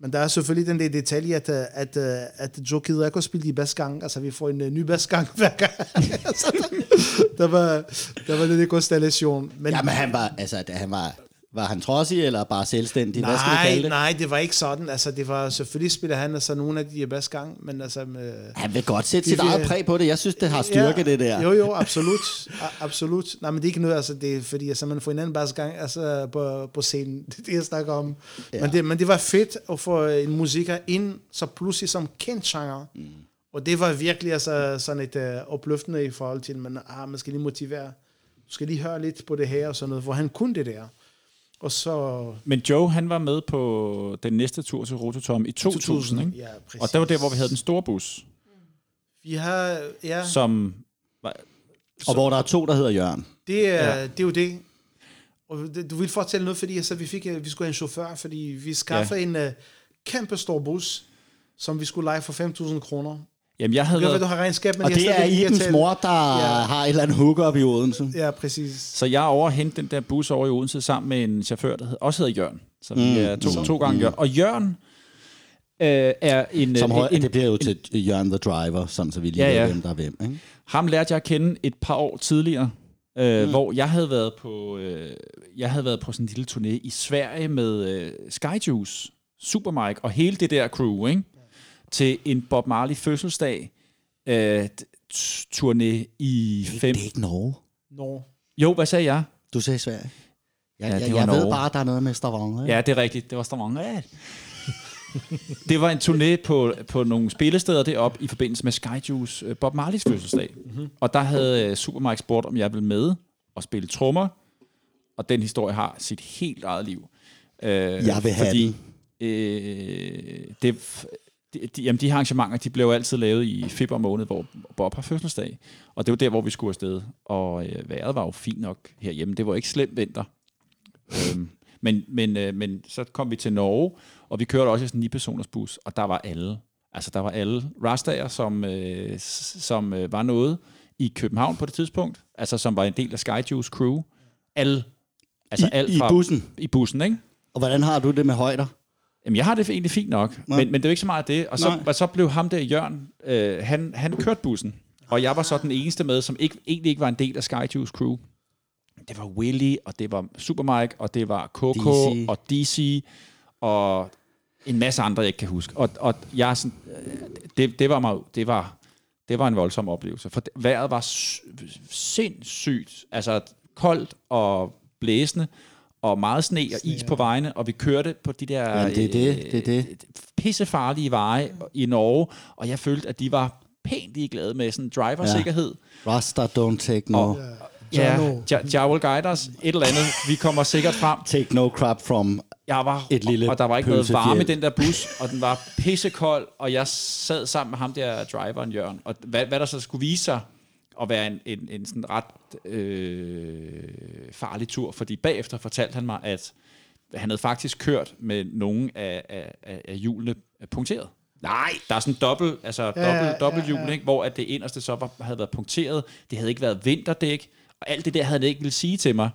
Speaker 5: Men der er selvfølgelig den der detalje, at, øh, at, at, at Joe gider ikke at spille de basgang, altså vi får en uh, ny basgang hver gang. altså, der, der, var, der var lidt konstellation. Men,
Speaker 3: Ja, men han var, altså, han var, var han trodsig, eller bare selvstændig? Hvad skal vi
Speaker 5: nej,
Speaker 3: kalde det?
Speaker 5: nej, det var ikke sådan. Altså, det var, selvfølgelig spiller han altså nogle af de basgang, men altså... Med,
Speaker 3: Han vil godt sætte sit eget præg på det. Jeg synes, det har styrke, det der.
Speaker 5: Jo, jo, absolut. A- absolut. Nej, men det er ikke noget, altså det er fordi, altså, man får en anden basgang altså, på, på scenen. Det er det, jeg snakker om. Ja. Men, det, men det var fedt at få en musiker ind, så pludselig som kendt genre. Mm. Og det var virkelig altså, sådan et uh, opløftende i forhold til, man, ah, man skal lige motivere. Du skal lige høre lidt på det her og sådan noget, hvor han kunne det der. Og så...
Speaker 1: Men Joe, han var med på den næste tur til Rototom i 2000,
Speaker 5: 2000,
Speaker 1: ikke?
Speaker 5: ja, præcis.
Speaker 1: Og det var der, hvor vi havde den store bus,
Speaker 5: Vi har... Ja,
Speaker 1: som... Var,
Speaker 3: Og hvor der er to, der hedder Jørgen.
Speaker 5: Det er,
Speaker 1: Ja.
Speaker 5: det er jo det. Og det, du vil fortælle noget, fordi altså, vi, fik, øh, vi skulle have en chauffør, fordi vi skaffede ja. en uh, kæmpe stor bus, som vi skulle lege for 5.000 kroner.
Speaker 1: Jamen, jeg havde
Speaker 5: Jeg ved, du har regnskab, men
Speaker 3: Og
Speaker 5: jeg
Speaker 3: det er Ibens
Speaker 5: talt-
Speaker 3: mor, der
Speaker 5: Ja.
Speaker 3: har et eller andet hookup i Odense.
Speaker 5: Ja, præcis.
Speaker 1: så jeg er over at hente den der bus over i Odense sammen med en chauffør, der hed, også hedder Jørgen. Så vi
Speaker 3: Mm.
Speaker 1: er to, to gange Jørgen. Og Jørgen øh, er en...
Speaker 3: Som
Speaker 1: øh,
Speaker 3: høj,
Speaker 1: en,
Speaker 3: det bliver jo til Jørgen the Driver, sådan så vi lige
Speaker 1: Ja,
Speaker 3: ja,
Speaker 1: ja.
Speaker 3: ved, hvem der er hvem. Ikke?
Speaker 1: Ham lærte jeg at kende et par år tidligere, øh, mm. hvor jeg havde været på øh, jeg havde været på sådan en lille turné i Sverige med øh, Skyjuice, Supermike og hele det der crew, ikke? Til en Bob Marley fødselsdag øh, turné i fem.
Speaker 3: Det er ikke Norge.
Speaker 5: Nå.
Speaker 1: Jo, hvad sagde jeg?
Speaker 3: Du sagde Sverige. Jeg,
Speaker 1: Ja,
Speaker 3: jeg, jeg ved
Speaker 1: Norge.
Speaker 3: bare, at der er noget med Stavanger. ikke?
Speaker 1: Ja, det er rigtigt. Det var Stavanger. Ja. det var en turné på, på nogle spillesteder deroppe i forbindelse med Skyjuice øh, Bob Marleys fødselsdag. Mm-hmm. Og der havde øh, Supermike spurgt, om jeg ville med og spille trommer. Og den historie har sit helt eget liv. Øh,
Speaker 3: Jeg vil have
Speaker 1: fordi,
Speaker 3: den.
Speaker 1: Øh, det, de, de, jamen, de her arrangementer, de blev jo altid lavet i februar måned, hvor Bob har fødselsdag. Og det var der, hvor vi skulle afsted. Og øh, vejret var jo fint nok herhjemme. Det var ikke slemt vinter. øhm, men, men, øh, men så kom vi til Norge, og vi kørte også i sådan en 9-personers bus, og der var alle. Altså, der var alle rastager, som, øh, som øh, var noget i København på det tidspunkt, altså som var en del af Skyjuice crew. Alle. Altså
Speaker 3: I-
Speaker 1: alt
Speaker 3: i
Speaker 1: fra,
Speaker 3: bussen?
Speaker 1: I bussen, ikke?
Speaker 3: Og hvordan har du det med højder?
Speaker 1: Jamen, jeg har det egentlig fint nok,
Speaker 3: Nej.
Speaker 1: men, men det er jo ikke så meget det. Og så,
Speaker 3: Nej.
Speaker 1: og så blev ham der, Jørgen, øh, han, han kørte bussen, og jeg var så den eneste med, som ikke, egentlig ikke var en del af Skyjuice crew. Det var Willy, og det var Supermike, og det var Coco,
Speaker 3: DC.
Speaker 1: og DC, og en masse andre, jeg ikke kan huske. Og, og jeg sådan, øh, det, det, var mig, det, var, det var en voldsom oplevelse, for vejret var sindssygt, altså koldt og blæsende, og meget sne og is på vejene, og vi kørte på de der
Speaker 3: Jamen, det er det, det er det.
Speaker 1: øh, pissefarlige veje i Norge, og jeg følte, at de var pænt ligeglade med sådan driversikkerhed.
Speaker 3: Rasta don't take no,
Speaker 1: Og, ja, ja, ja, will guide us, et eller andet. Vi kommer sikkert frem.
Speaker 3: take no crap from
Speaker 1: Jeg var,
Speaker 3: Et lille
Speaker 1: og der var ikke noget varme i den der bus, og den var pissekold, og jeg sad sammen med ham der driveren, Jørgen. Og hvad, hvad der så skulle vise sig at være en, en, en sådan ret øh, farlig tur, fordi bagefter fortalte han mig, at han havde faktisk kørt med nogle af, af, af, af hjulene punkteret. Nej! Der er sådan en dobbelt, altså ja, dobbelt,
Speaker 5: ja,
Speaker 1: dobbelt hjul,
Speaker 5: ja.
Speaker 1: ikke? hvor at det inderste så var, havde været punkteret. Det havde ikke været vinterdæk, og alt det der havde han ikke ville sige til mig.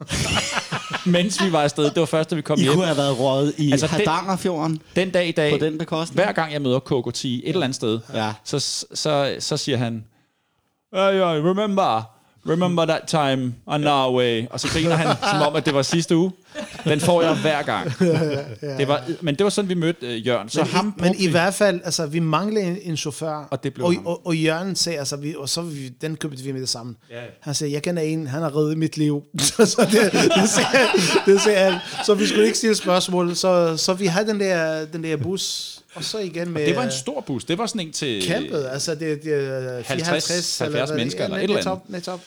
Speaker 1: Mens vi var afsted. Det var først, da vi kom
Speaker 3: I
Speaker 1: hjem.
Speaker 3: kunne have været røget i
Speaker 1: Altså,
Speaker 3: Hardangerfjorden
Speaker 1: Den dag i dag,
Speaker 3: på den bekostning.
Speaker 1: hver gang jeg møder KKT et eller andet sted,
Speaker 3: Ja.
Speaker 1: så, så, så siger han, hey, I remember remember that time on Norway, og så griner han, som om, at det var sidste uge. Den får jeg hver gang. Det var, men det var sådan, vi mødte øh, Jørgen. Så
Speaker 5: Men,
Speaker 1: ham
Speaker 5: i, men i
Speaker 1: vi-
Speaker 5: hvert fald, altså, vi manglede en, en chauffør.
Speaker 1: Og det blev
Speaker 5: og,
Speaker 1: ham.
Speaker 5: og, og Jørgen sagde, altså, vi, og så vi, den købte vi med det samme.
Speaker 1: Ja.
Speaker 5: Han sagde, jeg kender en, han har reddet mit liv. så, så det, det, sagde, det sagde han. Så vi skulle ikke stille spørgsmål. Så, så vi havde den der, den der bus, og så igen med...
Speaker 1: Det var en stor bus. Det var sådan en til...
Speaker 5: kæmpet. Altså, det, det er
Speaker 1: 50, 70
Speaker 5: hvad det-
Speaker 1: mennesker eller
Speaker 5: ja,
Speaker 1: et eller
Speaker 5: netop, netop.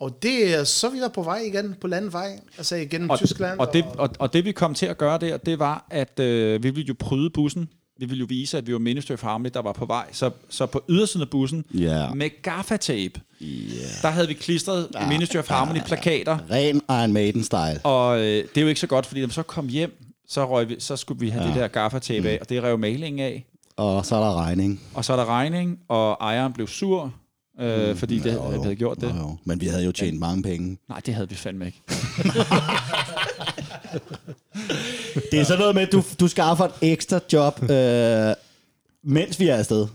Speaker 5: Og det, er- så vi der på vej igen på landvej, altså igennem
Speaker 1: og,
Speaker 5: Tyskland.
Speaker 1: og, det, og, og det vi kom til at gøre der, det var, at øh, vi ville jo pryde bussen. Vi ville jo vise, at vi var Ministry of Harmony, der var på vej. Så, så på ydersiden af bussen,
Speaker 3: Ja.
Speaker 1: med gaffatape, der havde vi klistret ja, Ministry of Harmony plakater.
Speaker 3: Ren Iron Maiden-style.
Speaker 1: Og øh, det er jo ikke så godt, fordi når vi så kom hjem, så, røg vi, så skulle vi have ja. det der gaffatape af, og det rev malingen af.
Speaker 3: Og så er der regning.
Speaker 1: Og så er der regning, og ejeren blev sur, øh, fordi det, vi havde gjort det.
Speaker 3: Jo, jo. Men vi havde jo tjent mange penge.
Speaker 1: Nej, det havde vi fandme ikke.
Speaker 3: Det er sådan noget med, at du, du skaffer et ekstra job, øh, mens vi er afsted.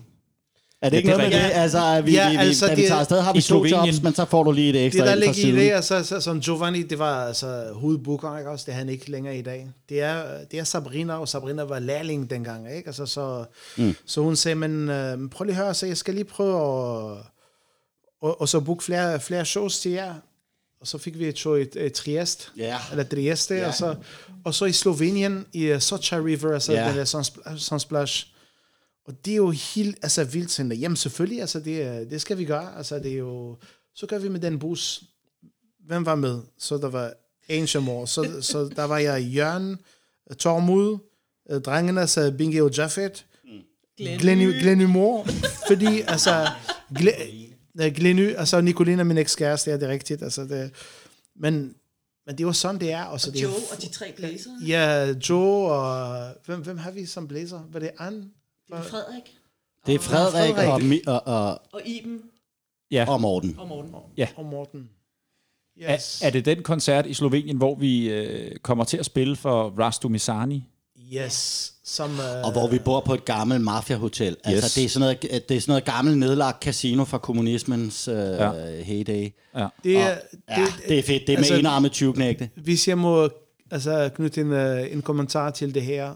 Speaker 3: Er det
Speaker 1: Ja,
Speaker 3: ikke
Speaker 1: det
Speaker 3: noget med det? Altså, vi,
Speaker 5: Ja,
Speaker 3: vi, vi,
Speaker 5: altså,
Speaker 3: da vi
Speaker 5: det-
Speaker 3: tager afsted, har vi to jobs, men så får du lige et
Speaker 5: Det
Speaker 3: ekstra
Speaker 5: der
Speaker 3: ind fra
Speaker 5: ligger i det, altså, så, som Giovanni, det var altså hovedbooker, ikke også? Det er han ikke længere i dag. Det er, det er Sabrina, og Sabrina var lærling dengang, ikke? Altså, så, mm. så hun sagde, men øh, prøv lige at høre, så jeg skal lige prøve at og, og så booke flere, flere shows til jer. Og så fik vi et show i, i Trieste,
Speaker 3: Ja.
Speaker 5: eller Trieste,
Speaker 3: Ja.
Speaker 5: og, så, og så i Slovenien, i uh, Socha River, altså
Speaker 3: Ja.
Speaker 5: den der Sunspl- Sunsplash. Og det er jo helt altså, vildt sådan, jamen selvfølgelig, altså, det, er- det skal vi gøre. Altså, det er jo, så gør vi med den bus. Hvem var med? Så der var Ancient More. Så, så der var jeg Jørgen, Tormod, øh, drengene, så Bingi og Jaffet, Glenny, Glenny Moore, fordi altså, øh, Glenny, altså Nicolina, min ekskæreste, ja, det er rigtigt, altså det, men, men det var sådan, det er. Og så det, er-
Speaker 4: Joe og de tre blæsere.
Speaker 5: Ja, Joe og, hvem, hvem har vi som blæser? Var det Anne?
Speaker 4: Frederik
Speaker 3: Det er Frederik
Speaker 5: Frederik.
Speaker 3: og, Mi- og, og,
Speaker 4: og Iben
Speaker 1: Ja.
Speaker 3: og Morten.
Speaker 4: og Morten.
Speaker 5: Og Morten.
Speaker 1: Er,
Speaker 5: Yes.
Speaker 1: er det den koncert i Slovenien, hvor vi øh, kommer til at spille for Rastu Misani?
Speaker 5: Yes. Som, uh,
Speaker 3: Og hvor vi bor på et gammelt mafiahotel. Altså,
Speaker 1: Yes.
Speaker 3: det, er sådan noget, det er sådan noget gammelt nedlagt casino fra kommunismens øh,
Speaker 1: Ja.
Speaker 3: ja. heyday.
Speaker 1: Ja.
Speaker 5: det, er,
Speaker 3: Ja, det er fedt. Det er
Speaker 5: altså-
Speaker 3: med enarmet 20-knægte.
Speaker 5: hvis jeg må altså, knytte en, uh, en kommentar til det her.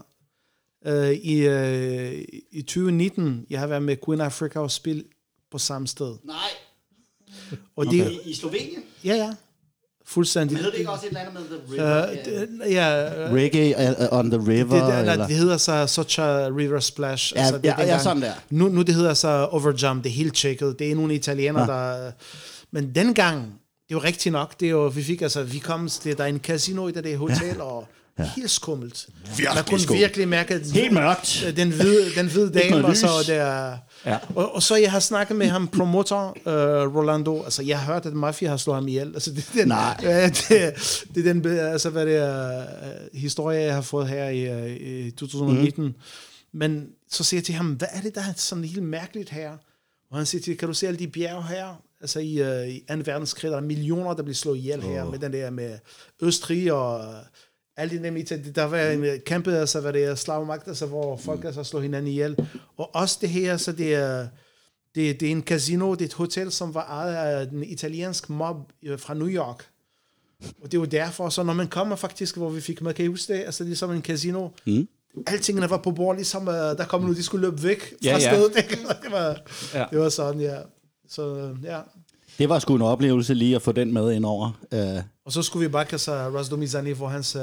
Speaker 5: Uh, i, uh, I 2019, jeg har været med Queen Africa og spil på samme sted.
Speaker 3: Nej,
Speaker 5: Og det,
Speaker 3: i, i Slovenien.
Speaker 5: ja, ja. Fuldstændig.
Speaker 3: Hedder det ikke også et eller andet med The River?
Speaker 5: Uh, det, ja, uh,
Speaker 3: Reggae uh, on the River?
Speaker 5: det, der,
Speaker 3: eller?
Speaker 5: nej, det hedder så Socha River Splash.
Speaker 3: Ja,
Speaker 5: altså, det
Speaker 3: ja, ja, sådan der.
Speaker 5: Nu, nu det hedder så Overjump, det er helt tjekket. Det er nogle italienere, ja. der... Men dengang, det var rigtigt nok. Det er jo, vi fik altså, vi kom, det, der er en casino i det der hotel, og ja. helt skummelt. Man kunne
Speaker 3: skummelt.
Speaker 5: virkelig mærke, at
Speaker 3: Helt mørkt.
Speaker 5: den hvide, den hvide dame, og så der...
Speaker 1: Ja.
Speaker 5: Og, og, så jeg har snakket med ham, promotor uh, Rolando. Altså, jeg har hørt, at Mafia har slået ham ihjel. Altså, det, er den,
Speaker 3: Nej.
Speaker 5: Det, det er den, altså, hvad det er, uh, historie, jeg har fået her i, uh, i 2019. Mm. Men så siger jeg til ham, hvad er det, der er sådan helt mærkeligt her? Og han siger til, kan du se alle de bjerge her? Altså i, uh, i 2. verdenskrig, der er millioner, der bliver slået ihjel her, med den der med Østrig og uh, alle de nemlig, der var en kæmpe, altså, hvad det er, slagmagt, altså, hvor folk altså slår hinanden ihjel. Og også det her, så det er, det, det er en casino, det er et hotel, som var ejet af den italienske mob øh, fra New York. Og det er jo derfor, så når man kommer faktisk, hvor vi fik, man kan huske det, altså det er som en casino, mm. altingene var på bord, ligesom uh, der kom nu, de skulle løbe væk fra
Speaker 1: Ja, ja.
Speaker 5: stedet. ikke? det, var,
Speaker 1: Ja.
Speaker 5: det var sådan, ja. Så øh, ja.
Speaker 3: Det var sgu en oplevelse lige at få den med ind over. Uh,
Speaker 5: Og så skulle vi bare kaste Rasdo Mizani, hvor hans uh,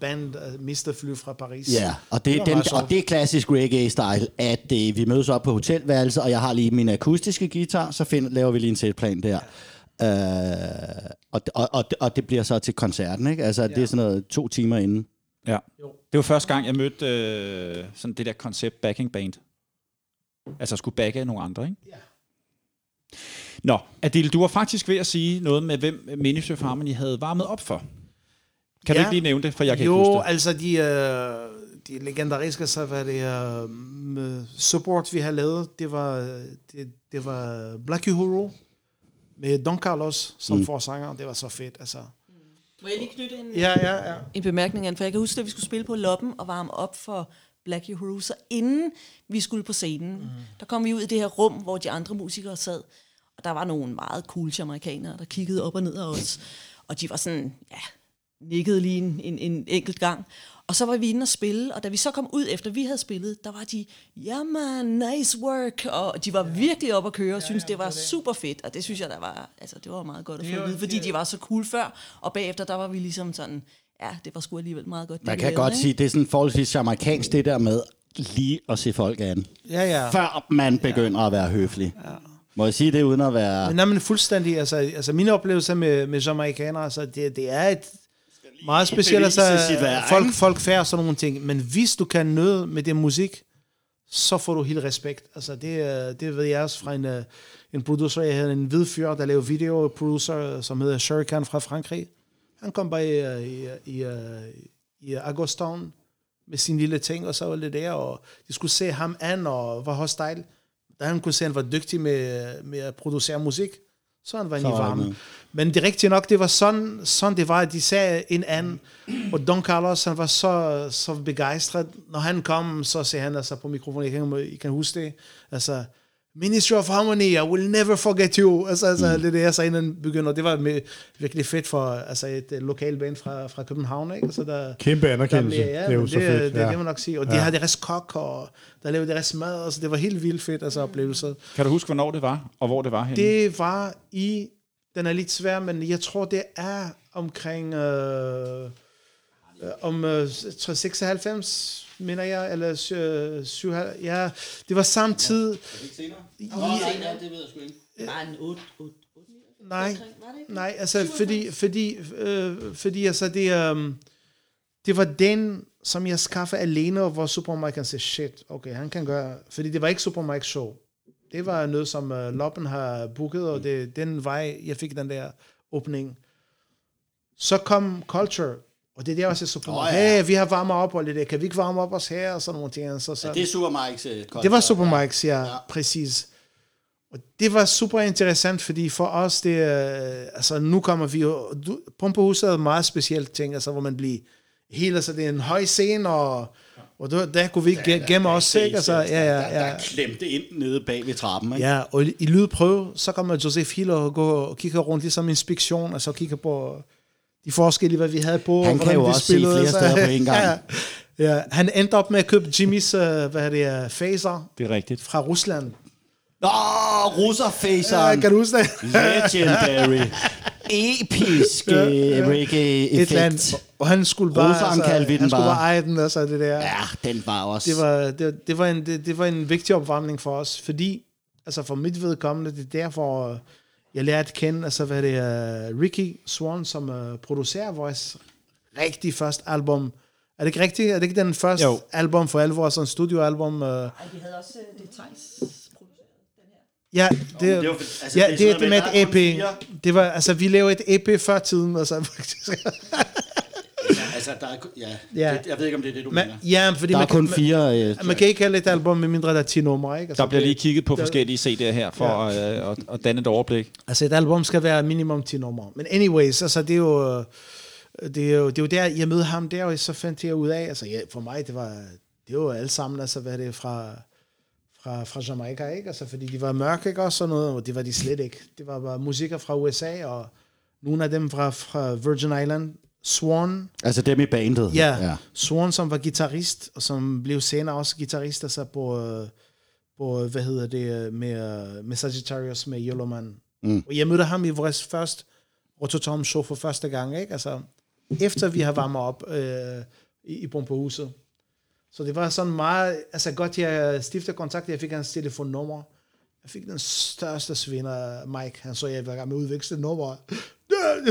Speaker 5: band uh, mistede fly fra Paris.
Speaker 3: Ja, og det,
Speaker 5: var
Speaker 3: den, og det er klassisk reggae-style, at øh, vi mødes op på hotelværelse, og jeg har lige min akustiske guitar, så find, laver vi lige en setplan der. Øh, og, og, og, og det bliver så til koncerten, ikke? Altså, det er sådan noget to timer inden.
Speaker 1: Ja. Det var første gang, jeg mødte øh, sådan det der koncept backing band. Altså skulle backe nogle andre, ikke?
Speaker 5: Ja.
Speaker 1: Nå, Adil, du var faktisk ved at sige noget med, hvem Ministry of Harmony havde varmet op for. Kan ja. du ikke lige nævne det, for jeg kan
Speaker 5: jo,
Speaker 1: ikke huske det?
Speaker 5: altså de, øh, de legendariske, så var det øh, support, vi har lavet, det var, det, det var Black Uhuru med Don Carlos som mm. forsanger. Det var så fedt, altså.
Speaker 4: Må jeg lige knytte en,
Speaker 5: Ja, ja, ja.
Speaker 4: en bemærkning an, for jeg kan huske, at vi skulle spille på Loppen og varme op for Black Uhuru, så inden vi skulle på scenen, mm. der kom vi ud i det her rum, hvor de andre musikere sad, Og der var nogle meget cool amerikanere, der kiggede op og ned af os. Og de var sådan, ja, nikkede lige en, en, en enkelt gang. Og så var vi inde og spille, og da vi så kom ud efter vi havde spillet, der var de, ja man, nice work, og de var virkelig op at køre, og synes det var super fedt, og det synes jeg, der var, altså det var meget godt at få at vide, fordi de var så cool før, og bagefter, der var vi ligesom sådan, ja, det var sgu alligevel meget godt. det
Speaker 3: Man kan
Speaker 4: lavede,
Speaker 3: godt
Speaker 4: ikke?
Speaker 3: sige, det er sådan forholdsvis amerikansk, det der med lige at se folk an.
Speaker 5: Ja, ja.
Speaker 3: Før man begynder at være høflig. Må jeg sige det uden at være...
Speaker 5: Men, nej, men fuldstændig, altså, altså mine oplevelser med, med jamaikanere, altså, det, det er et meget specielt, altså, folk, folk færre sådan nogle ting, men hvis du kan nøde med det musik, så får du helt respekt. Altså, det, øh, det ved jeg også fra en, øh, en producer, jeg havde en hvid fyr, der lavede video, producer, som hedder Shuriken fra Frankrig. Han kom bare i, i, i, øh, i Agostown med sin lille ting, og så var det der, og de skulle se ham an, og var hostile. Da han kunne se, at han var dygtig med, med at producere musik, så han var inde i varmen. Men det er rigtigt nok, det var sådan, sådan det var, at de sagde en anden, og Don Carlos, han var så, så begejstret. Når han kom, så sagde han altså på mikrofonen, jeg kan, I kan huske det, altså, Ministry of Harmony, I will never forget you. Altså, altså mm. det er det, jeg sagde, inden begynder. Det var med, virkelig fedt for altså, et uh, lokalt band fra, fra København. Ikke? Altså, der,
Speaker 2: Kæmpe
Speaker 5: der
Speaker 2: anerkendelse.
Speaker 5: blev, ja,
Speaker 2: det er jo så
Speaker 5: det,
Speaker 2: fedt.
Speaker 5: Det,
Speaker 2: ja.
Speaker 5: det, må nok sige. Og de har deres kok, og der lavede deres mad. Altså, det var helt vildt fedt, altså oplevelser.
Speaker 1: Kan du huske, hvornår det var, og hvor det var henne?
Speaker 5: Det var i, den er lidt svær, men jeg tror, det er omkring, øh, øh, om øh, jeg tror 96, mener jeg, eller øh, 97, ja, det var samtidig,
Speaker 3: det ved jeg sgu ikke.
Speaker 4: Bare en 8, 8, 8,
Speaker 5: nej, nej, altså, fordi, fordi, øh, fordi altså, det, øh, det var den, som jeg skaffede alene, og hvor Super Mike kan sige, shit, okay, han kan gøre, fordi det var ikke Super Mike show. Det var noget, som uh, Loppen har booket, og det den vej, jeg fik den der åbning. Så kom Culture, og det er der også Super
Speaker 3: Åh,
Speaker 5: Mike.
Speaker 3: ja.
Speaker 5: Hey, vi har varmet op og lidt, kan vi ikke varme op os her, og sådan nogle ting. Så, så.
Speaker 3: Det er Super Mike's øh,
Speaker 5: Det var
Speaker 3: koncert.
Speaker 5: Super Mike's, ja,
Speaker 3: Ja.
Speaker 5: ja, præcis. Og det var super interessant, fordi for os, det er, altså nu kommer vi jo, du- Pumpehuset er meget specielt ting, altså hvor man bliver helt, altså det er en høj scene, og, og der, der kunne vi ikke gemme os, ikke? Altså, ja, ja,
Speaker 3: Der, der
Speaker 5: ja.
Speaker 3: er klemt ind nede bag ved trappen, ikke?
Speaker 5: Ja, og i lydprøve, så kommer Josef Hill og går og kigger rundt, ligesom inspektion, altså kigger på de forskelle, hvad vi havde på.
Speaker 3: Han
Speaker 5: og
Speaker 3: kan jo
Speaker 5: vi
Speaker 3: også se
Speaker 5: spillede,
Speaker 3: flere
Speaker 5: så-
Speaker 3: steder på en gang.
Speaker 5: ja, ja, han endte op med at købe Jimmys, uh, hvad er det, uh, phaser
Speaker 1: Det er rigtigt.
Speaker 5: fra Rusland.
Speaker 3: Åh, oh,
Speaker 5: Ja,
Speaker 3: russerfaceren.
Speaker 5: kan du huske det?
Speaker 3: Legendary. Episk øh,
Speaker 5: Ja, ja.
Speaker 3: reggae-effekt.
Speaker 5: Og han skulle bare,
Speaker 3: Russeren kaldte vi den
Speaker 5: han skulle
Speaker 3: bare.
Speaker 5: bare eje den, altså det der.
Speaker 3: Ja, den var også...
Speaker 5: Det var, det, det, var en, det, det var en vigtig opvarmning for os, fordi, altså for mit vedkommende, det er derfor, øh, jeg lærte at kende, altså hvad det er, Ricky Swan, som uh, producerer vores rigtig første album. Er det ikke rigtigt? Er det ikke den første
Speaker 1: Jo.
Speaker 5: album for alvor, sådan en studioalbum? Uh,
Speaker 4: Ej, de havde også uh, det Thijs produceret, den her.
Speaker 5: ja, det,
Speaker 3: det er jo- altså,
Speaker 5: ja,
Speaker 3: det
Speaker 5: det, det med
Speaker 3: med,
Speaker 5: et EP.
Speaker 3: fire.
Speaker 5: Det var, altså, vi lavede et EP før tiden, altså faktisk.
Speaker 3: Altså, der er, ja,
Speaker 5: Ja.
Speaker 3: Det, jeg ved ikke, om det er det, du
Speaker 5: Men,
Speaker 3: mener.
Speaker 5: ja, fordi
Speaker 3: Der er
Speaker 5: man,
Speaker 3: kun
Speaker 5: kan,
Speaker 3: fire... Øh,
Speaker 5: man, man kan ikke kalde et album, med mindre der er 10 numre, ikke? Altså,
Speaker 1: Der bliver lige kigget på
Speaker 5: der-
Speaker 1: forskellige CD'er her, for ja. at, at, at danne et overblik.
Speaker 5: Altså et album skal være minimum 10 numre. Men anyways, altså det er jo, øh, det er jo, det er jo der, jeg mødte ham der, og så fandt jeg ud af, altså ja, for mig, det var, det var alle sammen, altså hvad er det fra, fra, fra Jamaica, ikke? Altså fordi de var mørke, ikke? Og sådan noget, og det var de slet ikke. Det var bare musikker fra USA, og nogle af dem fra, fra Virgin Island, Swan,
Speaker 3: altså dem i bandet.
Speaker 5: Ja, ja, Swan, som var guitarist, og som blev senere også guitarist, altså på, på hvad hedder det, med, med Sagittarius, med Yellowman.
Speaker 3: Mm.
Speaker 5: Og jeg mødte ham i vores første Rototom show for første gang, ikke? Altså, efter vi har varmet op øh, i, i Pumpehuset. Så det var sådan meget, altså godt, jeg stiftede kontakt, jeg fik hans telefonnummer. Jeg fik den største svinder, Mike. Han så, jeg var gang med at udveksle nummer.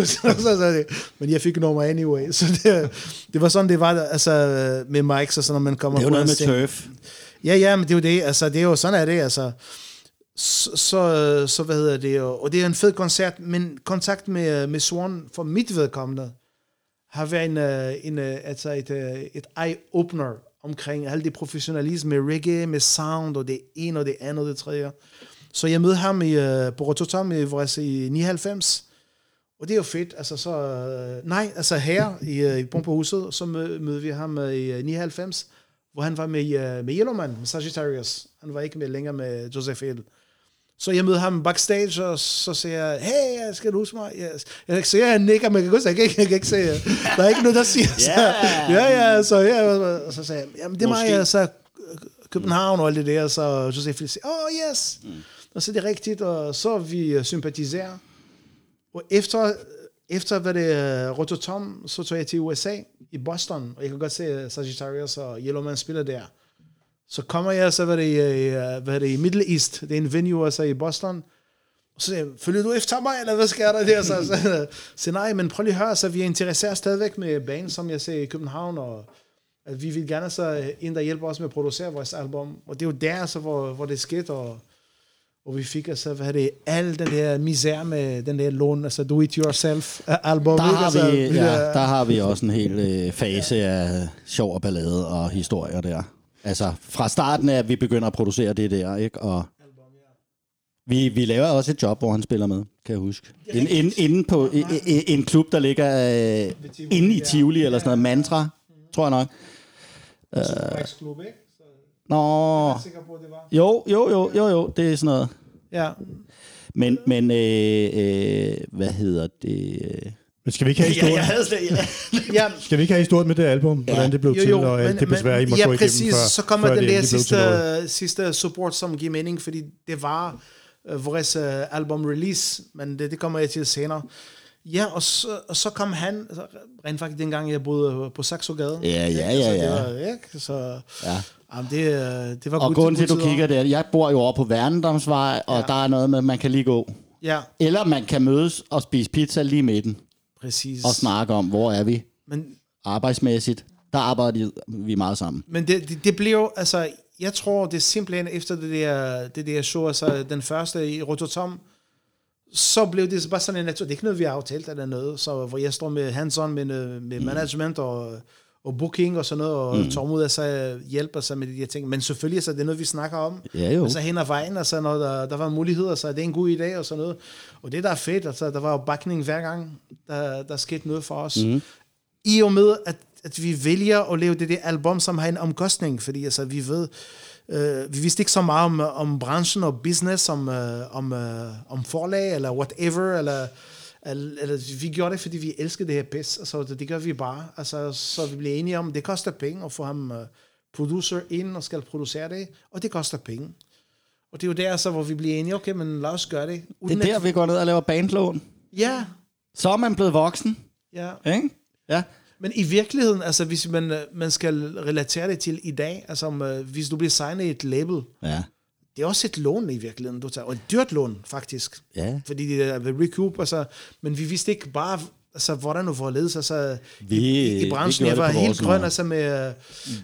Speaker 5: Så, så, så, men jeg fik nummer anyway. Så det, det var sådan, det var altså, med Mike, så sådan, når man kommer
Speaker 3: Det er jo
Speaker 5: på
Speaker 3: noget med
Speaker 5: ting.
Speaker 3: turf.
Speaker 5: Ja, ja, men det er jo det. Altså, det er jo sådan er det, altså. Så, så, så hvad hedder det, og, og det er en fed koncert, men kontakt med, med Swan for mit vedkommende har været en, øh, en, øh, altså et, øh, et eye-opener omkring alt det professionalisme med reggae, med sound, og det ene og det andet og det tredje. Så jeg mødte ham i, øh, på Rototom i, vores, i 99, og det er jo fedt. Altså så, øh, nej, altså her i, øh, i Pumpehuset, så mød, mødte vi ham øh, i øh, 99, hvor han var med, øh, med Yellowman, med Sagittarius. Han var ikke med længere med Joseph Hill. Så jeg møder ham backstage, og så siger jeg, hey, skal du huske mig? Yes. Jeg kan se, at han nikker, men jeg kan, godt, jeg kan, ikke, jeg kan ikke se, der er ikke noget, der siger. Så, ja, ja, så, ja, og så sagde jeg, jamen det er mig, jeg så København og alt det der, så Josef siger, oh yes, mm. og så er det rigtigt, og så vi sympatiserer. Og efter, efter hvad det øh, er Rototom, så tog jeg til USA, i Boston, og jeg kan godt se Sagittarius og Yellowman spiller der. Så kommer jeg så, hvad det, i, hvad det i Middle East, det er en venue også i Boston, og så siger jeg, følger du efter mig, eller hvad sker der der? Så, så, så nej, men prøv lige at høre, så vi er interesseret stadigvæk med banen, som jeg ser i København, og at vi vil gerne så øh, en, der hjælper os med at producere vores album. Og det er jo der, så, hvor, hvor det skete, og, og vi fik altså, hvad er det, al den der misær med den der lån, altså do-it-yourself album.
Speaker 3: Der har,
Speaker 5: altså,
Speaker 3: vi, ja,
Speaker 5: der-
Speaker 3: har vi også en hel øh, fase af sjov og ballade og historier der. Altså fra starten af, at vi begynder at producere det der, ikke? Og vi, vi laver også et job, hvor han spiller med, kan jeg huske. En, en, inde på i- i- en klub, der ligger øh, inde i Tivoli, eller sådan noget, Mantra, tror jeg nok.
Speaker 5: Så
Speaker 3: Nå,
Speaker 5: jeg er sikker på, at det var.
Speaker 3: jo, jo, jo, jo, jo, det er sådan noget.
Speaker 5: Ja,
Speaker 3: Men, men øh, øh, hvad hedder det? øh?
Speaker 2: Men skal vi ikke have
Speaker 3: Ja,
Speaker 2: historien?
Speaker 3: jeg havde slet, ja.
Speaker 5: ja
Speaker 2: Skal vi ikke have historien med det album? Hvordan det blev til, og alt det besvær, I må
Speaker 5: ja,
Speaker 2: gå igennem,
Speaker 5: præcis,
Speaker 2: før,
Speaker 5: så kommer
Speaker 2: før
Speaker 5: den
Speaker 2: det
Speaker 5: der sidste, sidste support, som giver mening, fordi det var uh, vores uh, album release, men det, det kommer jeg til senere. Ja, og så, og så kom han, altså, rent faktisk dengang jeg boede på Saxogade.
Speaker 3: Ja, ja, ja,
Speaker 5: Altså,
Speaker 3: ja.
Speaker 5: Det var, ikke? Så,
Speaker 3: Ja.
Speaker 5: Jamen, det, det var
Speaker 3: Og grunden til, at du kigger der, jeg bor jo over på Værnendomsvej, og
Speaker 5: Ja.
Speaker 3: ja. der er noget med, at man kan lige gå.
Speaker 5: Ja,
Speaker 3: Eller man kan mødes og spise pizza lige midten,
Speaker 5: præcis.
Speaker 3: og snakke om, hvor er vi
Speaker 5: Men,
Speaker 3: arbejdsmæssigt. Der arbejder vi meget sammen.
Speaker 5: Men det, det, det blev, altså, jeg tror, det er simpelthen efter det der, det der show, altså den første i Rototom, så blev det bare sådan en natur. Det er ikke noget, vi har aftalt eller noget, så hvor jeg står med hands-on med, øh, med management og, og booking og sådan noget, og mm. Tormod altså hjælper sig med de her ting. Men selvfølgelig, så det er noget, vi snakker om.
Speaker 3: Ja, jo.
Speaker 5: Altså hen ad vejen, altså når der, der var muligheder, så er det en god idé og sådan noget. Og det, der er fedt, altså der var jo bakning hver gang, der, der skete noget for os. Mm. I og med, at, at vi vælger at lave det der album, som har en omkostning, fordi altså, vi ved, øh, vi vidste ikke så meget om, om branchen og business, om, øh, om, øh, om forlag eller whatever, eller, eller, eller vi gjorde det, fordi vi elsker det her pis, altså det, det gør vi bare. Altså, så vi blev enige om, det koster penge at få ham øh, producer ind og skal producere det, og det koster penge. Og det er jo der, så, hvor vi bliver enige, okay, men lad os gøre det.
Speaker 3: Det
Speaker 5: Uden
Speaker 3: er der,
Speaker 5: at-
Speaker 3: vi går ned og laver bandlån.
Speaker 5: Ja,
Speaker 3: Så er man blevet voksen,
Speaker 5: ja.
Speaker 3: ikke? Ja.
Speaker 5: Men i virkeligheden, altså hvis man, øh, man skal relatere det til i dag, altså om, øh, hvis du bliver signet i et label,
Speaker 3: Ja.
Speaker 5: det er også et lån i virkeligheden, du tager, og et dyrt lån faktisk,
Speaker 3: Ja.
Speaker 5: fordi det er ved recoup, altså, men vi vidste ikke bare, altså, hvordan du hvorledes, altså,
Speaker 3: Vi-
Speaker 5: i, i, branchen, jeg var helt grøn, altså med,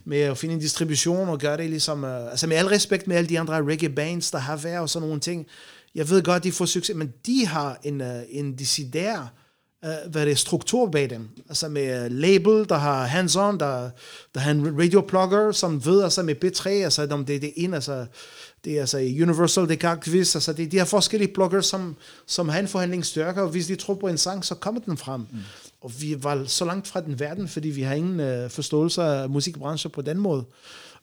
Speaker 5: med at finde en distribution og gøre det ligesom, øh, altså med al respekt med alle de andre reggae bands, der har været og sådan nogle ting, jeg ved godt, de får succes, men de har en, en decideret uh, hvad det er, struktur bag dem. Altså med label, der har hands-on, der, der har en radioplugger, som ved altså med B3, altså om det, det er en, altså det er altså Universal, det kan quiz, altså det, de har forskellige pluggers, som, som har en forhandlingsstyrke, og hvis de tror på en sang, så kommer den frem. Mm. Og vi var så langt fra den verden, fordi vi har ingen uh, forståelse af musikbranchen på den måde.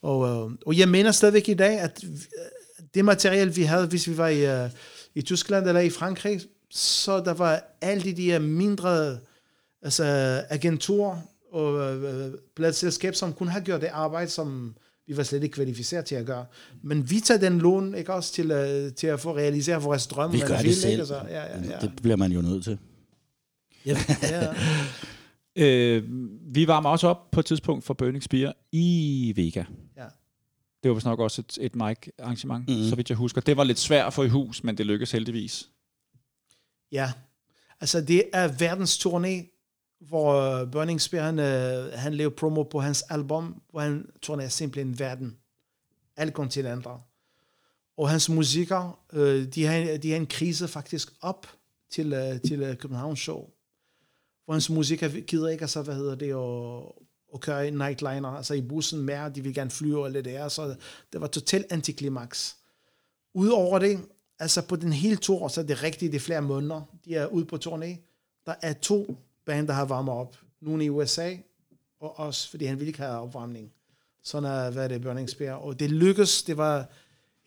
Speaker 5: Og, uh, og jeg mener stadigvæk i dag, at vi- det materiale, vi havde, hvis vi var i, uh, i Tyskland eller i Frankrig, så der var alle de der mindre altså, agenturer og øh, pladselskab, som kunne have gjort det arbejde, som vi var slet ikke kvalificeret til at gøre. Men vi tager den lån ikke også til, øh, til at få realiseret vores drøm.
Speaker 3: Vi gør det
Speaker 5: vil, ikke?
Speaker 3: selv.
Speaker 5: Altså, ja, ja, ja.
Speaker 3: Det bliver man jo nødt til.
Speaker 5: ja, ja.
Speaker 1: Øh, vi varmer også op på et tidspunkt for Burning Spear i Vega.
Speaker 5: Ja.
Speaker 1: Det var vist nok også et, et mic-arrangement, mm. så vidt jeg husker. Det var lidt svært at få i hus, men det lykkedes heldigvis.
Speaker 5: Ja, altså det er verdens turné, hvor øh, Burning Spear, han, øh, han laver promo på hans album, hvor han turnerer simpelthen verden. Alle kontinenter. Og hans musiker, øh, de, har, de har en krise faktisk op til, til Københavns Show. Hvor hans musikker gider ikke, altså, hvad hedder det, at, at køre i nightliner, altså i bussen mere, de vil gerne flyve og lidt der, så det var totalt antiklimaks. Udover det, altså på den hele tur, så er det rigtigt, det er flere måneder, de er ude på turné. Der er to band, der har varmet op. Nogle i USA, og også fordi han ville ikke have opvarmning. Sådan er, hvad det, Burning Spear. Og det lykkedes, det var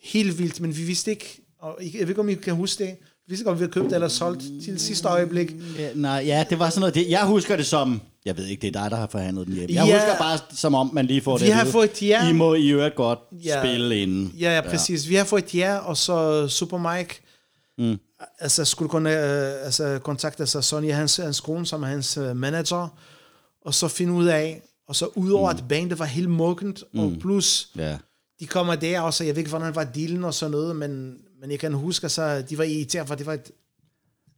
Speaker 5: helt vildt, men vi vidste ikke, Og jeg ved ikke, om I kan huske det. Vi ved ikke, om vi har købt eller solgt til sidste øjeblik.
Speaker 3: Ja, nej, ja, det var sådan noget. Det, jeg husker det som... Jeg ved ikke, det er dig, der har forhandlet den hjem. Jeg
Speaker 5: Ja.
Speaker 3: husker bare, som om man lige får
Speaker 5: Vi
Speaker 3: det
Speaker 5: har
Speaker 3: at vide.
Speaker 5: fået ja.
Speaker 3: I må i øvrigt godt
Speaker 5: Ja.
Speaker 3: spille inden.
Speaker 5: Ja, ja, præcis. Ja. Vi har fået et ja, og så Super Mike mm. altså, skulle kunne, øh, altså, kontakte sig Sonja, hans, hans kone, som er hans øh, manager, og så finde ud af, og så udover mm. at bandet var helt muggent, mm. og plus
Speaker 3: Ja.
Speaker 5: de kommer der, og så jeg ved ikke, hvordan var dealen og sådan noget, men, men jeg kan huske, så, de var irriteret, for det var et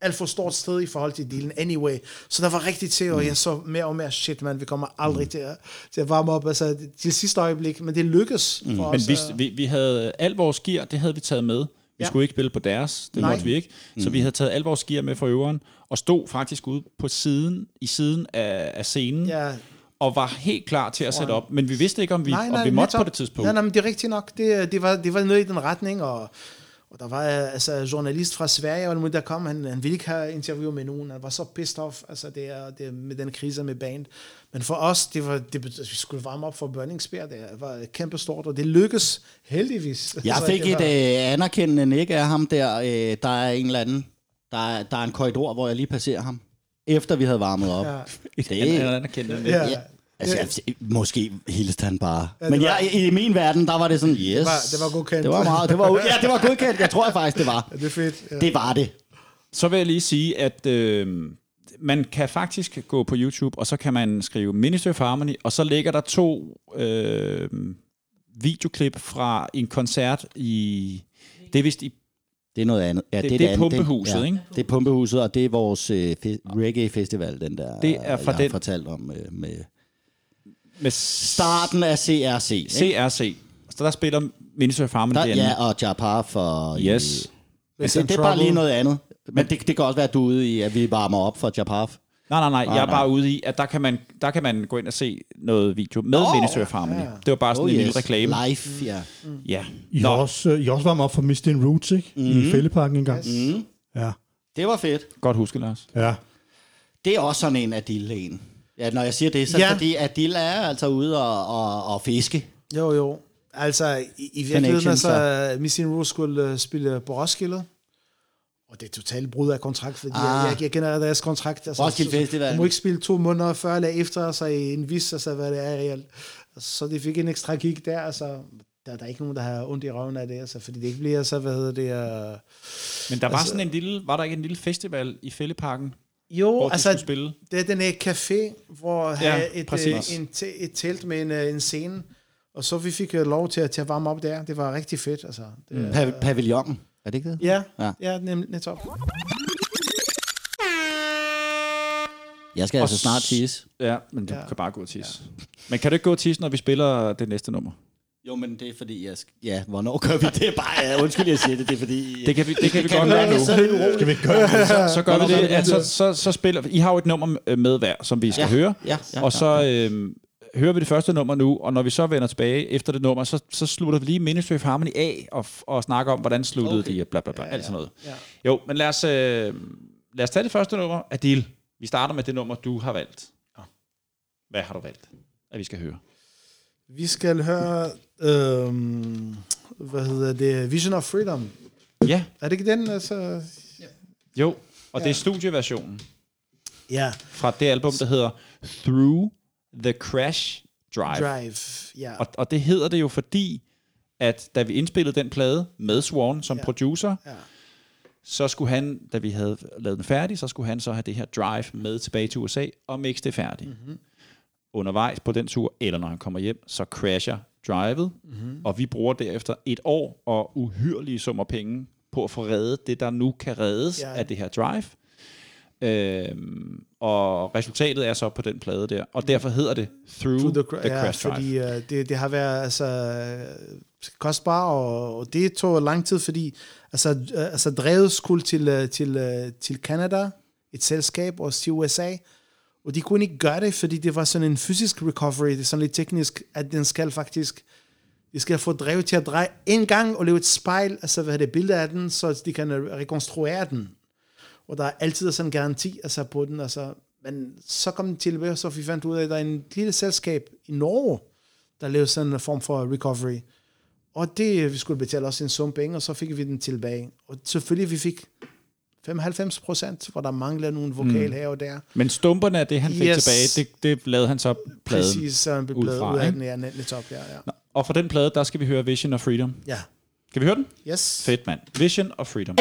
Speaker 5: alt for stort sted i forhold til dealen anyway. Så der var rigtigt til, og jeg så mere og mere, shit man, vi kommer aldrig mm. til, at, til at varme op altså, til sidste øjeblik, men det lykkes for
Speaker 1: Men
Speaker 5: os.
Speaker 1: vi,
Speaker 5: øh,
Speaker 1: vi, vi havde al vores gear, det havde vi taget med. Vi
Speaker 5: Ja.
Speaker 1: skulle ikke spille på deres, det
Speaker 5: Nej.
Speaker 1: måtte vi ikke. Så vi havde taget al vores gear med fra øveren, og stod faktisk ude på siden, i siden af, af scenen,
Speaker 5: ja,
Speaker 1: og var helt klar til at sætte op. Men vi vidste ikke, om vi,
Speaker 5: nej, nej,
Speaker 1: om vi måtte på det tidspunkt.
Speaker 5: Ja, nej, men det er rigtigt nok. Det, det, var, det var noget i den retning, og, og der var altså journalist fra Sverige, og nu der kom, han, han ville ikke have interview med nogen, han var så pissed off, altså det er, det er med den krise med band. Men for os, det var, det, betød, at vi skulle varme op for Burning Spear, det var kæmpe stort, og det lykkedes heldigvis.
Speaker 3: Jeg
Speaker 5: Så
Speaker 3: fik
Speaker 5: det
Speaker 3: et
Speaker 5: var-
Speaker 3: øh, anerkendende nik af ham der. Øh, der er en eller anden... Der er, der er en korridor, hvor jeg lige passerer ham. Efter vi havde varmet op.
Speaker 5: Ja.
Speaker 1: Et
Speaker 3: Det-
Speaker 1: andet anerkendende.
Speaker 5: Ja.
Speaker 3: Ja. Altså, jeg, måske hilste han bare.
Speaker 5: Ja,
Speaker 3: Ja,
Speaker 5: det
Speaker 3: Men
Speaker 5: var-
Speaker 3: jeg, i min verden, der var det sådan, yes.
Speaker 5: var- det var godkendt.
Speaker 3: Det var meget, det var, ja, det var godkendt. Jeg tror jeg faktisk, det var.
Speaker 5: Ja, det er fedt. Ja.
Speaker 3: Det var det.
Speaker 1: Så vil jeg lige sige, at øh, man kan faktisk gå på YouTube, og så kan man skrive Ministry of Harmony, og så ligger der to øh, videoklip fra en koncert i... Det er vist i...
Speaker 3: Det er noget andet. Ja,
Speaker 1: Det-
Speaker 3: er
Speaker 1: det er
Speaker 3: andet.
Speaker 1: Pumpehuset,
Speaker 3: ja,
Speaker 1: ikke?
Speaker 3: Det er Pumpehuset, og det er vores øh, fe- reggae-festival, den der,
Speaker 1: Det er fra
Speaker 3: jeg
Speaker 1: den-
Speaker 3: har fortalt om øh, med
Speaker 1: Med
Speaker 3: starten af CRC. ikke?
Speaker 1: CRC. Så der spiller Ministry of Harmony
Speaker 3: Der,
Speaker 1: derinde.
Speaker 3: ja, og Japar for... i-
Speaker 1: Yes.
Speaker 3: Men
Speaker 5: Some
Speaker 3: det, det er bare lige noget andet. Men det, det kan også være, at du er ude i, at vi varmer op for Japar.
Speaker 1: Nej, nej, nej. Jeg er
Speaker 3: nej.
Speaker 1: bare ude i, at der kan man, der kan man gå ind og se noget video med oh, Ministry of Harmony. Det var bare sådan
Speaker 3: Oh
Speaker 1: en
Speaker 3: yes,
Speaker 1: lille reklame.
Speaker 3: live, ja.
Speaker 1: Ja.
Speaker 2: I har også, øh, I også varmet op for Mist in Roots, ikke? Mm. I Fælleparken engang.
Speaker 3: Mm.
Speaker 2: Ja.
Speaker 3: Det var fedt.
Speaker 1: godt huske, Lars.
Speaker 2: Ja.
Speaker 3: Det er også sådan en Adil en. Ja, når jeg siger det, så er
Speaker 5: Ja.
Speaker 3: det fordi Adil er altså ude og, og, og fiske.
Speaker 5: Jo, jo. Altså, i, i virkeligheden, altså, Missing Rose skulle uh, spille på Roskilde, og det er totalt brud af kontrakt, fordi ah. Jeg, jeg kender deres kontrakt. Altså,
Speaker 3: Roskilde Festival.
Speaker 5: Du må ikke spille to måneder før eller efter, altså i en vis, altså hvad det er reelt. Altså, så de fik en ekstra gig der, altså, der, der er ikke nogen, der har ondt i røven af det, altså, fordi det ikke bliver så, hvad hedder det, uh,
Speaker 1: Men der var sådan en lille, var der ikke en lille festival i Fælleparken,
Speaker 5: jo,
Speaker 1: hvor altså, skulle spille?
Speaker 5: det er den her café, hvor
Speaker 1: Ja,
Speaker 5: ja, et,
Speaker 1: præcis.
Speaker 5: øh, en, te- et telt med en, øh, en scene, og så vi fik øh, lov til at, til at varme op der. Det var rigtig fedt. Altså. Det, mm.
Speaker 3: Pa- pavillonen. Er det ikke det?
Speaker 5: Ja,
Speaker 3: Ja.
Speaker 5: ja. ja nem, netop.
Speaker 3: Jeg skal altså snart tisse.
Speaker 1: Ja, men du
Speaker 5: ja.
Speaker 1: kan bare gå og tisse. Ja. Men kan du ikke gå og tisse, når vi spiller det næste nummer?
Speaker 3: Jo, men det er fordi, jeg skal... Ja, hvornår gør vi det? Bare, ja, undskyld, jeg siger det. Det er fordi...
Speaker 1: Det kan vi, det kan vi godt
Speaker 3: være
Speaker 1: gøre nu.
Speaker 2: Skal vi gøre det?
Speaker 1: Så, så gør vi det, at så, så, så spiller... I har jo et nummer øh, med hver, som vi skal
Speaker 3: Ja,
Speaker 1: høre.
Speaker 3: ja, ja,
Speaker 1: og så øh, hører vi det første nummer nu, og når vi så vender tilbage efter det nummer, så, så slutter vi lige Ministry of Harmony af og, og snakker om, hvordan sluttede
Speaker 3: Okay.
Speaker 1: de, bla bla bla, alt sådan noget.
Speaker 5: Ja.
Speaker 1: Jo, men lad os, øh, lad os tage det første nummer. Adil, vi starter med det nummer, du har valgt. Hvad har du valgt, at vi skal høre?
Speaker 5: Vi skal høre, øhm, hvad hedder det, Vision of Freedom.
Speaker 1: Ja,
Speaker 5: Er det ikke den? Altså,
Speaker 1: jo. Og det er studieversionen
Speaker 5: ja,
Speaker 1: fra det album, der hedder Through the Crash Drive.
Speaker 5: Drive. Ja.
Speaker 1: Og, og det hedder det jo fordi, at da vi indspillede den plade med Swan som
Speaker 5: Ja.
Speaker 1: producer,
Speaker 5: Ja.
Speaker 1: så skulle han, da vi havde lavet den færdig, så skulle han så have det her drive med tilbage til USA og mixe det færdigt. Mm-hmm. Undervejs på den tur, eller når han kommer hjem, så crasher drivet, mm-hmm. og vi bruger derefter et år og uhyrlige summer penge på at få reddet det, der nu kan reddes
Speaker 5: Ja.
Speaker 1: af det her drive. Øhm, og resultatet er så på den plade der, og derfor hedder det Through,
Speaker 5: Through
Speaker 1: the,
Speaker 5: the,
Speaker 1: the
Speaker 5: ja,
Speaker 1: Crash Drive.
Speaker 5: fordi uh, det, det har været altså, øh, kostbar, og, og det tog lang tid, fordi altså, øh, altså drevet skulle til, øh, til, øh, til Canada, et selskab, og til USA, og de kunne ikke gøre det, fordi det var sådan en fysisk recovery, det er sådan lidt teknisk, at den skal faktisk, de skal få drevet til at dreje en gang og lave et spejl, altså hvad er det, billede af den, så de kan rekonstruere den. Og der er altid sådan en garanti altså, på den. Altså. Men så kom den tilbage, så vi fandt ud af, at der er en lille selskab i Norge, der lavede sådan en form for recovery.
Speaker 1: Og det, vi skulle betale også en sum penge, og så fik vi den tilbage. Og selvfølgelig, vi fik 95 procent, hvor der manglede nogle vokal
Speaker 5: Mm.
Speaker 1: her og der.
Speaker 5: Men stumperne af det, han fik
Speaker 1: Yes.
Speaker 5: tilbage, det, det lavede han så pladen
Speaker 1: Præcis, så han blev
Speaker 5: ud fra,
Speaker 1: ud af den, ja, net op, ja, ja.
Speaker 5: Nå, Og fra den plade, der skal vi høre Vision of Freedom.
Speaker 1: Ja.
Speaker 5: Kan vi høre den?
Speaker 1: Yes.
Speaker 5: Fedt, mand. Vision of Freedom.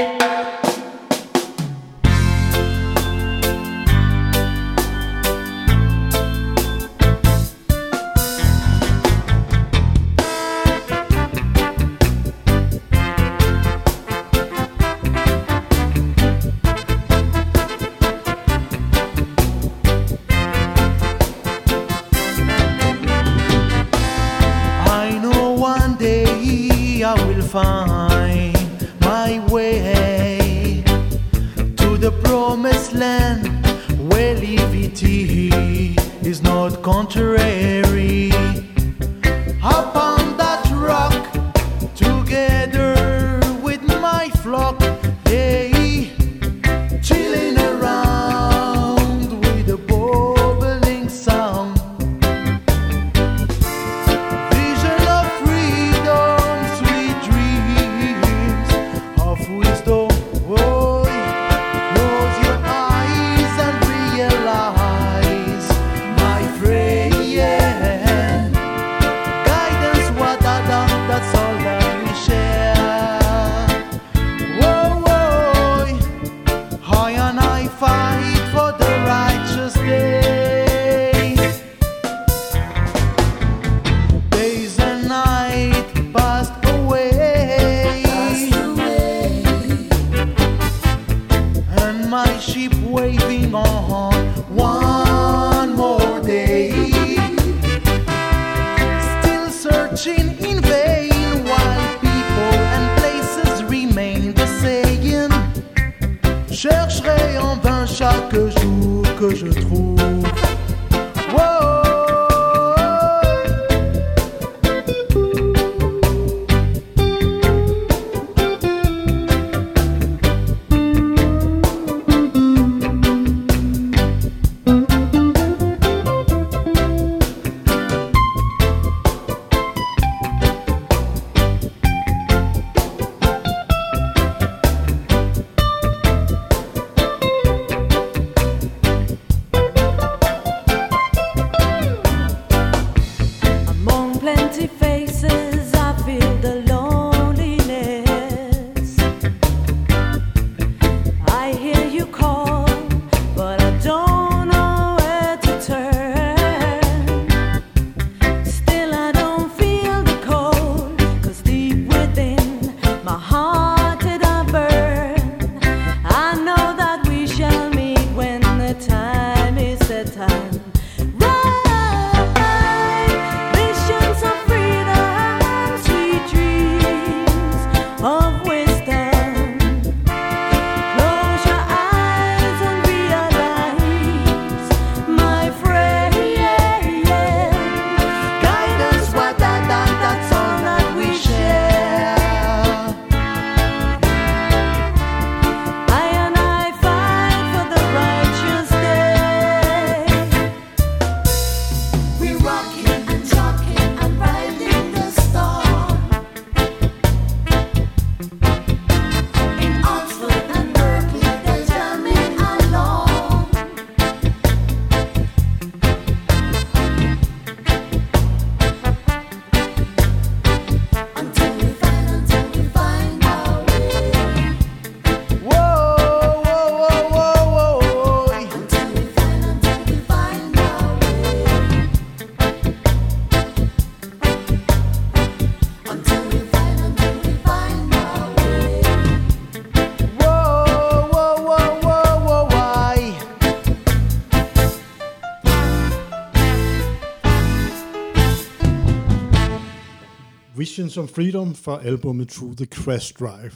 Speaker 8: Visions of Freedom
Speaker 2: fra albumet Through the Crash Drive.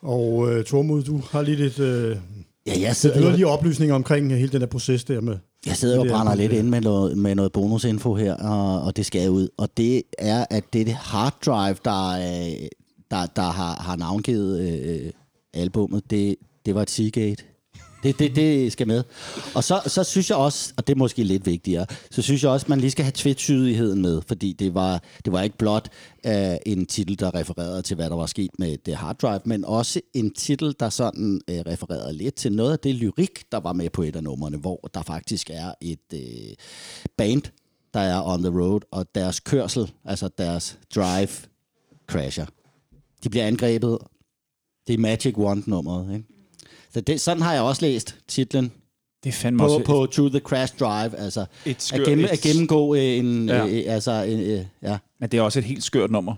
Speaker 2: Og uh, Tormod, du har lige lidt, uh,
Speaker 3: Ja, jeg
Speaker 2: lidt
Speaker 3: sidder, jo,
Speaker 2: yderligere oplysninger omkring hele den der proces der med...
Speaker 3: jeg sidder og brænder lidt ind med noget, med noget bonusinfo her, og, og det skal ud. Og det er, at det er det hard drive, der, øh, der, der har, har navngivet øh, albummet. Det, det var et Seagate. Det, det, det skal med. Og så, så synes jeg også, og det er måske lidt vigtigere, så synes jeg også, at man lige skal have tvetydigheden med, fordi det var, det var ikke blot uh, en titel, der refererede til, hvad der var sket med det hard drive, men også en titel, der sådan uh, refererede lidt til noget af det lyrik, der var med på et af numrene, hvor der faktisk er et uh, band, der er on the road, og deres kørsel, altså deres drive, crasher. De bliver angrebet. Det er Magic Wand-nummeret, ikke? Så det, sådan har jeg også læst titlen
Speaker 1: Det er fandme
Speaker 3: på,
Speaker 1: også
Speaker 3: på To the Crash Drive, altså
Speaker 1: Et
Speaker 3: at,
Speaker 1: skørt-
Speaker 3: gennem,
Speaker 1: et-
Speaker 3: at gennemgå øh, en,
Speaker 1: Ja.
Speaker 3: ja. øh, altså, en, øh, ja.
Speaker 1: Men det er også et helt skørt nummer.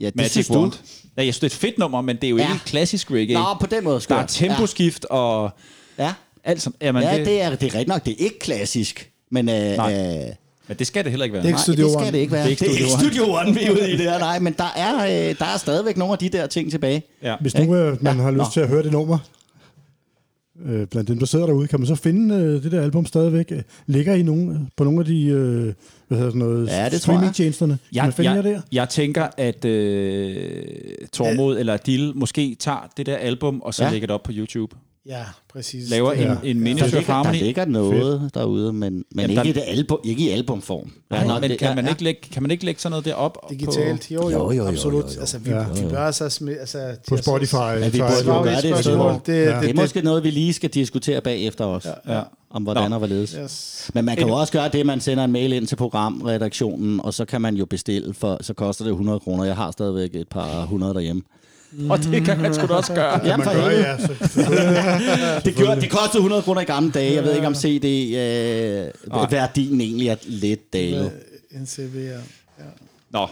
Speaker 3: ja, det
Speaker 1: Magic
Speaker 3: synes du.
Speaker 1: Wand. Ja, jeg synes, det er et fedt nummer, men det er jo
Speaker 3: Ja.
Speaker 1: ikke klassisk reggae.
Speaker 3: Nå, på den måde
Speaker 1: Der
Speaker 3: skørt.
Speaker 1: er temposkift og
Speaker 3: Ja,
Speaker 1: alt sådan. Jamen,
Speaker 3: ja. ja
Speaker 1: det,
Speaker 3: det, er, det er rigtigt nok. Det er ikke klassisk, men... Øh,
Speaker 1: Nej.
Speaker 3: øh,
Speaker 1: men det skal det heller ikke være.
Speaker 2: Det er ikke
Speaker 3: Nej,
Speaker 2: Studio
Speaker 3: det
Speaker 2: One.
Speaker 3: skal det ikke være.
Speaker 1: Det er ikke
Speaker 3: det er ikke
Speaker 1: Studio
Speaker 3: Studio One, vi er ude i det her. Nej, men der er, øh, der er stadigvæk nogle af de der ting tilbage.
Speaker 1: Ja.
Speaker 2: Hvis nu øh, man
Speaker 3: Ja.
Speaker 2: har lyst
Speaker 3: Nå.
Speaker 2: til at høre det nummer, øh, blandt dem, der sidder derude, kan man så finde øh, det der album stadigvæk? Øh, Ligger i nogle, øh, på nogle af de øh, hvad hedder sådan noget,
Speaker 3: Ja, det tror jeg.
Speaker 2: streamingtjenesterne? Kan man
Speaker 1: Jeg,
Speaker 2: finde jer
Speaker 1: jeg,
Speaker 2: der?
Speaker 1: jeg tænker, at øh, Tormod eller Dil måske tager det der album, og så
Speaker 3: Ja.
Speaker 1: lægger det op på YouTube.
Speaker 5: Ja, præcis.
Speaker 1: Laver en,
Speaker 2: Ja.
Speaker 1: en
Speaker 3: Der
Speaker 1: Ministry of
Speaker 3: ligger, der ligger noget derude, men, men
Speaker 1: Jamen,
Speaker 3: ikke,
Speaker 1: der-
Speaker 3: i det album, ikke i albumform.
Speaker 1: Ja,
Speaker 3: nå,
Speaker 1: men
Speaker 3: det-
Speaker 1: kan,
Speaker 3: ja,
Speaker 1: man
Speaker 3: ja.
Speaker 1: ikke lægge, kan man ikke lægge sådan noget derop?
Speaker 5: Digitalt, jo, jo,
Speaker 3: Jo, jo, jo,
Speaker 5: absolut.
Speaker 3: jo, jo.
Speaker 5: Altså, vi,
Speaker 2: Ja.
Speaker 5: vi bør altså... smi- altså
Speaker 2: På Spotify.
Speaker 3: Ja, vi
Speaker 2: så-
Speaker 3: burde jo gøre det, det,
Speaker 5: det,
Speaker 2: Ja.
Speaker 5: det,
Speaker 3: Det er måske noget, vi lige skal diskutere bagefter også,
Speaker 1: På, ja.
Speaker 3: om hvordan
Speaker 1: Nå.
Speaker 3: og hvorledes.
Speaker 5: Yes.
Speaker 3: Men man kan jo også gøre det, man sender en mail ind til programredaktionen, og så kan man jo bestille, for så koster det 100 kroner. Jeg har stadigvæk et par 100 derhjemme.
Speaker 1: Og det kan man sgu da også gøre.
Speaker 3: Jamen for
Speaker 2: Man gør, ja, så,
Speaker 3: Det, gjorde, det kostede 100 kroner i gamle dage. Jeg ved ikke, om CD-værdien øh, egentlig er lidt dalet.
Speaker 5: NCV, ja.
Speaker 1: Nå,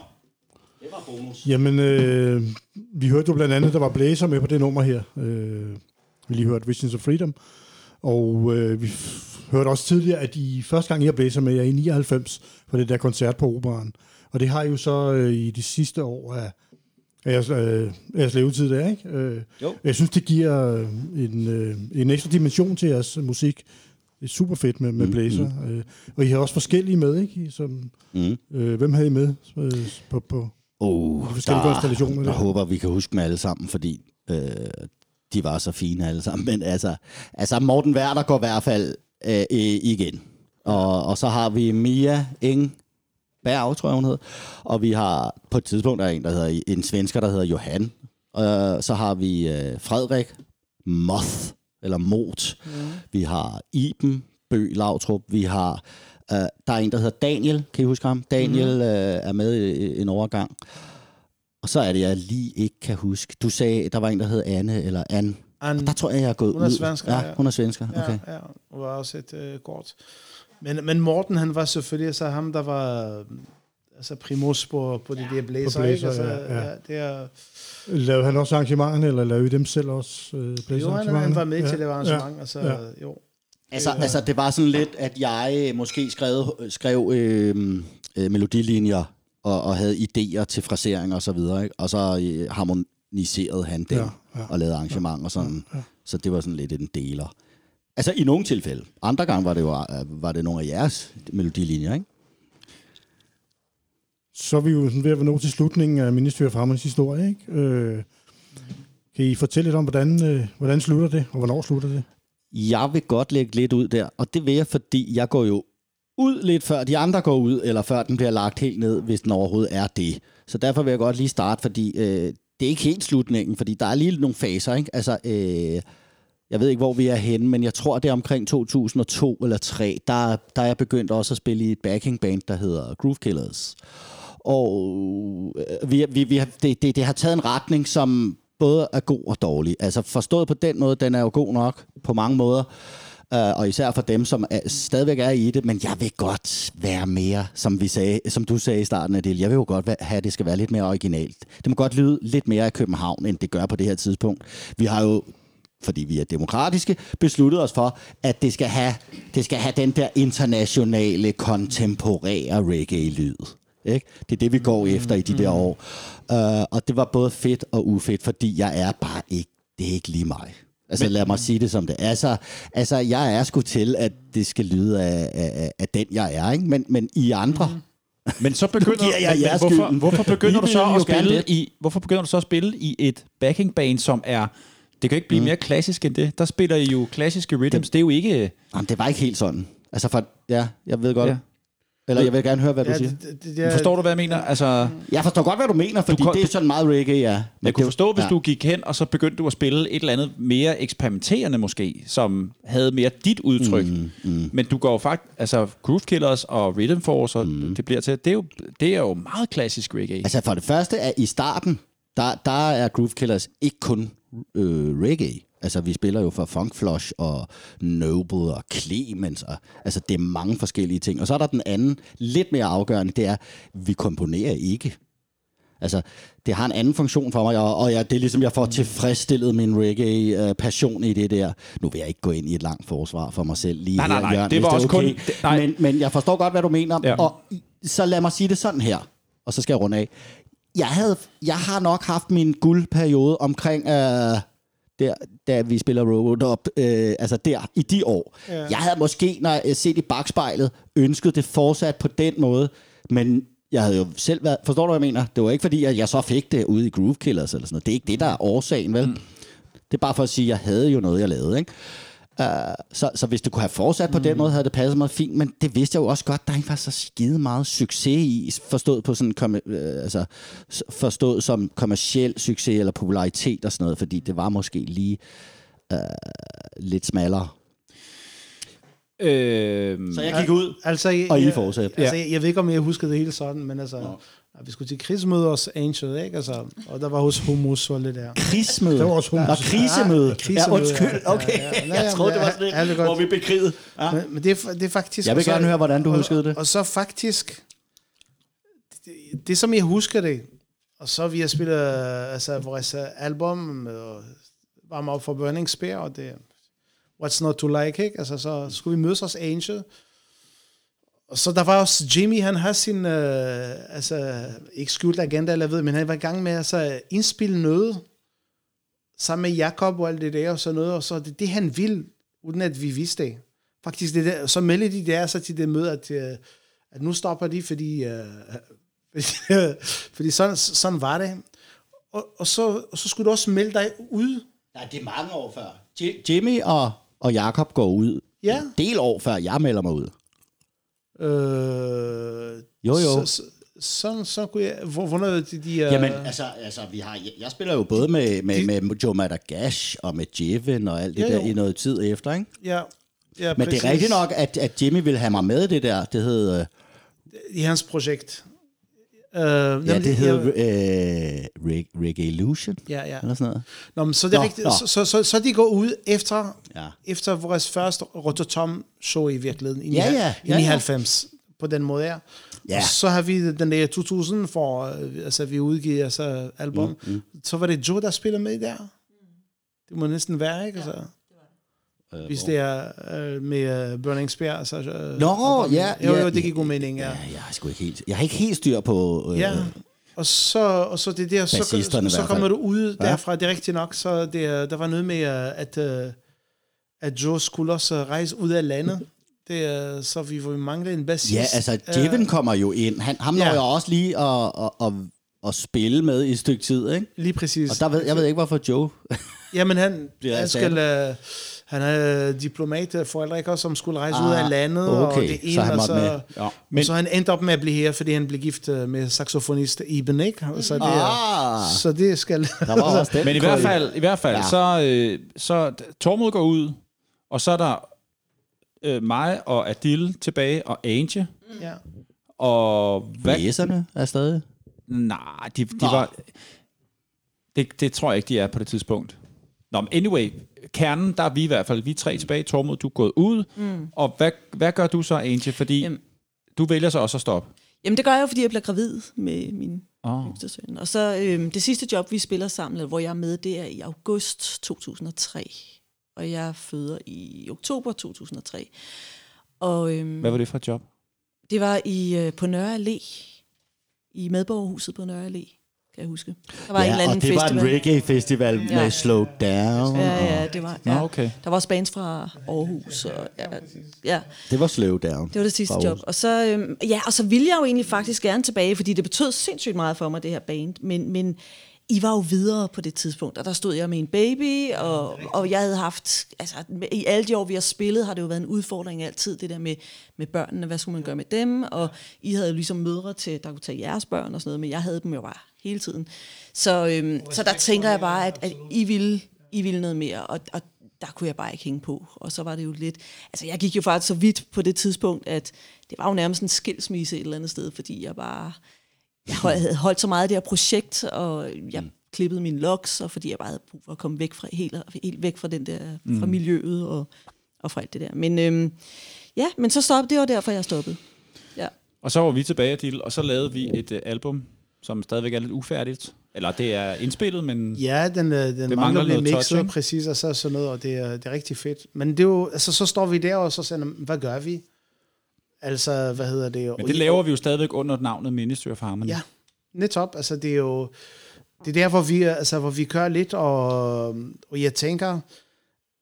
Speaker 2: Jamen, øh, vi hørte jo blandt andet, der var blæser med på det nummer her. Øh, vi lige hørte Visions of Freedom. Og øh, vi f- hørte også tidligere, at I første gang, I har blæser med, er i 99 på det der koncert på Operan. Og det har I jo så øh, i de sidste år af, af jeres, øh, jeres levetid der, ikke? Øh,
Speaker 3: Jo.
Speaker 2: Jeg synes, det giver øh, en, øh, en ekstra dimension til jeres musik. Det er super fedt med, med
Speaker 3: Mm,
Speaker 2: blæser. Øh, og I har også forskellige med, ikke? Som,
Speaker 3: Mm.
Speaker 2: øh, hvem havde I med øh, på, på,
Speaker 3: Oh,
Speaker 2: De forskellige konstellationer
Speaker 3: der,
Speaker 2: der.
Speaker 3: der håber vi kan huske dem alle sammen, fordi øh, de var så fine alle sammen. Men altså, altså Morten Werner går i hvert fald øh, igen. Og, og så har vi Mia Eng Berg, tror jeg hun hed. Og vi har på et tidspunkt der er en, der hedder, en svensker, der hedder Johan. Øh, så har vi øh, Frederik Moth, eller Mot. Mm. Vi har Iben Bø Lautrup. Vi har, øh, der er en, der hedder Daniel. Kan I huske ham? Daniel mm. øh, er med i en overgang. Og så er det, jeg lige ikke kan huske. Du sagde, der var en, der hed Anne, eller Anne.
Speaker 5: An,
Speaker 3: Og der tror jeg, jeg er gået
Speaker 5: Hun er
Speaker 3: ud.
Speaker 5: svensker,
Speaker 3: ja.
Speaker 5: ja.
Speaker 3: hun er svensker. Okay.
Speaker 5: Ja, ja, og var også et øh, godt. Men, men Morten, han var selvfølgelig altså ham, der var altså primus på, på de der blæser,
Speaker 2: blæser,
Speaker 5: ikke? Altså,
Speaker 2: ja, ja.
Speaker 5: ja. det er,
Speaker 2: Lavede han også arrangementerne, eller lavede I dem selv også? Øh,
Speaker 5: jo, han, han var med til at lave arrangement,
Speaker 2: Ja.
Speaker 5: altså,
Speaker 2: Ja.
Speaker 5: jo.
Speaker 3: Altså, altså, det var sådan lidt, at jeg måske skrev, skrev øh, øh, melodilinjer og, og havde idéer til frasering og så videre, ikke? og så øh, harmoniserede han dem
Speaker 2: Ja,
Speaker 3: ja,
Speaker 2: ja.
Speaker 3: ja. og lavede arrangement og sådan.
Speaker 2: Ja, ja.
Speaker 3: Så det var sådan lidt en deler. Altså i nogle tilfælde. Andre gange var det jo øh, var det nogle af jeres melodilinjer, ikke?
Speaker 2: Så er vi jo sådan ved at være nået til slutningen af Ministry of Harmonies historie. Ikke? Øh, kan I fortælle lidt om, hvordan, øh, hvordan slutter det, og hvornår slutter det?
Speaker 3: Jeg vil godt lægge lidt ud der, og det vil jeg, fordi jeg går jo ud lidt før de andre går ud, eller før den bliver lagt helt ned, hvis den overhovedet er det. Så derfor vil jeg godt lige starte, fordi øh, det er ikke helt slutningen, fordi der er lige nogle faser, ikke? Altså, øh, jeg ved ikke, hvor vi er henne, men jeg tror, det er omkring 2002 eller 3, der, der er jeg begyndt også at spille i et backing band, der hedder Groove Killers. Og øh, vi, vi, vi har, det, det, det har taget en retning, som både er god og dårlig. Altså forstået på den måde, den er jo god nok på mange måder. Uh, og især for dem, som er, stadigvæk er i det, men jeg vil godt være mere, som, vi sagde, som du sagde i starten af det. Jeg vil jo godt have, at det skal være lidt mere originalt. Det må godt lyde lidt mere af København, end det gør på det her tidspunkt. Vi har jo fordi vi er demokratiske, besluttet os for, at det skal have, det skal have den der internationale, kontemporære reggae-lyd. Ikke? Det er det, vi går efter i de der år. Uh, og det var både fedt og ufedt, fordi jeg er bare ikke, det er ikke lige mig. Altså Men, lad mig sige det som det er. Altså, altså jeg er sgu til, at det skal lyde af, af, af den, jeg er. Ikke? Men, men I andre, mm.
Speaker 1: Men så begynder
Speaker 3: jeg
Speaker 1: men
Speaker 3: jeres
Speaker 1: hvorfor, hvorfor begynder du så at spille i hvorfor begynder du så at spille i et backing band som er Det kan ikke blive mm. mere klassisk end det. Der spiller I jo klassiske rhythms. Det, det er jo ikke...
Speaker 3: Jamen, det var ikke helt sådan. Altså, for, ja, jeg ved godt.
Speaker 1: Ja.
Speaker 3: Eller jeg vil gerne høre, hvad du
Speaker 5: Ja,
Speaker 3: siger.
Speaker 5: det, det, det,
Speaker 1: Forstår du, hvad jeg mener? Altså,
Speaker 3: Jeg forstår godt, hvad du mener, fordi
Speaker 1: kan-
Speaker 3: det er sådan meget reggae, ja.
Speaker 1: jeg kunne
Speaker 3: det-
Speaker 1: forstå, hvis
Speaker 3: ja.
Speaker 1: du gik hen, og så begyndte du at spille et eller andet mere eksperimenterende måske, som havde mere dit udtryk. Mm, mm. Men du går faktisk... Altså, Groove Killers og Rhythm Force, og mm. det bliver til... Det er, jo, det er jo meget klassisk reggae.
Speaker 3: Altså for det første, er i starten, der, der er Groove Killers ikke kun øh, reggae. Altså vi spiller jo for Funk Flush og Noble og Clemens. Og, altså det er mange forskellige ting. Og så er der den anden, lidt mere afgørende, det er, vi komponerer ikke. Altså, det har en anden funktion for mig, og, og jeg, det er ligesom, jeg får tilfredsstillet min reggae-passion i det der. Nu vil jeg ikke gå ind i et langt forsvar for mig selv lige
Speaker 1: Nej, nej,
Speaker 3: her,
Speaker 1: nej,
Speaker 3: Jørgen,
Speaker 1: det var
Speaker 3: er
Speaker 1: også kun-
Speaker 3: okay.
Speaker 1: det- nej.
Speaker 3: Men, men jeg forstår godt, hvad du mener.
Speaker 1: Ja.
Speaker 3: Og så lad mig sige det sådan her, og så skal jeg runde af. Jeg, havde, jeg har nok haft min guldperiode omkring... Øh, der, da vi spiller Robot øh, altså der, i de år. Ja. Jeg havde måske, når jeg set i bagspejlet, ønsket det fortsat på den måde, men jeg havde jo selv været, forstår du, hvad jeg mener? Det var ikke fordi, at jeg så fik det ude i Groove Killers eller sådan noget. Det er ikke det, der er årsagen, vel? Mm. Det er bare for at sige, at jeg havde jo noget, jeg lavede, ikke? Uh, så, så hvis det kunne have fortsat på mm. den måde, havde det passet mig fint, men det vidste jeg jo også godt, der er ikke var så skide meget succes i, forstået, på sådan, kom, øh, altså, forstået som kommersiel succes eller popularitet og sådan noget, fordi det var måske lige uh, lidt smallere.
Speaker 1: Øh,
Speaker 3: Så jeg gik ud,
Speaker 5: Altså, jeg,
Speaker 3: og I fortsætter.
Speaker 5: Altså, jeg, jeg ved ikke, om jeg husker det hele sådan, men altså. Vi skulle til krigsmøde hos Angel, ikke? Altså, og der var hos Humus og lidt der.
Speaker 3: Krigsmøde.
Speaker 2: Det var også hummus.
Speaker 3: Og krisemøde.
Speaker 5: Ja,
Speaker 3: Ja,
Speaker 5: krisemøde,
Speaker 3: undskyld.
Speaker 5: ja.
Speaker 3: Okay.
Speaker 5: Ja, ja. Nå,
Speaker 3: Jeg troede, det var sådan
Speaker 5: ja, det
Speaker 3: hvor vi bekrigede. Ja.
Speaker 5: Men, men det, er, det er faktisk...
Speaker 3: Jeg vil
Speaker 5: og så-
Speaker 3: gerne høre, hvordan du
Speaker 5: og-
Speaker 3: huskede det.
Speaker 5: Og så faktisk, det, det som jeg husker det, og så vi har spillet altså, vores album, og varme op for Burning Spear, og det What's Not To Like, ikke? Altså, så skulle vi mødes hos Angel, og så der var også Jimmy, han har sin, øh, altså, ikke skjult agenda, eller ved, men han var i gang med at altså, indspille noget, sammen med Jakob og alt det der, og sådan noget, og så det, det han vil, uden at vi vidste det. Faktisk, det der, så meldte de der så til det møde, at, øh, at nu stopper de, fordi, øh, fordi, fordi sådan, sådan var det. Og, og, så, og så skulle du også melde dig ud.
Speaker 3: Nej, det er mange år før. Ji- Jimmy og, og Jakob går ud.
Speaker 5: Ja.
Speaker 3: En del år før jeg melder mig ud.
Speaker 5: Øh,
Speaker 3: Jo, jo.
Speaker 5: Så, så, så, så kunne jeg... Hvor, hvornår de... de uh,
Speaker 3: Jamen, altså, altså vi har, jeg, jeg spiller jo både med, med, med Joe Madagash og med Jevin og alt det
Speaker 5: Ja,
Speaker 3: der
Speaker 5: jo.
Speaker 3: i noget tid efter, ikke?
Speaker 5: Ja, ja
Speaker 3: Men det er rigtigt nok, at, at Jimmy ville have mig med det der. Det hed, øh,
Speaker 5: I hans projekt. Uh,
Speaker 3: ja, det hed
Speaker 5: Ja,
Speaker 3: øh, Reg, Reggae Illusion,
Speaker 5: ja, ja.
Speaker 3: eller sådan noget.
Speaker 5: Nå, men så, er det
Speaker 3: Nå,
Speaker 5: rigtigt,
Speaker 3: nå.
Speaker 5: så, så, så, så de går ud efter,
Speaker 3: Ja.
Speaker 5: efter vores første Rototom show i virkeligheden,
Speaker 3: Ja,
Speaker 5: i,
Speaker 3: ja, ja,
Speaker 5: i
Speaker 3: ja.
Speaker 5: 90, på den måde her.
Speaker 3: Ja.
Speaker 5: Og så har vi den der 2000, for, øh, altså vi udgiver altså album. Mm, mm. Så var det Joe, der spiller med der. Det må næsten være, ikke? Altså,
Speaker 3: Øh,
Speaker 5: hvis det er øh, med uh, Burning Spear. Så, øh,
Speaker 3: Nå, ja,
Speaker 5: Jo,
Speaker 3: ja,
Speaker 5: jo, det
Speaker 3: ja,
Speaker 5: gik god mening, ja.
Speaker 3: Ja, jeg har sgu ikke helt, jeg har ikke helt styr på... Øh,
Speaker 5: Ja, og så, og så det der, så, så
Speaker 3: hvert
Speaker 5: kommer du ud
Speaker 3: Ja.
Speaker 5: derfra, det er rigtigt nok, så det, er- der var noget med, øh, at, øh, at Joe skulle også rejse ud af landet, det, så vi vi manglede en bassist.
Speaker 3: Ja, altså
Speaker 5: Øh,
Speaker 3: Jevin kommer jo ind. Han, ham når
Speaker 5: Ja.
Speaker 3: jeg også lige at, at, at, at spille med i et stykke tid, ikke?
Speaker 5: Lige præcis.
Speaker 3: Og der ved, jeg ved ikke, hvorfor Joe...
Speaker 5: Jamen, han, han skal... Øh, han er diplomat forældre, ikke også, som skulle rejse ah, ud af landet, og
Speaker 3: okay,
Speaker 5: det
Speaker 3: så
Speaker 5: ene,
Speaker 3: han
Speaker 5: og så,
Speaker 3: med.
Speaker 1: Ja,
Speaker 5: men, så han endte op med at blive her, fordi han blev gift øh, med saxofonist Iben, ikke? Så det,
Speaker 3: Ah.
Speaker 5: så det skal...
Speaker 3: Der var også den
Speaker 1: Men i hvert fald, i hvert fald
Speaker 3: Ja.
Speaker 1: så, øh, så Tormod går ud, og så er der øh, mig og Adil tilbage, og Ange.
Speaker 5: ja.
Speaker 1: Og hvad?
Speaker 3: Læserne er stadig...
Speaker 1: Nej, de, de var... Det, det tror jeg ikke, de er på det tidspunkt. Nå, men anyway, kernen, der er vi i hvert fald, vi er tre tilbage. Tormod, du er gået ud. Mm. Og hvad, hvad gør du så, Ange? Fordi
Speaker 4: Jamen.
Speaker 1: du vælger så også at stoppe.
Speaker 4: Jamen, det gør jeg jo, fordi jeg bliver gravid med min
Speaker 1: Oh.
Speaker 4: yngste søn. Og så øhm, det sidste job, vi spiller sammen, eller hvor jeg er med, det er i august 2003. Og jeg føder i oktober 2003. Og øhm,
Speaker 1: Hvad var det for et job?
Speaker 4: det var i øh, på Nørre Allé. I medborgerhuset på Nørre Allé, kan jeg huske. Der var en eller
Speaker 3: Ja,
Speaker 4: anden
Speaker 3: og det var
Speaker 4: festival.
Speaker 3: en reggae-festival
Speaker 4: Ja.
Speaker 3: med Slow Down.
Speaker 4: Ja, ja, det var,
Speaker 1: Nå,
Speaker 4: ja.
Speaker 1: okay.
Speaker 4: Der var også bands fra Aarhus. Og, ja, ja,
Speaker 3: Det var Slow Down.
Speaker 4: det var det sidste job. Og så, øhm, ja, og så ville jeg jo egentlig faktisk gerne tilbage, fordi det betød sindssygt meget for mig, det her band. Men, men I var jo videre på det tidspunkt, og der stod jeg med en baby, og, og jeg havde haft, altså i alle de år, vi har spillet, har det jo været en udfordring altid, det der med, med børnene, hvad skulle man gøre med dem, og I havde jo ligesom mødre til, der kunne tage jeres børn og sådan noget, men jeg havde dem jo bare hele tiden. Så, øhm, så der tænker jeg bare, at, at I, ville, I ville noget mere, og, og der kunne jeg bare ikke hænge på. Og så var det jo lidt... Altså, jeg gik jo faktisk så vidt på det tidspunkt, at det var jo nærmest en skilsmisse et eller andet sted, fordi jeg bare... Jeg hold- havde holdt så meget af det her projekt, og jeg mm. klippede mine locks, og fordi jeg bare havde brug for at komme væk fra, helt, helt væk fra, den der, fra miljøet og, og fra alt det der. Men øhm, ja, men så stoppede, det var derfor, jeg stoppede. Ja.
Speaker 1: Og så var vi tilbage, Adil, og så lavede vi et uh, album, som stadigvæk er lidt ufærdigt. Eller det er indspillet, men
Speaker 5: Ja, den, øh, den
Speaker 1: Det
Speaker 5: mangler,
Speaker 1: mangler noget
Speaker 5: mixet,
Speaker 1: ikke?
Speaker 5: præcis, og så sådan noget, og det er, det er rigtig fedt. Men det er jo, altså, så står vi der, og så siger, hvad gør vi? Altså, hvad hedder det?
Speaker 1: Men det laver vi jo stadigvæk under navnet Ministry of Harmony.
Speaker 5: Ja, netop. Altså, det er jo... Det er der, hvor vi, altså, hvor vi kører lidt, og, og jeg tænker...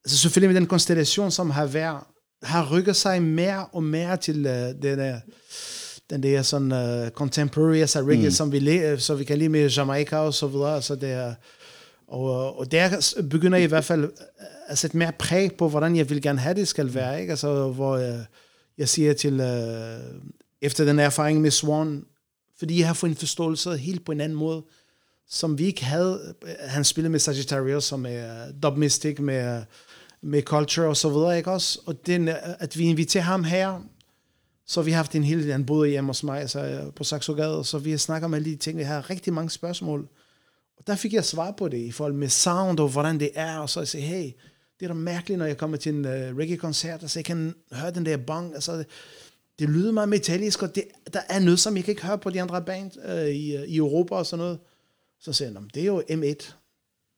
Speaker 5: Altså, selvfølgelig med den konstellation, som har været, har rykket sig mere og mere til uh, den der, den der sådan uh, contemporary, altså reggae, mm. som vi, le, så vi kan lide med Jamaica og så videre. Altså, det er, og, og der begynder jeg i hvert fald at sætte mere præg på, hvordan jeg vil gerne have det skal være. Ikke? Altså, hvor jeg, jeg siger til, uh, efter den erfaring med Swan, fordi jeg har fået en forståelse helt på en anden måde, som vi ikke havde. Han spillede med Sagittarius, som er Dub Mystic, med, med Culture og så videre, ikke også? Og den, at vi inviterer ham her, så vi har haft en hel, han boede hjemme hos mig, altså på Saxogade, så vi har snakket om alle de ting, vi har rigtig mange spørgsmål. Og der fik jeg svar på det, i forhold med sound og hvordan det er, og så jeg sagde, hey, det er da mærkeligt, når jeg kommer til en uh, reggae-koncert, altså jeg kan høre den der bang, altså det, det lyder meget metallisk, og det, der er noget, som jeg kan ikke høre på de andre band uh, i, uh, i Europa og sådan noget. Så jeg, "Nå, men det er jo M1.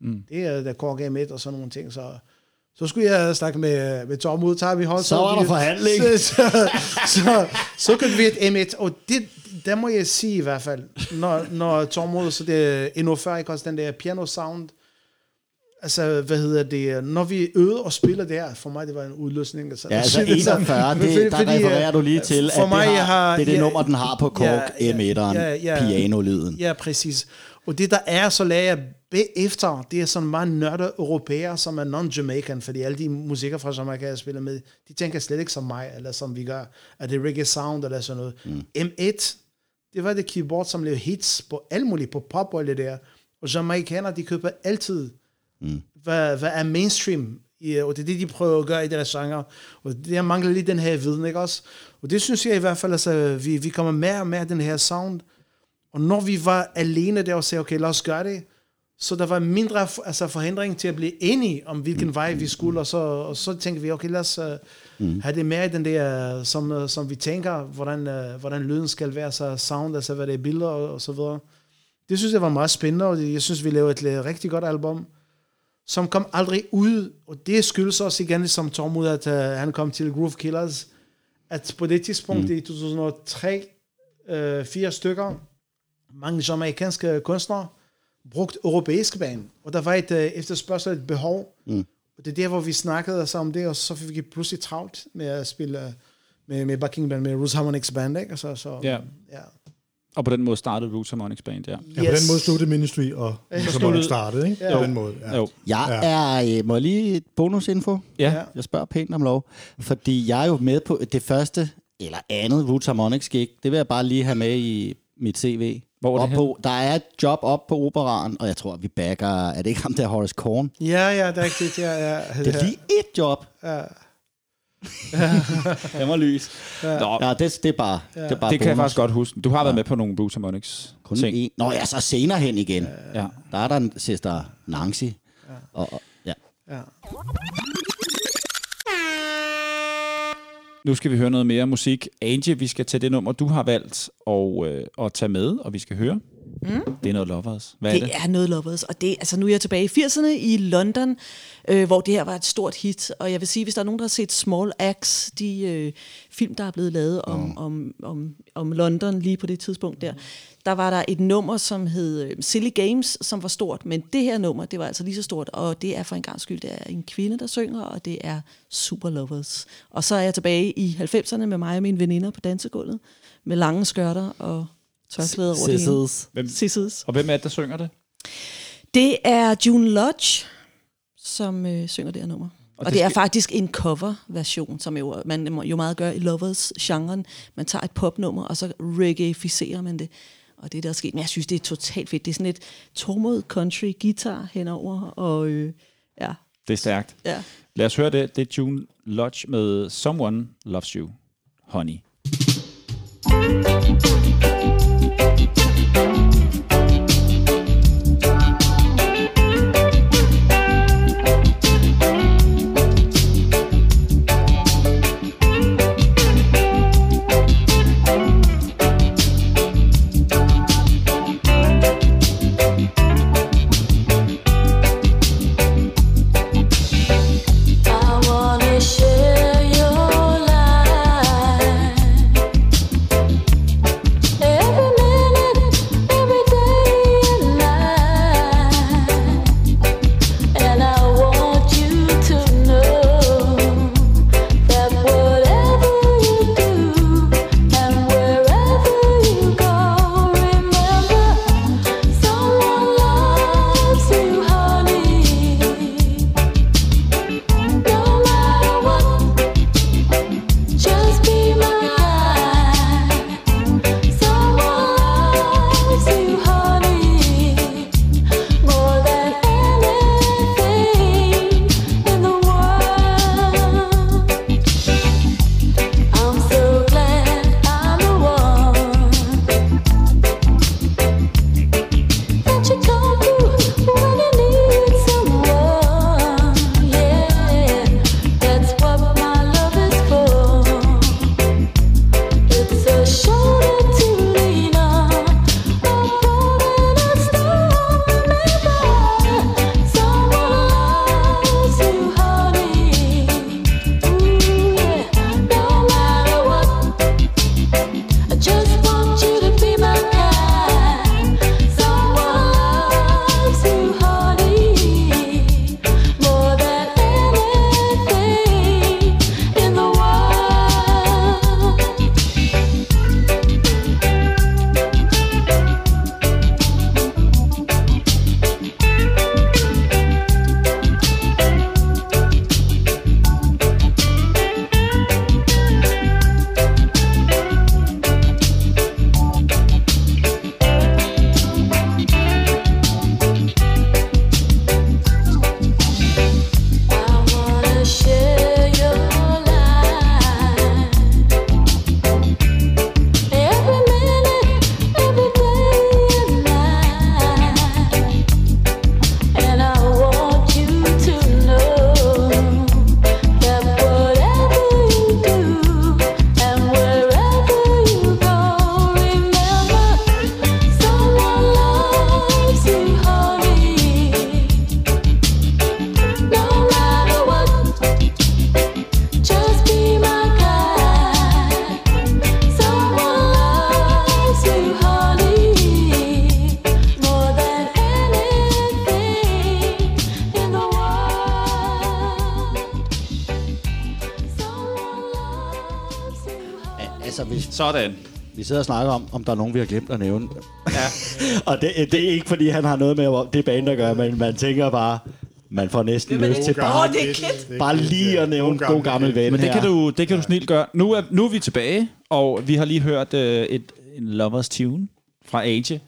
Speaker 5: Mm. Det er der Korg M1 og sådan nogle ting, så... Så skulle jeg snakke med, med Tom ud, tager vi hold.
Speaker 3: Så var der forhandling.
Speaker 5: Så, så, så, så købte vi et M1, og det, der må jeg sige i hvert fald, når, når Tom ud, så det er endnu før, ikke også den der piano sound, altså, hvad hedder det, når vi øvede og spiller der, for mig, det var en udløsning. Altså,
Speaker 3: Ja, altså 41, det,
Speaker 5: Fordi-
Speaker 3: der refererer
Speaker 5: øh,
Speaker 3: du lige til,
Speaker 5: for
Speaker 3: at
Speaker 5: mig,
Speaker 3: det, har,
Speaker 5: har-
Speaker 3: det er det
Speaker 5: ja,
Speaker 3: nummer, den har på Korg
Speaker 5: ja,
Speaker 3: M1'eren,
Speaker 5: ja, ja.
Speaker 3: pianolyden.
Speaker 5: Ja, præcis. Og det der er, så lader jeg bagefter, det er sådan meget nørde europæer, som er non-Jamaican, fordi alle de musikker fra Jamaica, jeg spiller med, de tænker slet ikke som mig, eller som vi gør. Er det reggae sound, eller sådan noget. Mm. M1, det var det keyboard, som lavede hits på alt muligt, på pop og det der. Og Jamaicaner, de køber altid, mm. hvad, hvad er mainstream, i, og det er det, de prøver at gøre i deres genre. Og det mangler lidt den her viden, ikke også? Og det synes jeg i hvert fald, altså, vi, vi kommer mere og mere den her sound, og når vi var alene der og sagde, okay, lad os gøre det, så der var mindre altså, forhindring til at blive enige om, hvilken vej vi skulle, og så, og så tænkte vi, okay, lad os uh, mm. have det mere i den der, som, uh, som vi tænker, hvordan, uh, hvordan lyden skal være, så sound, altså hvad det er billeder og, og så videre. Det synes jeg var meget spændende, og jeg synes, vi lavede et rigtig godt album, som kom aldrig ud, og det skyldes også igen, som Tom ud, at uh, han kom til Groove Killers, at på det tidspunkt mm. i 2003, uh, fire stykker, mange jamaikanske kunstnere brugt europæiske band, og der var et uh, efterspørgsel, et behov, mm. og det er der, hvor vi snakkede altså om det, og så fik vi pludselig travlt med at spille uh, med, med backing band, med Roots Harmonix Band, ikke? Og så, så,
Speaker 1: Ja.
Speaker 5: ja.
Speaker 1: Og på den måde startede Roots Harmonics Band, ja.
Speaker 2: Ja, på den måde sluttede Ministry, og så må det startede, ikke? På den måde, ja.
Speaker 1: Jo.
Speaker 3: Jeg er, øh, må jeg lige et bonusinfo?
Speaker 1: Ja.
Speaker 3: Jeg spørger pænt om lov. Fordi jeg er jo med på det første, eller andet Roots Harmonics gig. Det vil jeg bare lige have med i mit CV.
Speaker 1: Hvor er det
Speaker 3: på, der er et job op på operaren, og jeg tror, vi backer... Er det ikke ham der, Horace Korn?
Speaker 5: ja, ja, det er rigtigt, ja, ja.
Speaker 3: Det er lige et job.
Speaker 1: Den var lys. Nå,
Speaker 3: Ja, det, det er bare, det er bare
Speaker 1: det kan jeg
Speaker 3: bonus.
Speaker 1: faktisk godt huske. Du har været med på nogle Roots Harmonics
Speaker 3: Kun
Speaker 1: ting.
Speaker 3: en. Nå ja, så senere hen igen.
Speaker 1: Ja.
Speaker 3: Der er der en søster Nancy. Og, og, ja.
Speaker 5: ja.
Speaker 1: Nu skal vi høre noget mere musik. Angie, vi skal til det nummer, du har valgt og, øh, at tage med, og vi skal høre. Mm. Det er noget Lovers. Hvad er det?
Speaker 4: Det er noget Lovers, og det, altså nu er jeg tilbage i 80'erne i London, øh, hvor det her var et stort hit, og jeg vil sige, hvis der er nogen, der har set Small Axe, de øh, film, der er blevet lavet om, mm. om, om, om London lige på det tidspunkt der, der var der et nummer, som hed øh, Silly Games, som var stort, men det her nummer, det var altså lige så stort, og det er for en gang skyld, det er en kvinde, der synger, og det er Super Lovers. Og så er jeg tilbage i 90'erne med mig og mine veninder på dansegulvet, med lange skørter og tørklæder over det hele.
Speaker 1: Hvem,
Speaker 4: Sisses.
Speaker 1: og hvem er det, der synger det?
Speaker 4: Det er June Lodge, som øh, synger det her nummer. Og, og det, det er faktisk en cover-version, som jo, man må jo meget gør i Lovers-genren. Man tager et popnummer, og så reggae-ficerer man det. Og det, der er sket, men jeg synes, det er totalt fedt. Det er sådan et tormod country guitar henover, og øh, ja,
Speaker 1: Det er stærkt.
Speaker 4: ja.
Speaker 1: Lad os høre det. Det er June Lodge med Someone Loves You, Honey.
Speaker 9: I
Speaker 1: Sådan.
Speaker 3: vi sidder og snakker om, om der er nogen, vi har glemt at nævne. Ja. og det, det er ikke, fordi han har noget med det band at gøre, men man tænker bare, man får næsten lyst til bare,
Speaker 4: det er
Speaker 3: bare lige at nævne god gammel ven
Speaker 1: Men det kan du, det kan du snilt gøre. Nu er, nu er vi tilbage, og vi har lige hørt øh, et, en Lovers Tune fra Age.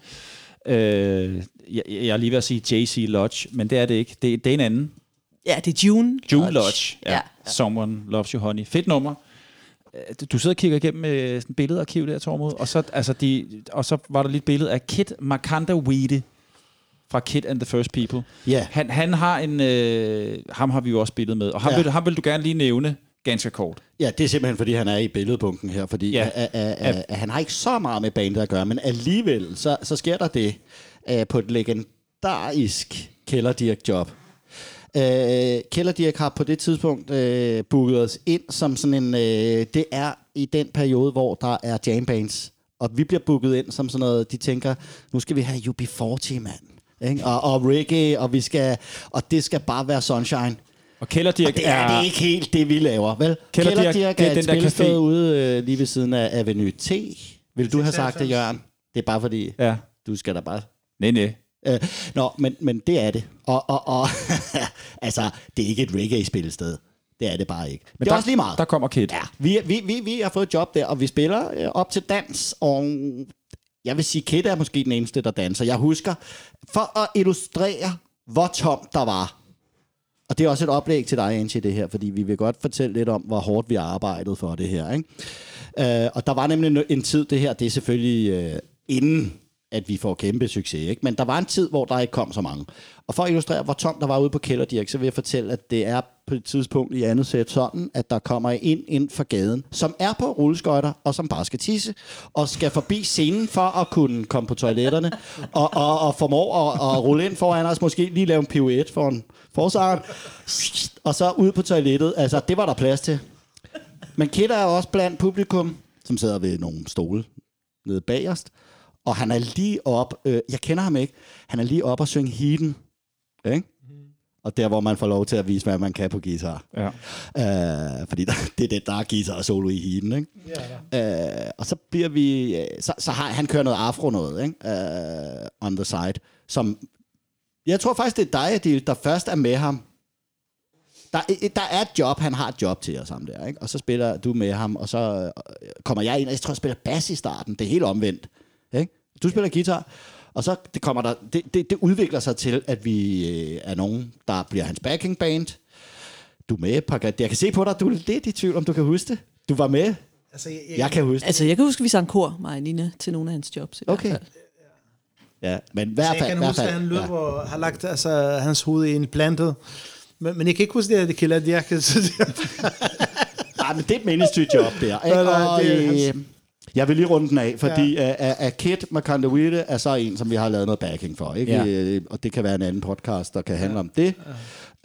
Speaker 1: Øh, jeg, jeg er lige ved at sige JC Lodge, men det er det ikke. Det, det er en anden.
Speaker 4: Ja, det er June.
Speaker 1: June Lodge.
Speaker 4: Ja. ja.
Speaker 1: Someone Loves You Honey. Fedt nummer. Øh, Du sidder og kigger igennem øh, sådan et billedarkiv der, Tormod, og så, altså de, og så var der lige et billede af Kit Makanda Weede fra Kid and the First People.
Speaker 3: Ja.
Speaker 1: Han, han har en... Øh, ham har vi jo også billedet med, og ham,
Speaker 3: Ja.
Speaker 1: vil, ham vil du gerne lige nævne ganske kort.
Speaker 3: Ja, det er simpelthen, fordi han er i billedbunken her, fordi
Speaker 1: Ja.
Speaker 3: a, a, a, a, han har ikke så meget med bandet at gøre, men alligevel, så, så sker der det uh, på et legendarisk Killer Dirk. Uh, Killer Dirk har på det tidspunkt uh, booket os ind som sådan en... Uh, det er i den periode, hvor der er jambands, og vi bliver booket ind som sådan noget, de tænker, nu skal vi have UB40, mand. Ikke? Og, og reggae, og, vi skal, og det skal bare være sunshine.
Speaker 1: Og Kælderdirk
Speaker 3: Og det er, er det ikke helt det, vi laver, vel?
Speaker 1: Kælderdirk,
Speaker 3: Kælderdirk
Speaker 1: det er
Speaker 3: er
Speaker 1: den
Speaker 3: et
Speaker 1: der
Speaker 3: spillested ude øh, lige ved siden af Avenue T. Vil du have sagt det,
Speaker 5: 96.
Speaker 3: Jørgen? Det er bare fordi,
Speaker 1: Ja.
Speaker 3: du skal da bare...
Speaker 1: Nej, nej.
Speaker 3: Øh, nå, men, men det er det. Og, og, og altså, det er ikke et reggae-spillested. Det er det bare ikke. Men det er
Speaker 1: der,
Speaker 3: også lige meget.
Speaker 1: Der kommer Kid.
Speaker 3: Ja, vi, vi, vi, vi har fået et job der, og vi spiller øh, op til dans, og jeg vil sige, Kid er måske den eneste, der danser. Jeg husker, for at illustrere, hvor tomt der var, og det er også et oplæg til dig, Angie, det her, fordi vi vil godt fortælle lidt om, hvor hårdt vi har arbejdet for det her. Ikke? Øh, og der var nemlig en tid, det her, det er selvfølgelig øh, inden, at vi får kæmpe succes. Ikke? Men der var en tid, hvor der ikke kom så mange. Og for at illustrere, hvor tomt der var ude på Kælderdirk, så vil jeg fortælle, at det er på et tidspunkt i andet sæt sådan, at der kommer ind ind for gaden, som er på rulleskøjter, og som bare skal tisse, og skal forbi scenen for at kunne komme på toiletterne, og, og, og formår at, at rulle ind foran os, måske lige lave en pirouette for en forsangeren, og så ud på toilettet. Altså, det var der plads til. Men Kitter er også blandt publikum, som sidder ved nogle stole nede bagerst, og han er lige op, øh, jeg kender ham ikke, han er lige op og synge Heeden, ikke? Og der, hvor man får lov til at vise, hvad man kan på guitar.
Speaker 1: Ja.
Speaker 3: Øh, fordi der, det er det, der er guitar solo i Heeden, ikke? Ja, øh, og så bliver vi... øh, Så, så har han kører noget afro noget, ikke? Øh, on the side. Som... Jeg tror faktisk, det er dig, Adil, der først er med ham. Der, der er et job, han har et job til os sammen der, ikke? Og så spiller du med ham, og så øh, kommer jeg ind, og jeg tror, jeg spiller bass i starten. Det er helt omvendt? Du spiller guitar, og så det kommer der, det, det, det udvikler sig til, at vi øh, er nogen, der bliver hans backing band. Du er med, Pagat. Jeg kan se på dig, du er lidt i tvivl, om du kan huske det. Du var med.
Speaker 5: Altså, jeg, jeg,
Speaker 3: Jeg kan huske det.
Speaker 4: Altså, jeg kan huske, at vi sang kor, mig og Nina, til nogle af hans jobs. I hvert
Speaker 3: Okay.
Speaker 4: fald.
Speaker 3: Ja, men i hvert
Speaker 5: Så jeg
Speaker 3: fald...
Speaker 5: kan
Speaker 3: hvert
Speaker 5: huske, at
Speaker 3: fald,
Speaker 5: han løb
Speaker 3: ja.
Speaker 5: og har lagt altså, hans hoved i en plantet. Men, men jeg kan ikke huske det, at det kælder Dirk. Så det,
Speaker 3: Nej, men det er et meningstygt job der. Ikke? Og,
Speaker 5: det er
Speaker 3: øh,
Speaker 5: hans-
Speaker 3: jeg vil lige runde den af, fordi ja. uh, uh, Kit Makandawite er så en, som vi har lavet noget backing for. Ikke?
Speaker 1: Ja.
Speaker 3: Ja. Og det kan være en anden podcast, der kan handle om det.